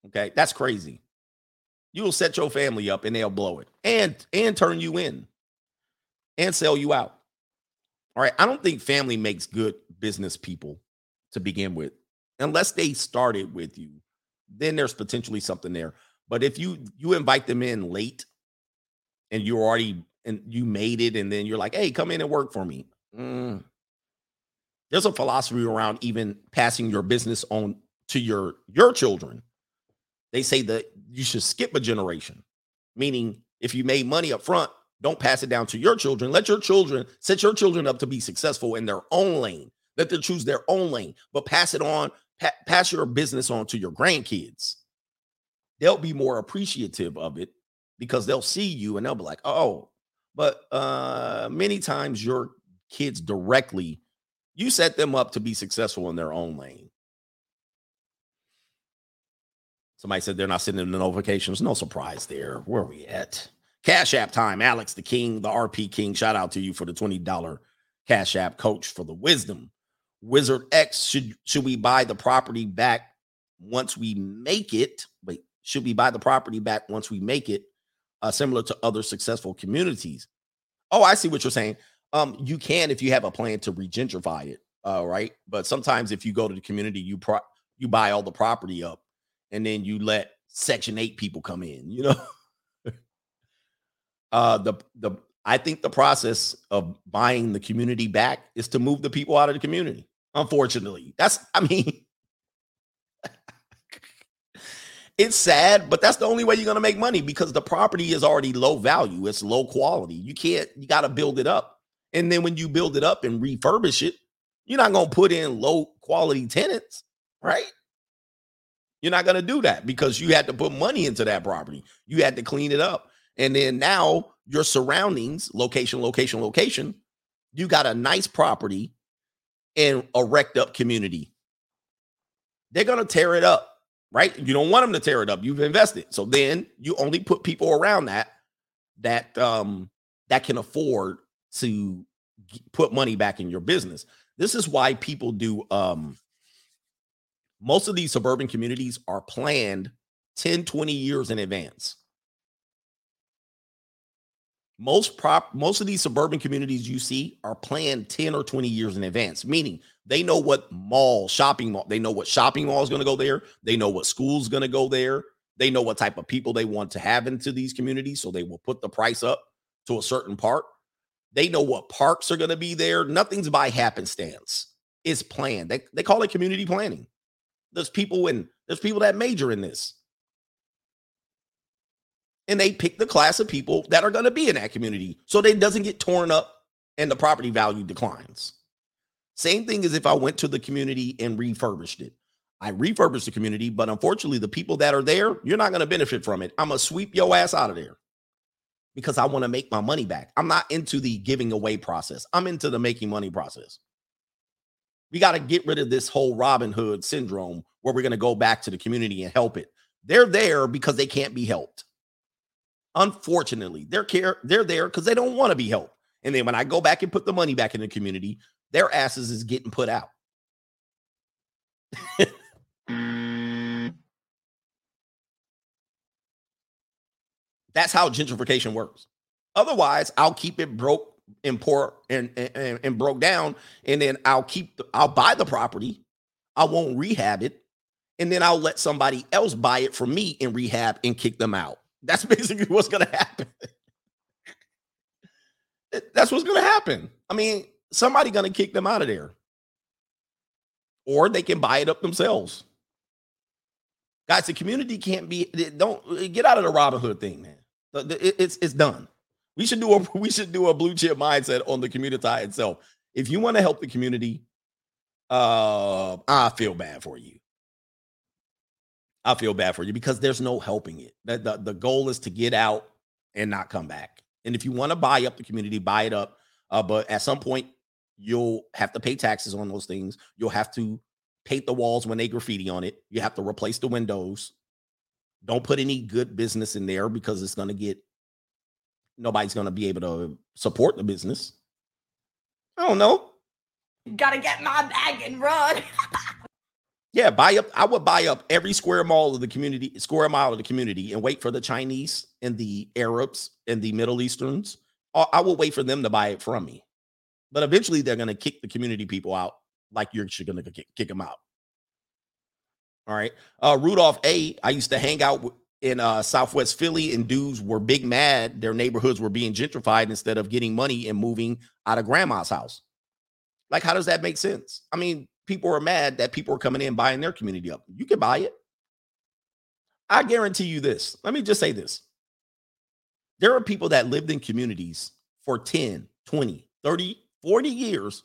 Okay, that's crazy. You will set your family up and they'll blow it and and turn you in and sell you out. All right. I don't think family makes good business people to begin with. Unless they started with you, then there's potentially something there. But if you you invite them in late and you're already and you made it, and then you're like, hey, come in and work for me. Mm. There's a philosophy around even passing your business on to your your children. They say that you should skip a generation, meaning if you made money up front, don't pass it down to your children. Let your children set your children up to be successful in their own lane. Let them choose their own lane, but pass it on, pa- pass your business on to your grandkids. They'll be more appreciative of it because they'll see you and they'll be like, oh, but uh many times your kids directly, you set them up to be successful in their own lane. Somebody said they're not sending the notifications. No surprise there. Where are we at? Cash App time. Alex the King, the RP King. Shout out to you for the $20 Cash App coach for the wisdom. Wizard X, should should we buy the property back once we make it? Wait, should we buy the property back once we make it? Uh, similar to other successful communities. Oh, I see what you're saying. Um, you can if you have a plan to regentrify it, uh, right? But sometimes if you go to the community, you pro you buy all the property up, and then you let Section Eight people come in. You know, [LAUGHS] uh, the the I think the process of buying the community back is to move the people out of the community. Unfortunately, that's I mean. It's sad, but that's the only way you're going to make money because the property is already low value. It's low quality. You can't, you got to build it up. And then when you build it up and refurbish it, you're not going to put in low quality tenants, right? You're not going to do that because you had to put money into that property. You had to clean it up. And then now your surroundings, location, location, location, you got a nice property and a wrecked up community. They're going to tear it up, right? You don't want them to tear it up. You've invested. So then you only put people around that that um that can afford to put money back in your business. This is why people do um most of these suburban communities are planned 10 20 years in advance most prop most of these suburban communities you see are planned 10 or 20 years in advance meaning they know what mall shopping mall they know what shopping mall is going to go there they know what school's going to go there they know what type of people they want to have into these communities so they will put the price up to a certain part. They know what parks are going to be there nothing's by happenstance. It's planned. They, they call it community planning. There's people in there's people that major in this and they pick the class of people that are going to be in that community so it doesn't get torn up and the property value declines. Same thing as if I went to the community and refurbished it. I refurbished the community, but unfortunately, the people that are there, you're not going to benefit from it. I'm going to sweep your ass out of there because I want to make my money back. I'm not into the giving away process, I'm into the making money process. We got to get rid of this whole Robin Hood syndrome where we're going to go back to the community and help it. They're there because they can't be helped. Unfortunately, they're care they're there because they don't want to be helped. And then when I go back and put the money back in the community, their asses is getting put out. [LAUGHS] That's how gentrification works. Otherwise, I'll keep it broke and poor and, and, and broke down, and then I'll keep the, I'll buy the property. I won't rehab it, and then I'll let somebody else buy it from me and rehab and kick them out. That's [LAUGHS] basically what's going to happen. That's what's going to happen. I mean, somebody going to kick them out of there. Or they can buy it up themselves. Guys, the community can't be don't get out of the Robin Hood thing, man. It's it's done. We should do a [LAUGHS] we should do a blue chip mindset on the community itself. If you want to help the community, uh, I feel bad for you. I feel bad for you because there's no helping it. The, the, the goal is to get out and not come back. And if you want to buy up the community, buy it up. Uh, but at some point, you'll have to pay taxes on those things. You'll have to paint the walls when they graffiti on it. You have to replace the windows. Don't put any good business in there because it's going to get nobody's going to be able to support the business. I don't know. Gotta get my bag and run. [LAUGHS] Yeah, buy up. I would buy up every square mile of the community, square mile of the community, and wait for the Chinese and the Arabs and the Middle Easterns. I will wait for them to buy it from me. But eventually, they're going to kick the community people out, like you're going to kick, kick them out. All right. Uh, Rudolph A. I used to hang out in uh, Southwest Philly, and dudes were big mad. Their neighborhoods were being gentrified instead of getting money and moving out of grandma's house. Like, how does that make sense? I mean, people are mad that people are coming in buying their community up. You can buy it. I guarantee you this. Let me just say this. There are people that lived in communities for 10, 20, 30, 40 years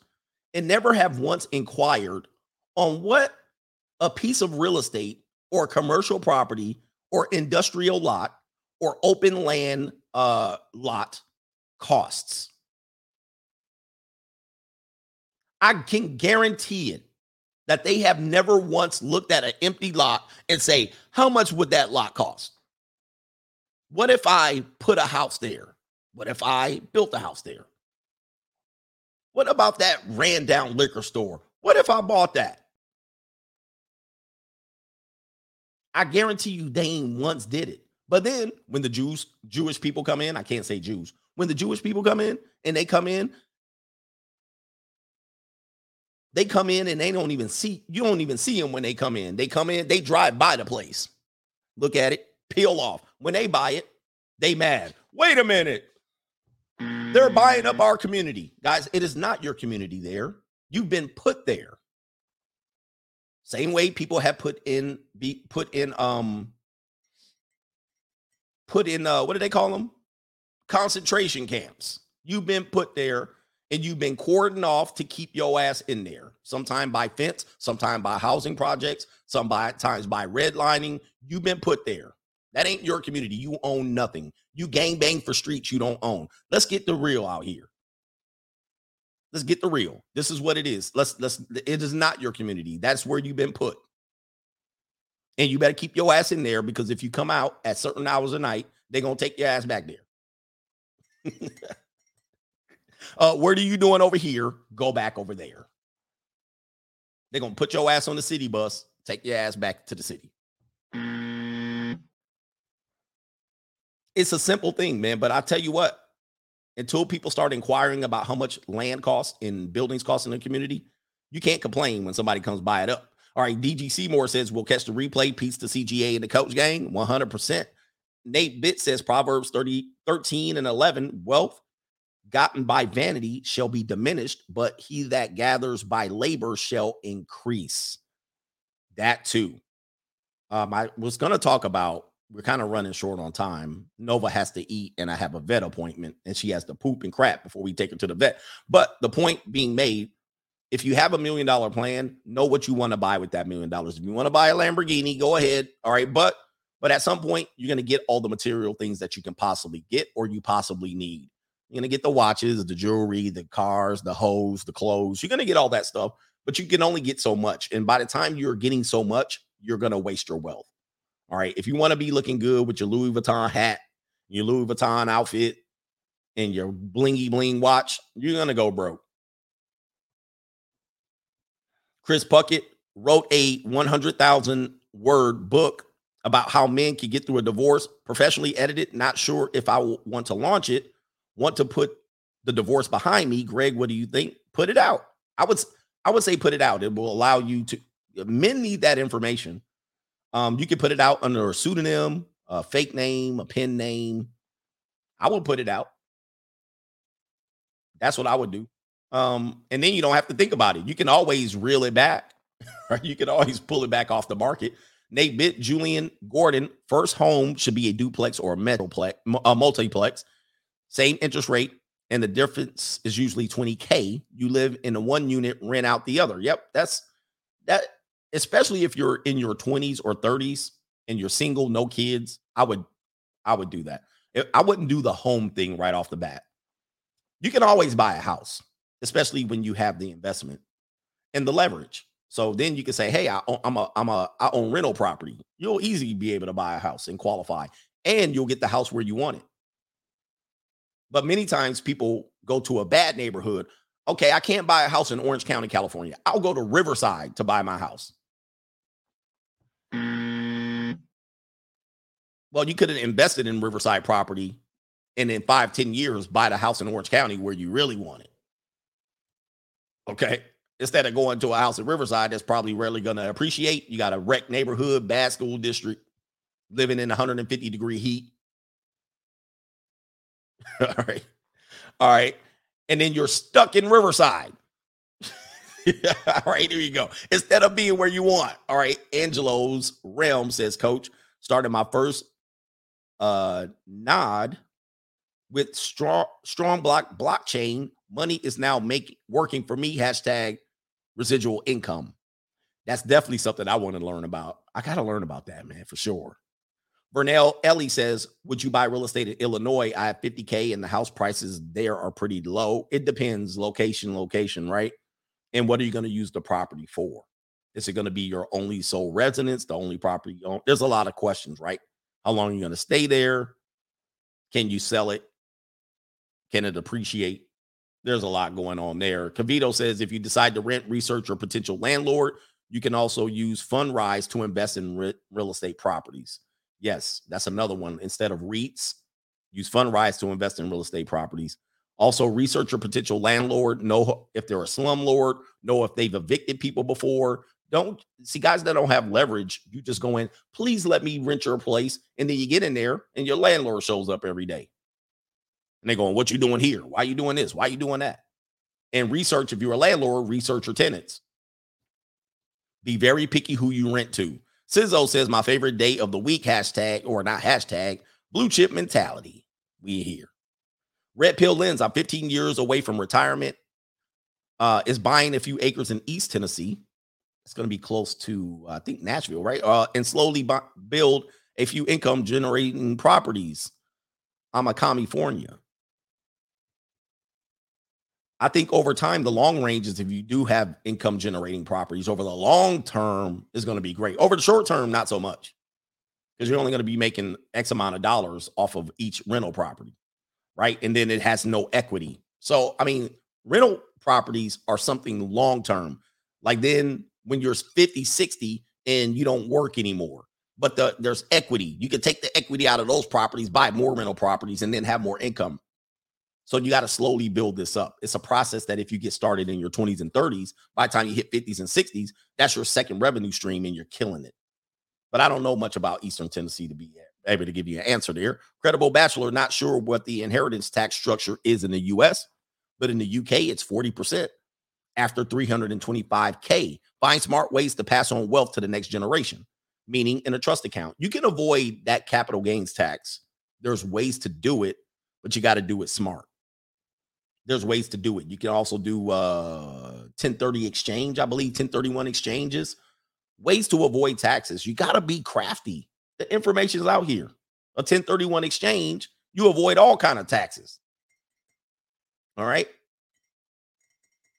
and never have once inquired on what a piece of real estate or commercial property or industrial lot or open land uh, lot costs. I can guarantee it that they have never once looked at an empty lot and say, how much would that lot cost? What if I put a house there? What if I built a house there? What about that ran down liquor store? What if I bought that? I guarantee you they ain't once did it. But then when the Jews, Jewish people come in, I can't say Jews, when the Jewish people come in and they come in, they come in and they don't even see, you don't even see them when they come in. They come in, they drive by the place, look at it, peel off. When they buy it, they mad. Wait a minute. They're buying up our community. Guys, it is not your community there. You've been put there. Same way people have put in be put in um put in uh what do they call them? Concentration camps. You've been put there and you've been cordoned off to keep your ass in there. Sometime by fence, sometime by housing projects, sometimes by redlining. You've been put there. That ain't your community. You own nothing. You gang bang for streets you don't own. Let's get the real out here. Let's get the real. This is what it is. Let's let's it is not your community. That's where you've been put. And you better keep your ass in there because if you come out at certain hours of night, they're gonna take your ass back there. [LAUGHS] uh, what are you doing over here? Go back over there. They're gonna put your ass on the city bus, take your ass back to the city. It's a simple thing, man. But I tell you what, until people start inquiring about how much land costs and buildings cost in the community, you can't complain when somebody comes buy it up. All right, DG Seymour says we'll catch the replay piece to CGA and the coach gang 100%. Nate Bitt says Proverbs 30, 13 and 11 wealth gotten by vanity shall be diminished, but he that gathers by labor shall increase. That too. Um, I was going to talk about we're kind of running short on time. Nova has to eat, and I have a vet appointment, and she has to poop and crap before we take her to the vet. But the point being made if you have a million dollar plan, know what you want to buy with that million dollars. If you want to buy a Lamborghini, go ahead. All right. But but at some point, you're going to get all the material things that you can possibly get or you possibly need. You're going to get the watches, the jewelry, the cars, the hose, the clothes. You're going to get all that stuff, but you can only get so much. And by the time you're getting so much, you're going to waste your wealth. All right. If you want to be looking good with your Louis Vuitton hat, your Louis Vuitton outfit, and your blingy bling watch, you're going to go broke. Chris Puckett wrote a 100,000 word book about how men can get through a divorce, professionally edited. Not sure if I want to launch it, want to put the divorce behind me. Greg, what do you think? Put it out. I would I would say put it out. It will allow you to men need that information. Um, you can put it out under a pseudonym, a fake name, a pen name. I would put it out. That's what I would do. Um, and then you don't have to think about it. You can always reel it back, [LAUGHS] right? You can always pull it back off the market. Nate Bit, Julian Gordon, first home should be a duplex or a metroplex, a multiplex, same interest rate, and the difference is usually 20k. You live in a one unit, rent out the other. Yep, that's that. Especially if you're in your 20s or 30s and you're single, no kids, I would, I would do that. I wouldn't do the home thing right off the bat. You can always buy a house especially when you have the investment and the leverage. So then you can say, "Hey, I, am a I'm a I own rental property." You'll easily be able to buy a house and qualify, and you'll get the house where you want it. But many times people go to a bad neighborhood. Okay, I can't buy a house in Orange County, California. I'll go to Riverside to buy my house. Mm. Well, you could have invested in Riverside property and in five, ten years, buy the house in Orange County where you really want it. Okay. Instead of going to a house in Riverside that's probably rarely going to appreciate, you got a wrecked neighborhood, bad school district, living in 150 degree heat. [LAUGHS] All right. All right. And then you're stuck in Riverside. [LAUGHS] all right, here you go. Instead of being where you want. All right. Angelo's realm says, Coach, started my first uh node with strong strong block blockchain. Money is now making working for me. Hashtag residual income. That's definitely something I want to learn about. I got to learn about that, man, for sure. Vernell Ellie says, Would you buy real estate in Illinois? I have 50K and the house prices there are pretty low. It depends, location, location, right? And what are you going to use the property for? Is it going to be your only sole residence, the only property you own? There's a lot of questions, right? How long are you going to stay there? Can you sell it? Can it appreciate? There's a lot going on there. Cavito says if you decide to rent, research your potential landlord, you can also use Fundrise to invest in re- real estate properties. Yes, that's another one. Instead of REITs, use Fundrise to invest in real estate properties. Also, research your potential landlord. Know if they're a slumlord. Know if they've evicted people before. Don't see guys that don't have leverage. You just go in, please let me rent your place. And then you get in there and your landlord shows up every day. And they're going, What you doing here? Why you doing this? Why you doing that? And research if you're a landlord, research your tenants. Be very picky who you rent to. Sizzo says, My favorite day of the week, hashtag, or not hashtag, blue chip mentality. We here. Red Pill Lens, I'm 15 years away from retirement. Uh, is buying a few acres in East Tennessee. It's going to be close to, I think, Nashville, right? Uh, and slowly bu- build a few income generating properties. I'm a California. I think over time, the long ranges, if you do have income generating properties over the long term, is going to be great. Over the short term, not so much because you're only going to be making X amount of dollars off of each rental property, right? And then it has no equity. So, I mean, rental properties are something long term. Like then when you're 50, 60 and you don't work anymore, but the, there's equity. You can take the equity out of those properties, buy more rental properties, and then have more income. So you got to slowly build this up. It's a process that if you get started in your 20s and 30s, by the time you hit 50s and 60s, that's your second revenue stream and you're killing it. But I don't know much about Eastern Tennessee to be able to give you an answer there. Credible Bachelor, not sure what the inheritance tax structure is in the US, but in the UK, it's 40% after 325K. Find smart ways to pass on wealth to the next generation, meaning in a trust account. You can avoid that capital gains tax. There's ways to do it, but you got to do it smart there's ways to do it. You can also do uh 1030 exchange, I believe 1031 exchanges. Ways to avoid taxes. You got to be crafty. The information is out here. A 1031 exchange, you avoid all kind of taxes. All right?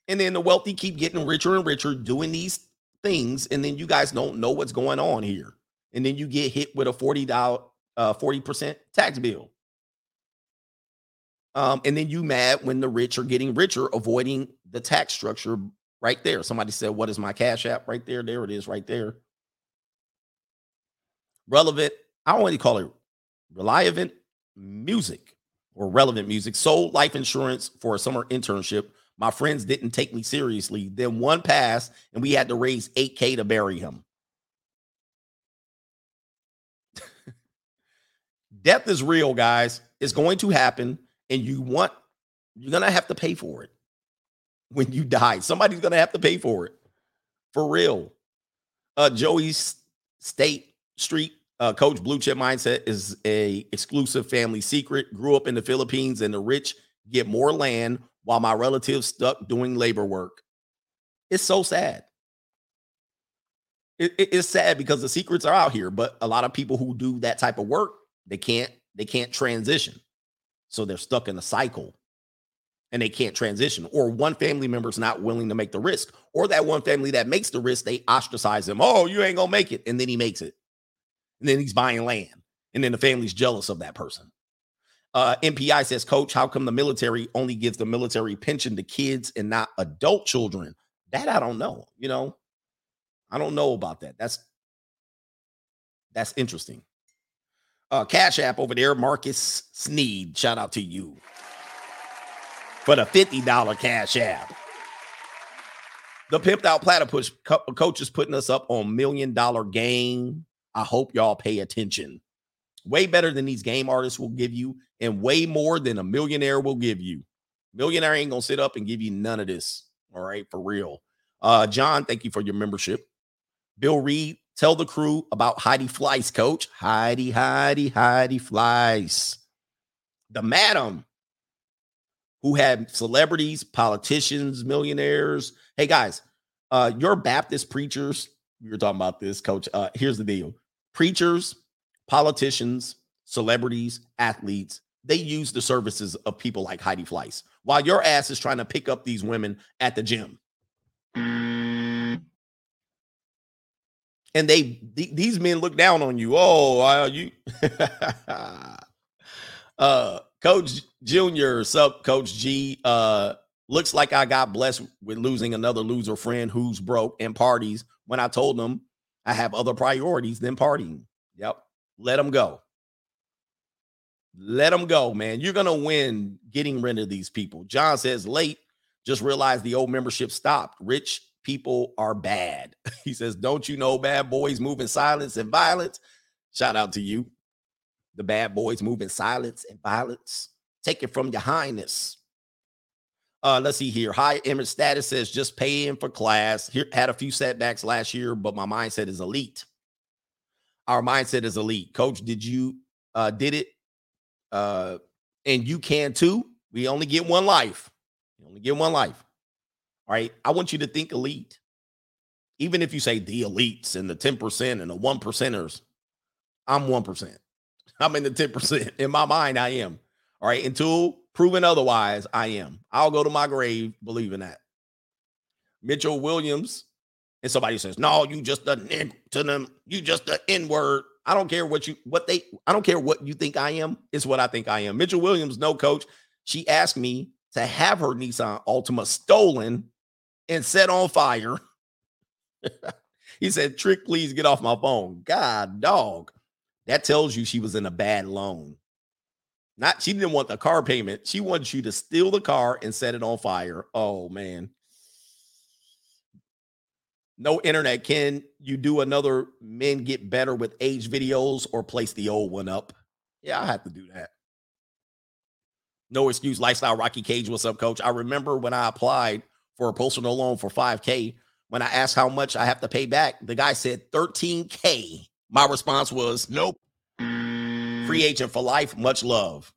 And then the wealthy keep getting richer and richer doing these things and then you guys don't know what's going on here. And then you get hit with a $40 uh 40% tax bill. Um, and then you mad when the rich are getting richer, avoiding the tax structure right there. Somebody said, What is my cash app? Right there. There it is, right there. Relevant, I don't want to call it relevant music or relevant music. Sold life insurance for a summer internship. My friends didn't take me seriously. Then one passed, and we had to raise 8K to bury him. [LAUGHS] Death is real, guys. It's going to happen and you want you're gonna have to pay for it when you die. Somebody's gonna have to pay for it for real. Uh, Joey's State Street uh, Coach Blue Chip Mindset is a exclusive family secret. Grew up in the Philippines, and the rich get more land while my relatives stuck doing labor work. It's so sad. It, it, it's sad because the secrets are out here, but a lot of people who do that type of work, they can't they can't transition. So they're stuck in a cycle and they can't transition. Or one family member is not willing to make the risk. Or that one family that makes the risk, they ostracize him. Oh, you ain't to make it. And then he makes it. And then he's buying land. And then the family's jealous of that person. Uh, MPI says, Coach, how come the military only gives the military pension to kids and not adult children? That I don't know. You know, I don't know about that. That's that's interesting. Uh, Cash App over there, Marcus Sneed. Shout out to you for the $50 Cash App. The pimped out platypus co- coach is putting us up on million dollar game. I hope y'all pay attention. Way better than these game artists will give you, and way more than a millionaire will give you. Millionaire ain't gonna sit up and give you none of this. All right, for real. Uh, John, thank you for your membership. Bill Reed, tell the crew about Heidi Fleiss, coach. Heidi, Heidi, Heidi Fleiss. The madam who had celebrities, politicians, millionaires. Hey guys, uh, your Baptist preachers, we were talking about this, coach. Uh, here's the deal preachers, politicians, celebrities, athletes, they use the services of people like Heidi Fleiss while your ass is trying to pick up these women at the gym. And they th- these men look down on you. Oh, you [LAUGHS] uh coach junior sub coach G uh looks like I got blessed with losing another loser friend who's broke and parties when I told them I have other priorities than partying. Yep. Let them go. Let them go, man. You're to win getting rid of these people. John says, late, just realized the old membership stopped. Rich people are bad. [LAUGHS] he says, don't you know bad boys move in silence and violence? Shout out to you. The bad boys move in silence and violence. Take it from your highness. Uh, let's see here. High image status says just paying for class. Here had a few setbacks last year, but my mindset is elite. Our mindset is elite. Coach, did you uh did it? Uh, and you can too. We only get one life. You only get one life. Right. I want you to think elite. Even if you say the elites and the 10% and the one percenters, I'm 1%. [LAUGHS] I'm in the 10%. In my mind, I am. All right. Until proven otherwise, I am. I'll go to my grave believing that. Mitchell Williams, and somebody says, No, you just a nigga to them, you just the N-word. I don't care what you what they I don't care what you think I am. It's what I think I am. Mitchell Williams, no coach. She asked me to have her Nissan Altima stolen and set on fire. he said, Trick, please get off my phone. God, dog. That tells you she was in a bad loan. Not she didn't want the car payment. She wanted you to steal the car and set it on fire. Oh man. No internet. Can you do another men get better with age videos or place the old one up? Yeah, I have to do that. No excuse. Lifestyle Rocky Cage. What's up, coach? I remember when I applied for a personal loan for 5K. When I asked how much I have to pay back, the guy said 13K. My response was, nope. Free agent for life. Much love.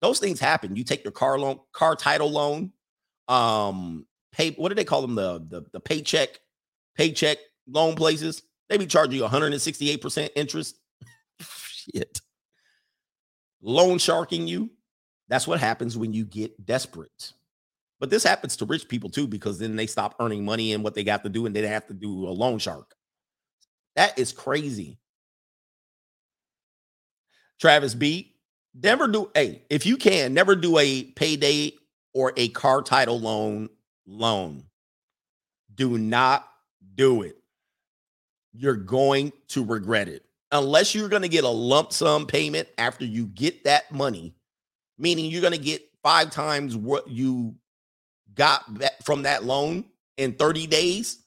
Those things happen. You take your car loan, car title loan, um, pay. What do they call them? The the, the paycheck, paycheck loan places. They be charging you 168 percent interest. [LAUGHS] Shit. Loan sharking you. That's what happens when you get desperate. But this happens to rich people too, because then they stop earning money and what they got to do, and they have to do a loan shark. That is crazy. Travis B. Never do a if you can never do a payday or a car title loan loan. Do not do it. You're going to regret it. Unless you're going to get a lump sum payment after you get that money, meaning you're going to get five times what you got from that loan in 30 days,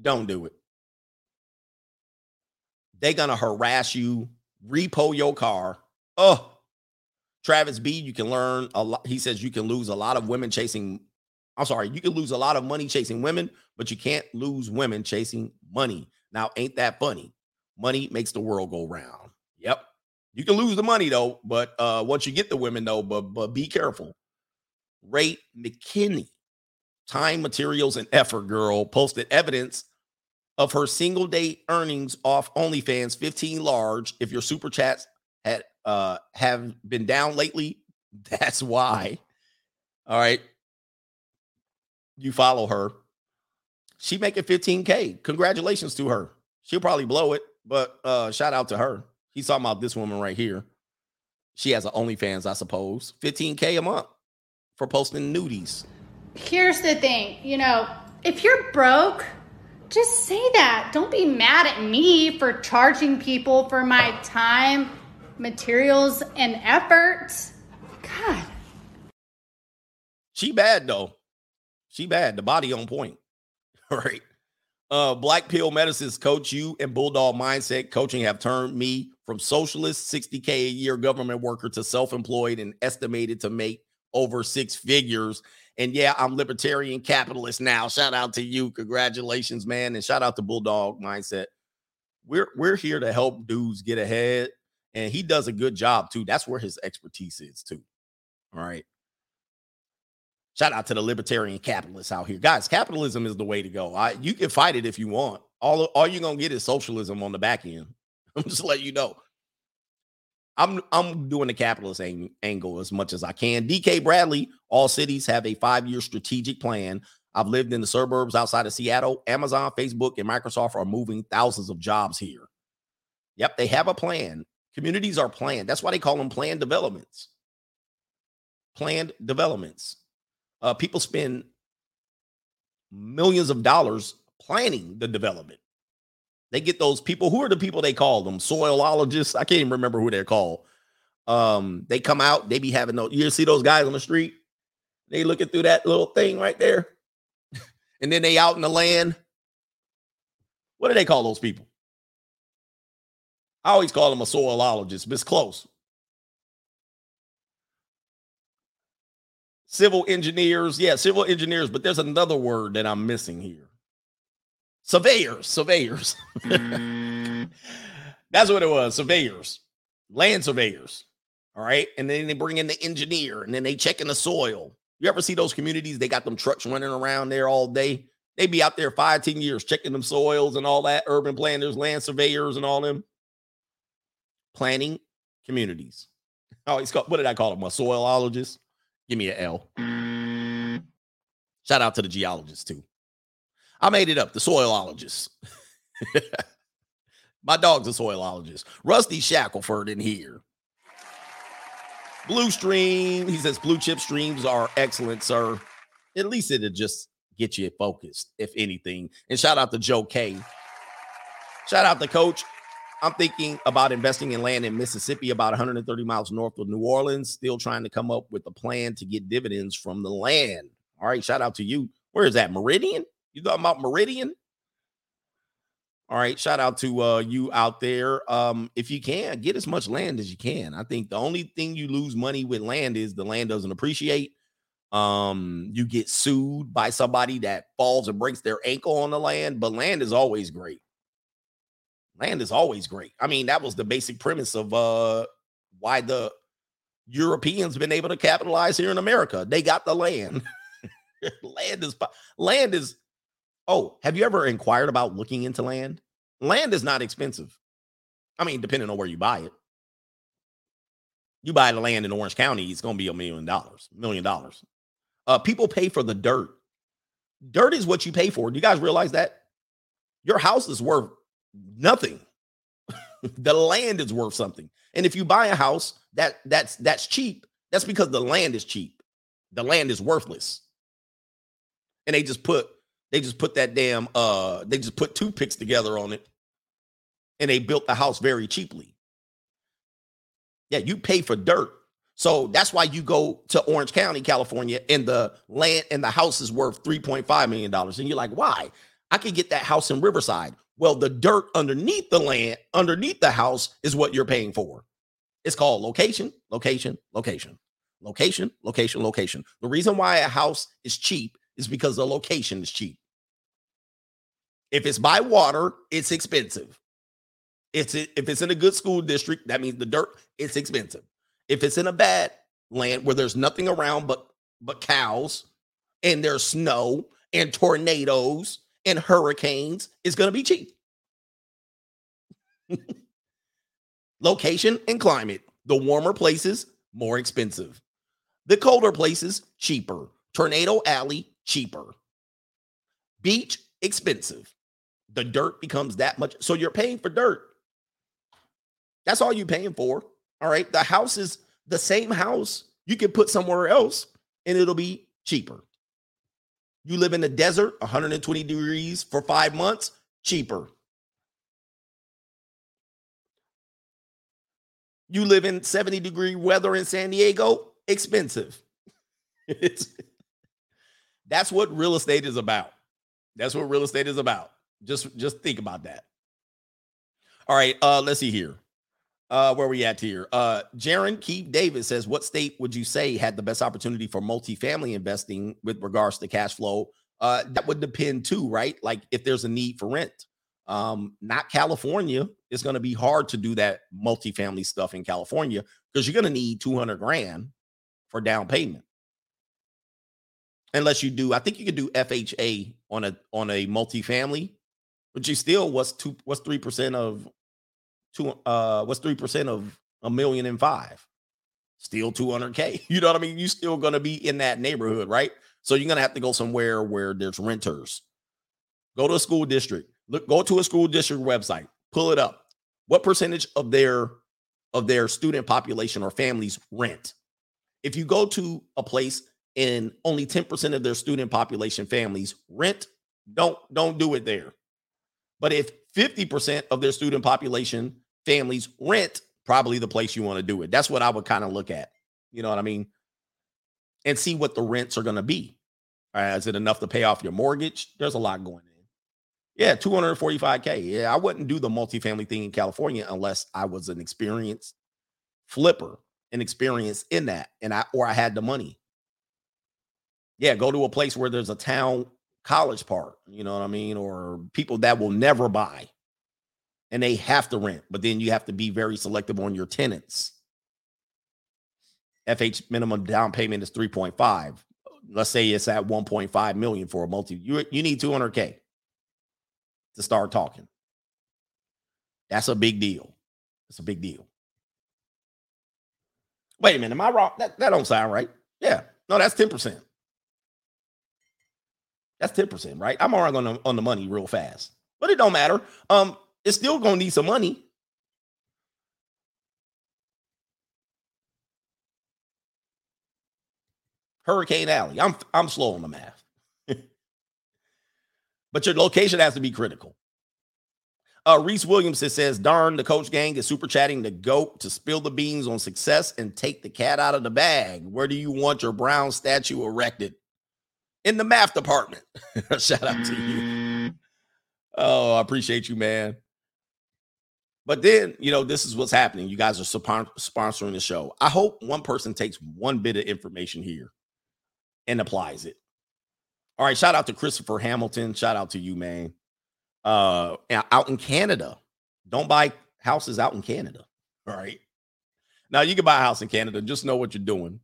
don't do it. They're going to harass you repo your car. Oh, Travis B, you can learn a lot. He says you can lose a lot of women chasing. I'm sorry, you can lose a lot of money chasing women, but you can't lose women chasing money. Now, ain't that funny? Money makes the world go round. Yep. You can lose the money though, but uh once you get the women though, but but be careful. Ray McKinney, time, materials, and effort girl posted evidence of her single day earnings off OnlyFans 15 large. If your super chats had uh have been down lately, [LAUGHS] that's why. All right. You follow her. She making 15k. Congratulations to her. She'll probably blow it, but uh shout out to her. He's talking about this woman right here. She has an OnlyFans, I suppose. 15k a month for posting nudies. Here's the thing, you know, if you're broke, just say that. Don't be mad at me for charging people for my time materials and effort. God. She bad though. She bad. The body on point. All [LAUGHS] right. Uh, Black Pill Medicine's coach you and Bulldog Mindset Coaching have turned me from socialist 60K a year government worker to self employed and estimated to make over six figures. And yeah, I'm libertarian capitalist now. Shout out to you. Congratulations, man. And shout out to Bulldog Mindset. We're we're here to help dudes get ahead. And he does a good job too. That's where his expertise is too. All right. Shout out to the libertarian capitalists out here. Guys, capitalism is the way to go. I, you can fight it if you want. All, all you're to get is socialism on the back end. [LAUGHS] I'm just letting you know. I'm I'm doing the capitalist ang- angle as much as I can. DK Bradley, all cities have a five-year strategic plan. I've lived in the suburbs outside of Seattle. Amazon, Facebook, and Microsoft are moving thousands of jobs here. Yep, they have a plan. Communities are planned. That's why they call them planned developments. Planned developments. Uh, people spend millions of dollars planning the development. They get those people. Who are the people they call them? Soilologists. I can't even remember who they're called. Um, they come out. They be having those. You see those guys on the street? They looking through that little thing right there, and then they out in the land. What do they call those people? I always call them a soilologist, but it's close. Civil engineers, yeah, civil engineers, but there's another word that I'm missing here. Surveyors, surveyors. Mm. [LAUGHS] That's what it was. Surveyors, land surveyors. All right. And then they bring in the engineer and then they check in the soil. You ever see those communities? They got them trucks running around there all day. They be out there five, 10 years checking them soils and all that, urban planners, land surveyors, and all them. Planning communities. Oh, he's called, what did I call him? A soilologist? Give me an L. Mm. Shout out to the geologists too. I made it up, the soilologist. [LAUGHS] My dog's a soilologist. Rusty Shackelford in here. Blue Stream, he says blue chip streams are excellent, sir. At least it'll just get you focused, if anything. And shout out to Joe K. Shout out to Coach. I'm thinking about investing in land in Mississippi, about 130 miles north of New Orleans. Still trying to come up with a plan to get dividends from the land. All right, shout out to you. Where is that? Meridian? You talking about Meridian? All right, shout out to uh, you out there. Um, if you can, get as much land as you can. I think the only thing you lose money with land is the land doesn't appreciate. Um, you get sued by somebody that falls and breaks their ankle on the land, but land is always great land is always great. I mean, that was the basic premise of uh why the Europeans been able to capitalize here in America. They got the land. [LAUGHS] land is land is Oh, have you ever inquired about looking into land? Land is not expensive. I mean, depending on where you buy it. You buy the land in Orange County, it's going to be a million dollars, million dollars. Uh, people pay for the dirt. Dirt is what you pay for. Do you guys realize that? Your house is worth nothing. [LAUGHS] the land is worth something. And if you buy a house that that's that's cheap, that's because the land is cheap. The land is worthless. And they just put they just put that damn uh they just put two picks together on it and they built the house very cheaply. Yeah, you pay for dirt. So that's why you go to Orange County, California, and the land and the house is worth $3.5 million. And you're like, why? I could get that house in Riverside. Well, the dirt underneath the land, underneath the house, is what you're paying for. It's called location, location, location, location, location, location. The reason why a house is cheap is because the location is cheap. If it's by water, it's expensive. It's if it's in a good school district, that means the dirt it's expensive. If it's in a bad land where there's nothing around but but cows and there's snow and tornadoes and hurricanes it's going to be cheap. [LAUGHS] Location and climate. The warmer places, more expensive. The colder places, cheaper. Tornado Alley, cheaper. Beach, expensive. The dirt becomes that much. So you're paying for dirt. That's all you're paying for. All right. The house is the same house you can put somewhere else and it'll be cheaper. You live in the desert, 120 degrees for five months, cheaper. You live in 70 degree weather in San Diego, expensive. It's [LAUGHS] that's what real estate is about. That's what real estate is about. Just just think about that. All right, uh let's see here. Uh where we at here? Uh Jaron Keith Davis says what state would you say had the best opportunity for multifamily investing with regards to cash flow? Uh that would depend too, right? Like if there's a need for rent. Um not California. It's going to be hard to do that multifamily stuff in California because you're going to need 200 grand for down payment unless you do. I think you could do FHA on a on a multifamily, but you still what's two what's three percent of two uh what's three percent of a million and five? Still 200k. [LAUGHS] You know what I mean? You're still gonna be in that neighborhood, right? So you're gonna have to go somewhere where there's renters. Go to a school district. Look, go to a school district website. Pull it up. What percentage of their of their student population or families rent? If you go to a place and only 10% of their student population families rent, don't don't do it there. But if 50% of their student population families rent, probably the place you want to do it. That's what I would kind of look at. You know what I mean? And see what the rents are going to be. Uh, is it enough to pay off your mortgage? There's a lot going in. Yeah, 245K. Yeah, I wouldn't do the multifamily thing in California unless I was an experienced flipper, an experience in that, and I or I had the money. Yeah, go to a place where there's a town college park, you know what I mean? Or people that will never buy and they have to rent, but then you have to be very selective on your tenants. FH minimum down payment is 3.5. Let's say it's at 1.5 million for a multi. You, you need 200K to start talking. That's a big deal. It's a big deal. Wait a minute, am I wrong? That, that don't sound right. Yeah. No, that's 10%. That's 10%, right? I'm already on the, on the money real fast. But it don't matter. Um, it's still gonna need some money. Hurricane Alley. I'm I'm slow on the math. [LAUGHS] but your location has to be critical. Uh, Reese Williams says, darn, the coach gang is super chatting the goat to spill the beans on success and take the cat out of the bag. Where do you want your brown statue erected? In the math department. [LAUGHS] Shout out to you. Oh, I appreciate you, man. But then, you know, this is what's happening. You guys are sponsoring the show. I hope one person takes one bit of information here and applies it. All right, shout out to Christopher Hamilton. Shout out to you, man. Uh out in Canada. Don't buy houses out in Canada. [LAUGHS] All right. Now you can buy a house in Canada. Just know what you're doing.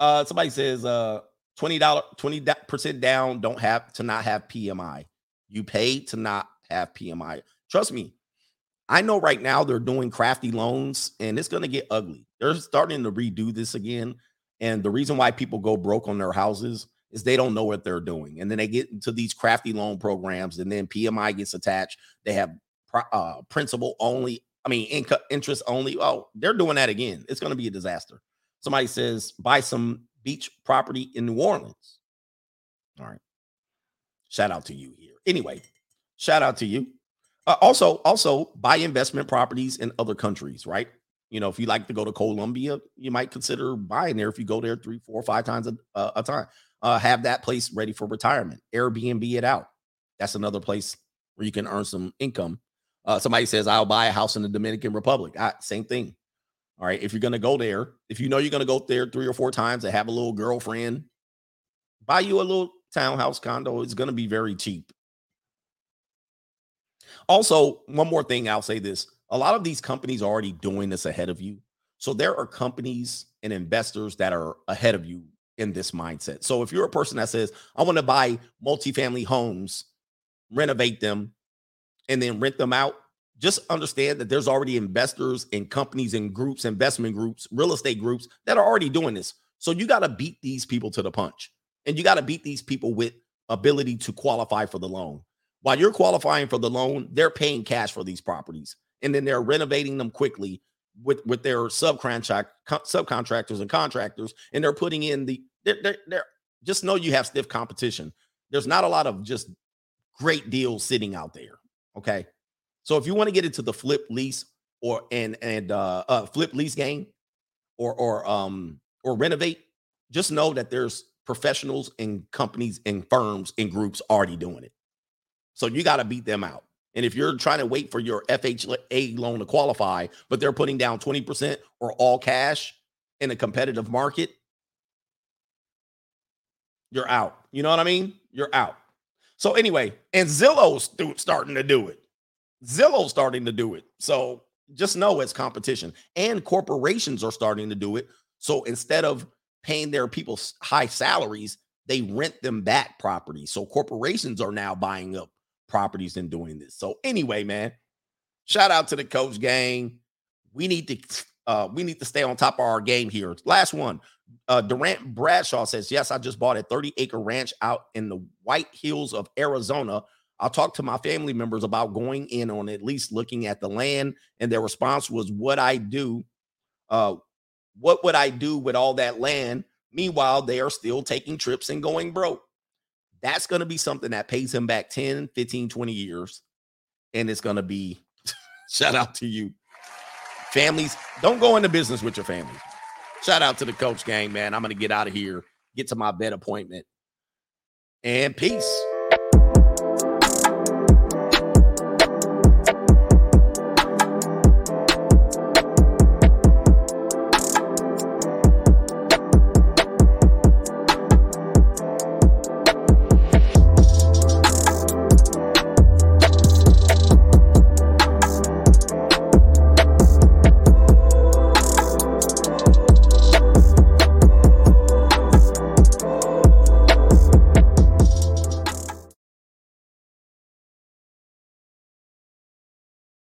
Uh somebody says uh $20 20% down, don't have to not have PMI. You pay to not have PMI. Trust me, I know right now they're doing crafty loans and it's going to get ugly. They're starting to redo this again. And the reason why people go broke on their houses is they don't know what they're doing. And then they get into these crafty loan programs and then PMI gets attached. They have uh, principal only, I mean, interest only. Oh, they're doing that again. It's going to be a disaster. Somebody says buy some beach property in New Orleans. All right. Shout out to you here. Anyway, shout out to you. Uh, also, also buy investment properties in other countries, right? You know, if you like to go to Colombia, you might consider buying there if you go there three, four, five times a, uh, a time. Uh, have that place ready for retirement. Airbnb it out. That's another place where you can earn some income. Uh, somebody says, I'll buy a house in the Dominican Republic. I, same thing. All right. If you're going to go there, if you know you're going to go there three or four times and have a little girlfriend, buy you a little townhouse condo. It's going to be very cheap. Also, one more thing I'll say this a lot of these companies are already doing this ahead of you. So there are companies and investors that are ahead of you in this mindset. So if you're a person that says, I want to buy multifamily homes, renovate them, and then rent them out, just understand that there's already investors and companies and groups, investment groups, real estate groups that are already doing this. So you got to beat these people to the punch. And you got to beat these people with ability to qualify for the loan. While you're qualifying for the loan, they're paying cash for these properties and then they're renovating them quickly with with their subcontract subcontractors and contractors and they're putting in the they're, they're, they're just know you have stiff competition. There's not a lot of just great deals sitting out there, okay? So if you want to get into the flip lease, or and and uh, uh flip lease game or or um or renovate, just know that there's professionals and companies and firms and groups already doing it. So you got to beat them out. And if you're trying to wait for your FHA loan to qualify, but they're putting down 20% or all cash in a competitive market, you're out. You know what I mean? You're out. So anyway, and Zillow's starting to do it. Zillow's starting to do it. So just know it's competition. And corporations are starting to do it. So instead of paying their people high salaries, they rent them back properties. So corporations are now buying up properties and doing this. So anyway, man, shout out to the coach gang. We need to uh we need to stay on top of our game here. Last one. Uh Durant Bradshaw says, Yes, I just bought a 30 acre ranch out in the White Hills of Arizona. I'll talk to my family members about going in on at least looking at the land. And their response was, What I do, uh, what would I do with all that land? Meanwhile, they are still taking trips and going broke. That's going to be something that pays him back 10, 15, 20 years. And it's going to be [LAUGHS] shout out to you. Families, don't go into business with your family. Shout out to the coach gang, man. I'm going to get out of here, get to my bed appointment, and peace.